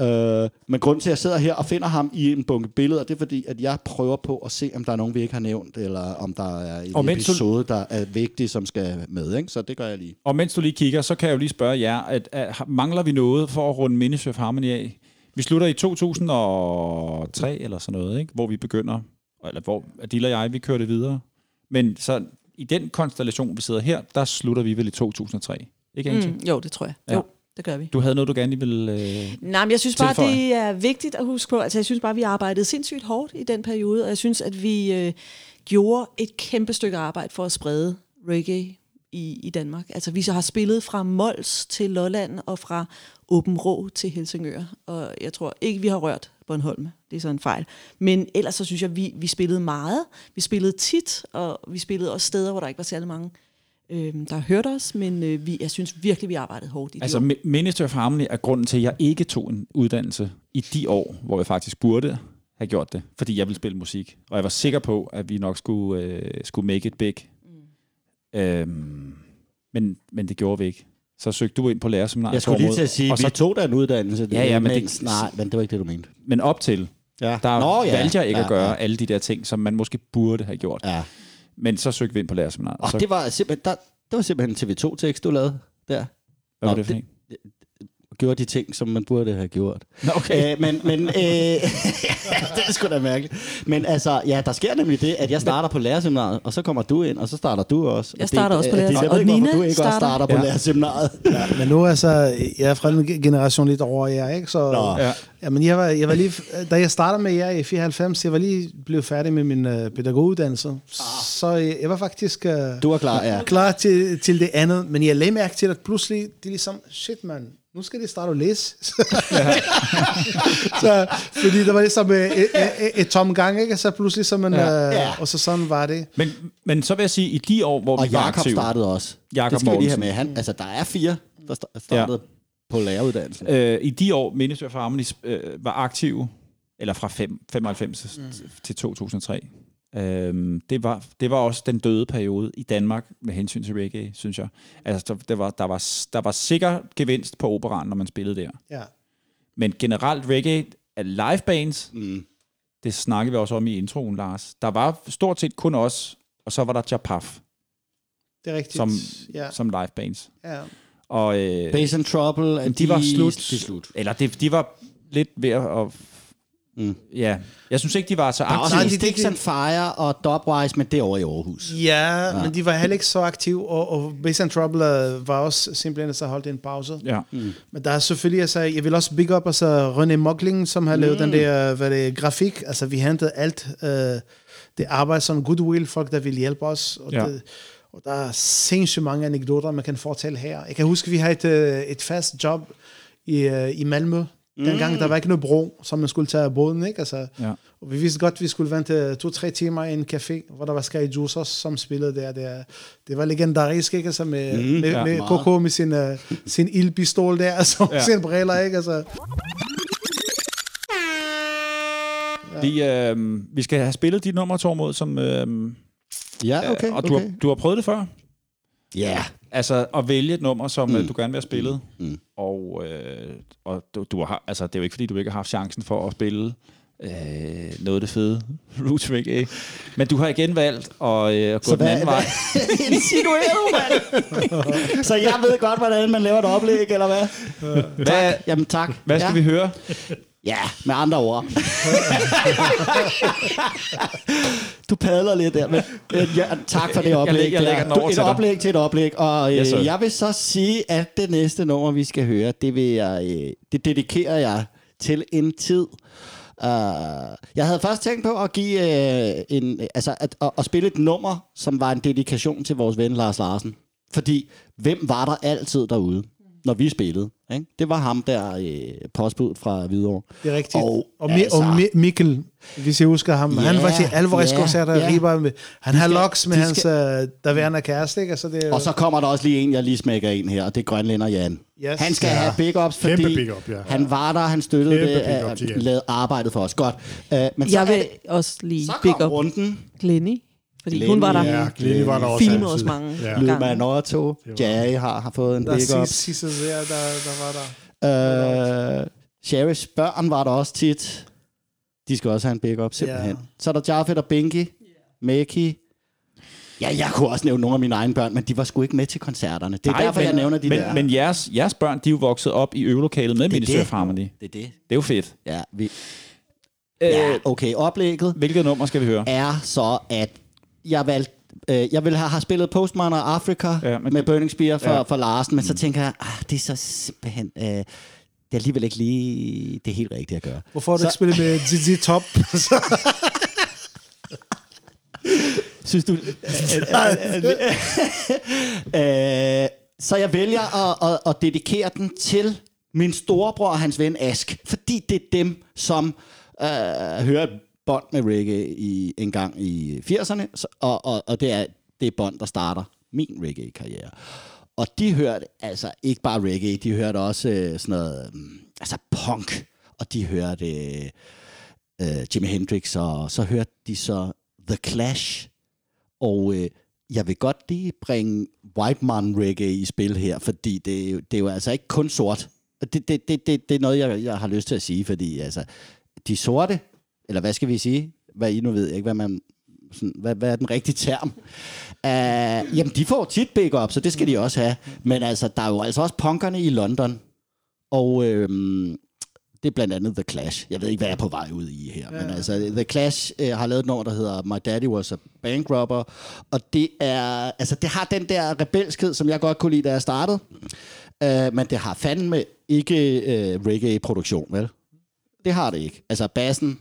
Speaker 3: Uh, men grunden til, at jeg sidder her og finder ham i en bunke billeder, det er fordi, at jeg prøver på at se, om der er nogen, vi ikke har nævnt, eller om der er en
Speaker 1: Og mens du-
Speaker 3: episode, der er vigtig, som skal med. Ikke? Så det gør jeg lige.
Speaker 1: Og mens du lige kigger, så kan jeg jo lige spørge jer, at, at mangler vi noget for at runde Minisurf Harmony af? Vi slutter i 2003 eller sådan noget, ikke? hvor vi begynder, eller hvor Adil og jeg, vi kører det videre. Men så i den konstellation, vi sidder her, der slutter vi vel i 2003. Ikke, Angie?
Speaker 4: Mm, jo, det tror jeg.
Speaker 1: Ja.
Speaker 4: Jo, det gør vi.
Speaker 1: Du havde noget, du gerne ville... Øh...
Speaker 4: Nej, men jeg synes bare,
Speaker 1: tilføje.
Speaker 4: det er vigtigt at huske på. Altså, jeg synes bare, vi arbejdede sindssygt hårdt i den periode, og jeg synes, at vi øh, gjorde et kæmpe stykke arbejde for at sprede reggae i, i Danmark. Altså, vi så har spillet fra Mols til Lolland og fra Åben Rå til Helsingør, og jeg tror ikke, vi har rørt Bornholm. Det er så en fejl. Men ellers så synes jeg, vi, vi spillede meget. Vi spillede tit, og vi spillede også steder, hvor der ikke var særlig mange, øh, der hørte os, men øh, vi, jeg synes virkelig, vi arbejdede hårdt i
Speaker 1: Altså,
Speaker 4: det.
Speaker 1: Mi- Minister of Harmony er grunden til, at jeg ikke tog en uddannelse i de år, hvor jeg faktisk burde have gjort det, fordi jeg ville spille musik. Og jeg var sikker på, at vi nok skulle, øh, skulle make it big. Øhm, men, men det gjorde vi ikke. Så søgte du ind på lærerseminariet.
Speaker 3: Jeg skulle lige til at sige,
Speaker 1: og så,
Speaker 3: tog da en uddannelse.
Speaker 1: Ja, ja, men
Speaker 3: men
Speaker 1: det-
Speaker 3: Nej, men det var ikke det, du mente.
Speaker 1: Men op til,
Speaker 3: Ja.
Speaker 1: der
Speaker 3: Nå, ja.
Speaker 1: valgte jeg ikke
Speaker 3: ja,
Speaker 1: at gøre
Speaker 3: Ja.
Speaker 1: alle de der ting, som man måske burde have gjort.
Speaker 3: ja.
Speaker 1: Men så søgte vi ind på lærerseminariet.
Speaker 3: Og
Speaker 1: så,
Speaker 3: det var simpelthen, der, det var simpelthen en TV2-tekst, du lavede der.
Speaker 1: hvad var
Speaker 3: Nå,
Speaker 1: det for
Speaker 3: det-
Speaker 1: en?
Speaker 3: Gjorde de ting, som man burde have gjort.
Speaker 1: Nå, okay.
Speaker 3: Øh, men, men øh, det er sgu da mærkeligt. Men altså, ja, der sker nemlig det, at jeg starter på lærerseminaret, og så kommer du ind, og så starter du også.
Speaker 4: Jeg starter
Speaker 3: det,
Speaker 4: også på
Speaker 3: øh, det-
Speaker 4: lærerseminaret. Og
Speaker 3: hvorfor du
Speaker 4: Nina
Speaker 3: ikke også
Speaker 4: starter.
Speaker 3: starter på
Speaker 1: Ja.
Speaker 3: lærerseminaret.
Speaker 5: ja, men nu altså, jeg er fra en generation lidt over jer, ikke? Så,
Speaker 3: Nå.
Speaker 1: Ja.
Speaker 5: ja. men jeg var, jeg var lige, da jeg startede med jer i 94, jeg var lige blevet færdig med min uh, pædagoguddannelse. Så jeg, jeg var faktisk uh,
Speaker 3: Du er klar, ja.
Speaker 5: klar til, til det andet, men jeg lagde mærke til, at pludselig, det er ligesom, shit man, nu skal de starte at læse. så, fordi der var ligesom et, et, et tom gang, ikke? Så pludselig, så man,
Speaker 1: Ja.
Speaker 5: ja.
Speaker 3: Ja.
Speaker 5: og så sådan var det.
Speaker 1: Men, men så vil jeg sige, i de år, hvor
Speaker 3: Og
Speaker 1: vi var
Speaker 3: Jakob
Speaker 1: aktive,
Speaker 3: startede også.
Speaker 1: Jakob
Speaker 3: det skal vi lige have med. Han, altså, der er fire, der sta- startede på læreruddannelsen.
Speaker 1: øh, i de år, Minister for Harmony øh, var aktive, eller fra fem, 95 mm. til 2003, øh, det, var, det var også den døde periode i Danmark med hensyn til reggae, synes jeg. Altså, der, der, var, der, var, der var sikker gevinst på operan, når man spillede der.
Speaker 5: Ja.
Speaker 1: Men generelt reggae af live bands,
Speaker 3: Mm.
Speaker 1: det snakkede vi også om i introen, Lars. Der var stort set kun os, og så var der Japaf
Speaker 5: Det er rigtigt.
Speaker 1: som,
Speaker 5: ja.
Speaker 1: som live bands.
Speaker 5: ja.
Speaker 1: Og, øh,
Speaker 3: Base and Trouble,
Speaker 1: Men de var slut.
Speaker 3: De er slut.
Speaker 1: Eller det, de var lidt ved at Mm. Ja, jeg synes ikke, de var så
Speaker 3: Der er også
Speaker 1: aktive.
Speaker 3: en
Speaker 5: de- de-
Speaker 3: Sticks and Fire og Dubwise, men det er over i Aarhus.
Speaker 5: Ja, ja, men de var heller ikke så aktive, og, og Bass and Trouble uh, var også simpelthen så holdt en pause.
Speaker 1: Ja.
Speaker 5: Mm. Men der er selvfølgelig, altså, jeg vil også big up altså, René Mokling, som har lavet den der hvad det, er, grafik. Altså, vi hentede alt uh, det arbejde, som goodwill, folk, der vil hjælpe os. Og,
Speaker 1: Ja.
Speaker 5: det, og der er sindssygt mange anekdoter, man kan fortælle her. Jeg kan huske, vi havde et, øh, et fast job i, uh, i Malmø. Dengang, der var ikke noget bro, som man skulle tage af båden, ikke? Altså,
Speaker 1: Ja.
Speaker 5: og vi vidste godt, at vi skulle vente to-tre timer i en café, hvor der var Sky Juicers, som spillede der. Det, det var legendarisk, ikke? Altså med, mm, med,
Speaker 1: ja,
Speaker 5: med
Speaker 3: meget.
Speaker 5: Coco med sin, uh, sin ildpistol der, altså
Speaker 1: Ja.
Speaker 5: ja. sin briller, ikke? Altså,
Speaker 1: Vi, øh, vi skal have spillet dit nummer, Tormod, som... Øh,
Speaker 3: Ja, okay.
Speaker 1: og du,
Speaker 3: okay.
Speaker 1: har, du har prøvet det før?
Speaker 3: Ja.
Speaker 1: Altså at vælge et nummer, som mm. du gerne vil have spillet.
Speaker 3: Mm.
Speaker 1: Og, øh, og du, du har, altså, det er jo ikke, fordi du ikke har haft chancen for at spille øh, noget af det fede roots reggae. Men du har igen valgt at, øh, at gå
Speaker 3: Så
Speaker 1: den anden vej.
Speaker 3: Insinueret, mand. Så jeg ved godt, hvordan man laver et oplæg, eller hvad?
Speaker 1: Hvad,
Speaker 3: Jamen tak.
Speaker 1: hvad skal
Speaker 3: ja.
Speaker 1: vi høre?
Speaker 3: Ja, med andre ord. du padler lidt der, men øh, ja, tak for det oplæg.
Speaker 1: jeg lægger
Speaker 3: der.
Speaker 1: den over
Speaker 3: et
Speaker 1: til dig.
Speaker 3: oplæg til et oplæg, og øh,
Speaker 1: Yes, sir.
Speaker 3: jeg vil så sige, at det næste nummer, vi skal høre, det, vil jeg, øh, det dedikerer jeg til en tid. Uh, jeg havde først tænkt på at give øh, en, altså at, at, at spille et nummer, som var en dedikation til vores ven Lars Larsen. Fordi hvem var der altid derude, når vi spillede? Ikke? Det var ham der, øh, postbud fra Hvidovre.
Speaker 5: det er rigtigt.
Speaker 3: Og,
Speaker 5: Og, Mi-
Speaker 3: altså-
Speaker 5: og Mi- Mikkel, hvis jeg husker ham,
Speaker 3: Ja,
Speaker 5: han var til Alvarez-koncerter
Speaker 3: ja,
Speaker 5: Riber. med- Han har loks med hans,
Speaker 3: skal-
Speaker 5: øh, der værende kæreste, ikke? Altså, det er jo-
Speaker 3: Og så kommer der også lige en, jeg lige smækker ind her, og det er Grønlænder Jan.
Speaker 5: Yes.
Speaker 3: Han skal
Speaker 2: Ja.
Speaker 3: have big ups,
Speaker 2: Kæmpe
Speaker 3: fordi
Speaker 2: big up, ja.
Speaker 3: han var der, han støttede
Speaker 2: Kæmpe
Speaker 3: det,
Speaker 2: til Jan.
Speaker 3: lavede arbejdet for os. Godt. Uh, men så,
Speaker 4: Jeg
Speaker 3: er
Speaker 4: vil
Speaker 3: det,
Speaker 4: også lige
Speaker 3: så
Speaker 4: big up
Speaker 3: runden.
Speaker 4: Glenny, fordi
Speaker 3: Glenny,
Speaker 4: hun var der.
Speaker 2: Ja, Glenny var der også altid.
Speaker 4: os mange
Speaker 2: Ja.
Speaker 4: gange.
Speaker 3: Lydman Otto, Jerry har, har fået en
Speaker 5: der
Speaker 3: big
Speaker 5: er
Speaker 3: up.
Speaker 5: sidste der, der, der var der.
Speaker 3: Uh, Sherry's børn var der også tit. De skal også have en big up, simpelthen.
Speaker 5: Ja.
Speaker 3: Så er der Jaffet og Binky, Mæki. Ja, jeg kunne også nævne nogle af mine egne børn, men de var sgu ikke med til koncerterne. Det er
Speaker 1: Nej,
Speaker 3: derfor,
Speaker 1: men,
Speaker 3: jeg nævner de
Speaker 1: men,
Speaker 3: der.
Speaker 1: Men jeres, jeres børn, de er jo vokset op i øvelokalet med of Harmony.
Speaker 3: Det er det.
Speaker 1: Det er jo fedt.
Speaker 3: Ja, vi,
Speaker 1: Øh,
Speaker 3: ja, okay. Oplægget
Speaker 1: Hvilket nummer skal vi høre?
Speaker 3: er så, at jeg valgte øh, jeg ville have, have spillet Postman og Africa
Speaker 1: Ja, men-
Speaker 3: med Burning Spear for,
Speaker 1: Ja.
Speaker 3: for Larsen, men så tænker jeg, ah, det er så simpelthen... Øh, det er alligevel ikke lige det helt rigtige at gøre.
Speaker 5: Hvorfor har du
Speaker 3: Så-
Speaker 5: ikke spillet med ZZ Top?
Speaker 3: Synes du... øh, så jeg vælger at, at, at dedikere den til min storebror og hans ven Ask, fordi det er dem, som øh, hører bånd med reggae i, en gang i 80'erne, så- og, og, og det er det bånd, der starter min reggae-karriere. Og de hørte altså ikke bare reggae, de hørte også øh, sådan noget, mm, altså punk, og de hørte øh, øh, Jimi Hendrix, og så hørte de så The Clash, og øh, jeg vil godt lige bringe White Man Reggae i spil her, fordi det, er jo- det er jo altså ikke kun sort. Og Det, det, det, det, det er noget, jeg, jeg har lyst til at sige, fordi altså, de sorte, eller hvad skal vi sige? Hvad I nu ved, ikke, hvad man... Sådan, hvad, hvad er den rigtige term? Uh, jamen, de får tit big up, så det skal de også have. Men altså, der er jo altså også punkerne i London. Og øhm, det er blandt andet The Clash. Jeg ved ikke, hvad jeg er på vej ud i her. Ja. Men altså, The Clash øh, har lavet et nummer, der hedder My Daddy Was a Bank Robber. Og det er, altså, det har den der rebelskhed, som jeg godt kunne lide, da jeg startede. Uh, men det har fandme ikke øh, reggae-produktion, vel? Det har det ikke. Altså, bassen...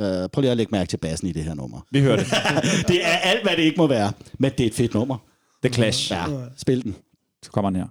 Speaker 3: Øh, prøv lige at lægge mærke til bassen i det her nummer.
Speaker 1: Vi hører det.
Speaker 3: det er alt, hvad det ikke må være. Men det er et fedt nummer.
Speaker 1: The Clash.
Speaker 3: Ja, spil den.
Speaker 1: Så kommer den her.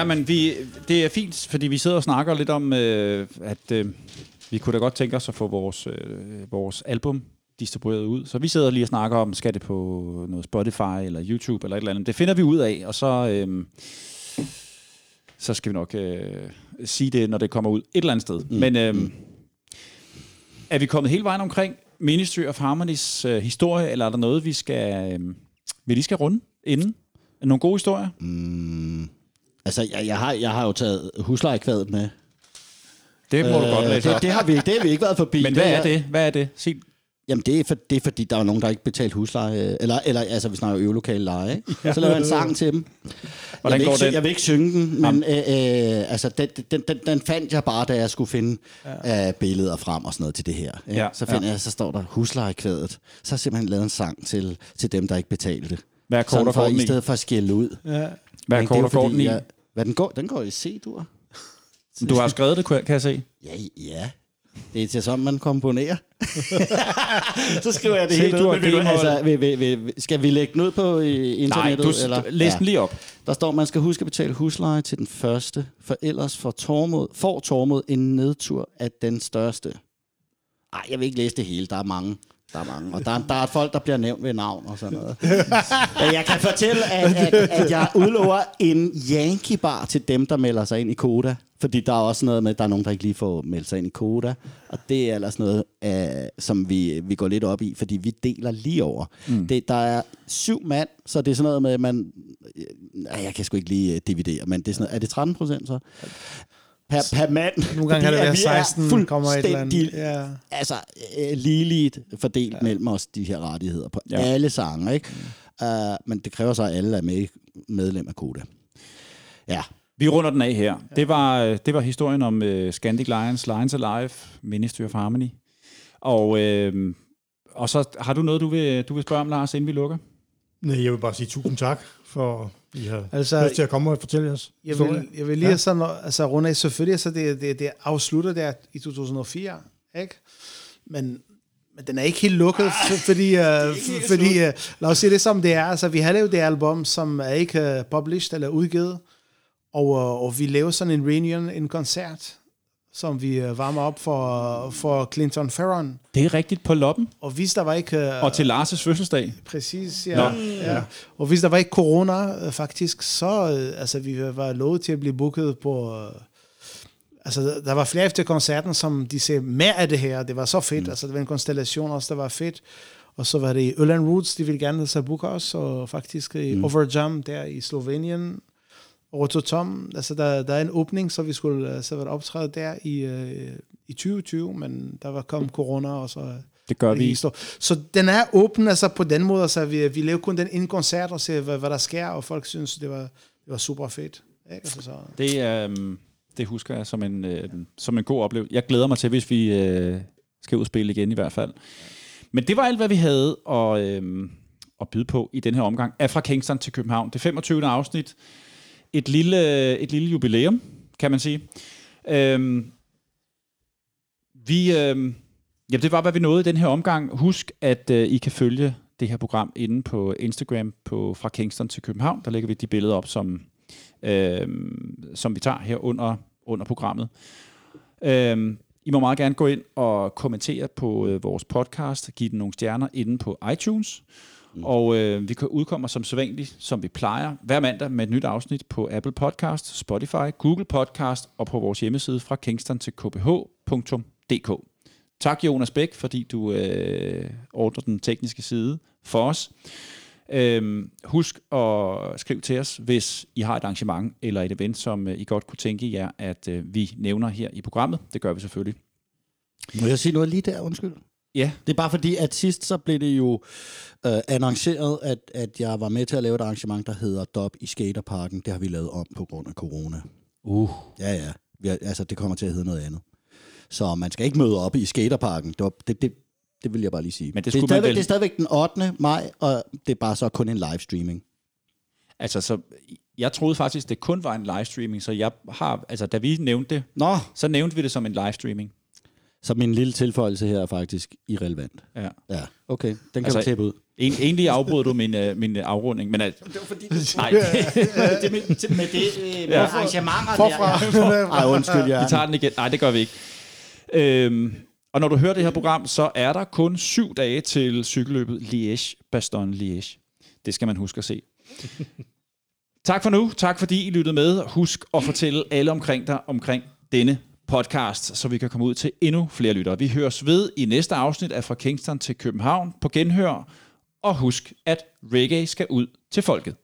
Speaker 1: Ja, men vi, det er fint, fordi vi sidder og snakker lidt om, øh, at øh, vi kunne da godt tænke os at få vores, øh, vores album distribueret ud. Så vi sidder lige og snakker om, skal det på noget Spotify eller YouTube eller et eller andet. Det finder vi ud af, og så, øh, så skal vi nok øh, sige det, når det kommer ud et eller andet sted. Mm. Men øh, er vi kommet hele vejen omkring Ministry of Harmonies øh, historie, eller er der noget, vi skal, øh, vi lige skal runde inden? Nogle gode historier?
Speaker 3: Altså, jeg, jeg, har, jeg har jo taget huslejekvadet med.
Speaker 1: Det må øh, du godt læse
Speaker 3: det, det, har vi, det har vi ikke været forbi.
Speaker 1: Men hvad er det? Hvad er det? Sig.
Speaker 3: Jamen, det er, for, det er fordi, der er nogen, der ikke betalt husleje. Eller, eller altså, vi snakker øvelokale leje, ikke? Så laver jeg en sang til dem.
Speaker 1: Hvordan
Speaker 3: jeg, vil
Speaker 1: går
Speaker 3: ikke,
Speaker 1: den?
Speaker 3: jeg vil ikke synge den, men øh, øh, altså, den, den, den, den fandt jeg bare, da jeg skulle finde ja. øh, billeder frem og sådan noget til det her. Ikke?
Speaker 1: Ja,
Speaker 3: Så finder
Speaker 1: ja.
Speaker 3: jeg, så står der huslejekvædet. Så har jeg simpelthen lavet en sang til, til dem, der ikke betalte.
Speaker 1: Hvad er kort og
Speaker 3: for, I stedet for at skælde ud.
Speaker 5: Ja.
Speaker 1: Hvad er?
Speaker 3: Det
Speaker 1: kort
Speaker 3: jo
Speaker 1: og
Speaker 3: fordi, jeg- Hvad den går? Den går i C-dur.
Speaker 1: Du har skrevet det, kan jeg se.
Speaker 3: Ja, ja. Det er til sådan, man komponerer. så skriver jeg det helt ud. Men vil du-
Speaker 1: gennemholdt.
Speaker 3: Altså, vil, vil, vil, skal vi lægge den ud på øh,
Speaker 1: Nej,
Speaker 3: internettet?
Speaker 1: du
Speaker 3: eller?
Speaker 1: læs den lige op.
Speaker 3: Der står, man skal huske at betale husleje til den første, for ellers får Tormod, får Tormod en nedtur af den største. Ej, jeg vil ikke læse det hele. Der er mange. Der er mange. Og der, er- der er folk, der bliver nævnt ved navn og sådan noget. Men jeg kan fortælle, at, at, at jeg udlover en Yankee bar til dem, der melder sig ind i Koda. Fordi der er også noget med, at der er nogen, der ikke lige får meldt sig ind i Koda. Og det er ellers noget, uh, som vi, vi går lidt op i, fordi vi deler lige over. Mm. Det, der er syv mand, så det er sådan noget med, at man... Øh, jeg kan sgu ikke lige øh, dividere, men det er sådan noget, er det 13 procent så? Per, per mand.
Speaker 5: Nogle gange kan det
Speaker 3: at
Speaker 5: være
Speaker 3: vi er
Speaker 5: 16, kommer et eller andet. Ja.
Speaker 3: altså øh, ligeligt fordelt ja. mellem os, de her rettigheder på
Speaker 1: Ja.
Speaker 3: alle sange, ikke? Mm. Uh, men det kræver så, at alle er med, medlem af Koda. Ja,
Speaker 1: Vi runder den af her. Det var, øh, det var historien om uh, Scandic Lions, Lions Alive, Ministry of Harmony. Og, øh, og så har du noget, du vil, du vil spørge om, Lars, inden vi lukker?
Speaker 2: Nej, jeg vil bare sige tusind tak for, I har
Speaker 5: Altså,
Speaker 2: lyst til at komme og fortælle os.
Speaker 5: Jeg vil, jeg vil lige
Speaker 2: Ja.
Speaker 5: sådan, altså runde af, selvfølgelig, så det, det, det afslutter der i 2004, ikke? Men, men den er ikke helt lukket, for, fordi, uh, fordi uh, lad os sige det som det er, altså vi har lavet det album, som er ikke uh, published eller udgivet, og, uh, og vi laver sådan en reunion, en koncert, som vi uh, varmer op for, for Clinton Ferron.
Speaker 1: Det er rigtigt på loppen.
Speaker 5: Og hvis der var ikke... Uh,
Speaker 1: Og til Lars' fødselsdag.
Speaker 5: Præcis, ja.
Speaker 1: Nå.
Speaker 5: ja. Og hvis der var ikke corona, øh, faktisk, så øh, altså, vi var lovet til at blive booket på... Øh, altså, der- var flere efter koncerten, som de sagde, mere af det her, det var så fedt. Mm. Altså, det var en konstellation også, der var fedt. Og så var det i Öland Roots, de ville gerne så booke os, og faktisk i mm. Overjump der i Slovenien, Rototom, altså der, der er en åbning, så vi skulle altså, være optræde der i, øh, i 2020, men der var kommet corona, og så
Speaker 1: Det gør vi.
Speaker 5: står. Så den er åben altså på den måde, altså vi, vi laver kun den ene koncert og ser, hvad, hvad der sker, og folk synes, det var, det var super fedt. Ikke? Altså, så.
Speaker 1: Det, øh, det husker jeg som en, øh, som en god oplevelse. Jeg glæder mig til, hvis vi øh, skal ud og spille igen i hvert fald. Men det var alt, hvad vi havde at, øh, at byde på i den her omgang af Fra Kingston til København. Det 25. afsnit. Et lille, et lille jubilæum, kan man sige. Øhm, vi, øhm, jamen det var, hvad vi nåede i den her omgang. Husk, at øh, I kan følge det her program inde på Instagram på Fra Kingston til København. Der lægger vi de billeder op, som, øh, som vi tager her under, under programmet. Øh, I må meget gerne gå ind og kommentere på øh, vores podcast, give den nogle stjerner inde på iTunes. Mm. Og øh, vi udkommer som sædvanligt, som vi plejer, hver mandag med et nyt afsnit på Apple Podcast, Spotify, Google Podcast og på vores hjemmeside fra kingston til kph.dk. Tak Jonas Bæk, fordi du øh, ordner den tekniske side for os. Øhm, husk at skrive til os, hvis I har et arrangement eller et event, som øh, I godt kunne tænke jer, at øh, vi nævner her i programmet. Det gør vi selvfølgelig.
Speaker 3: Må jeg sige noget lige der, undskyld?
Speaker 1: Ja,
Speaker 3: Det er bare fordi, at sidst så blev det jo øh, annonceret, at, at jeg var med til at lave et arrangement, der hedder Dop i Skaterparken. Det har vi lavet om på grund af corona.
Speaker 1: uh.
Speaker 3: Ja, ja. Vi har, altså, det kommer til at hedde noget andet. Så man skal ikke møde op i Skaterparken. Det, var, det, det, det vil jeg bare lige sige.
Speaker 1: Men det
Speaker 3: det, er stadigvæk,
Speaker 1: vel-
Speaker 3: det er stadigvæk den 8. maj, og det er bare så kun en livestreaming.
Speaker 1: altså så, jeg troede faktisk, det kun var en livestreaming, så jeg har, altså da vi nævnte det,
Speaker 3: Nå,
Speaker 1: så nævnte vi det som en livestreaming.
Speaker 3: Så min lille tilføjelse her er faktisk irrelevant.
Speaker 1: Ja.
Speaker 3: Ja, okay. Den kan
Speaker 1: Altså,
Speaker 3: altså, du tæppe ud.
Speaker 1: En, egentlig afbrød du min, uh, min uh, afrunding, men... Uh,
Speaker 3: Det var fordi,
Speaker 1: nej,
Speaker 3: det med, med det øh, med
Speaker 1: Ja.
Speaker 3: arrangementer
Speaker 2: Forfra.
Speaker 3: der. Ej, undskyld, ja.
Speaker 1: vi tager den igen. Nej, det gør vi ikke. Øhm, og når du hører det her program, så er der kun syv dage til cykelløbet Liège-Bastogne-Liège. Det skal man huske at se. tak for nu. Tak fordi I lyttede med. Husk at fortælle alle omkring dig omkring denne podcast, så vi kan komme ud til endnu flere lyttere. Vi høres ved i næste afsnit af Fra Kingston til København på genhør. Og husk, at reggae skal ud til folket.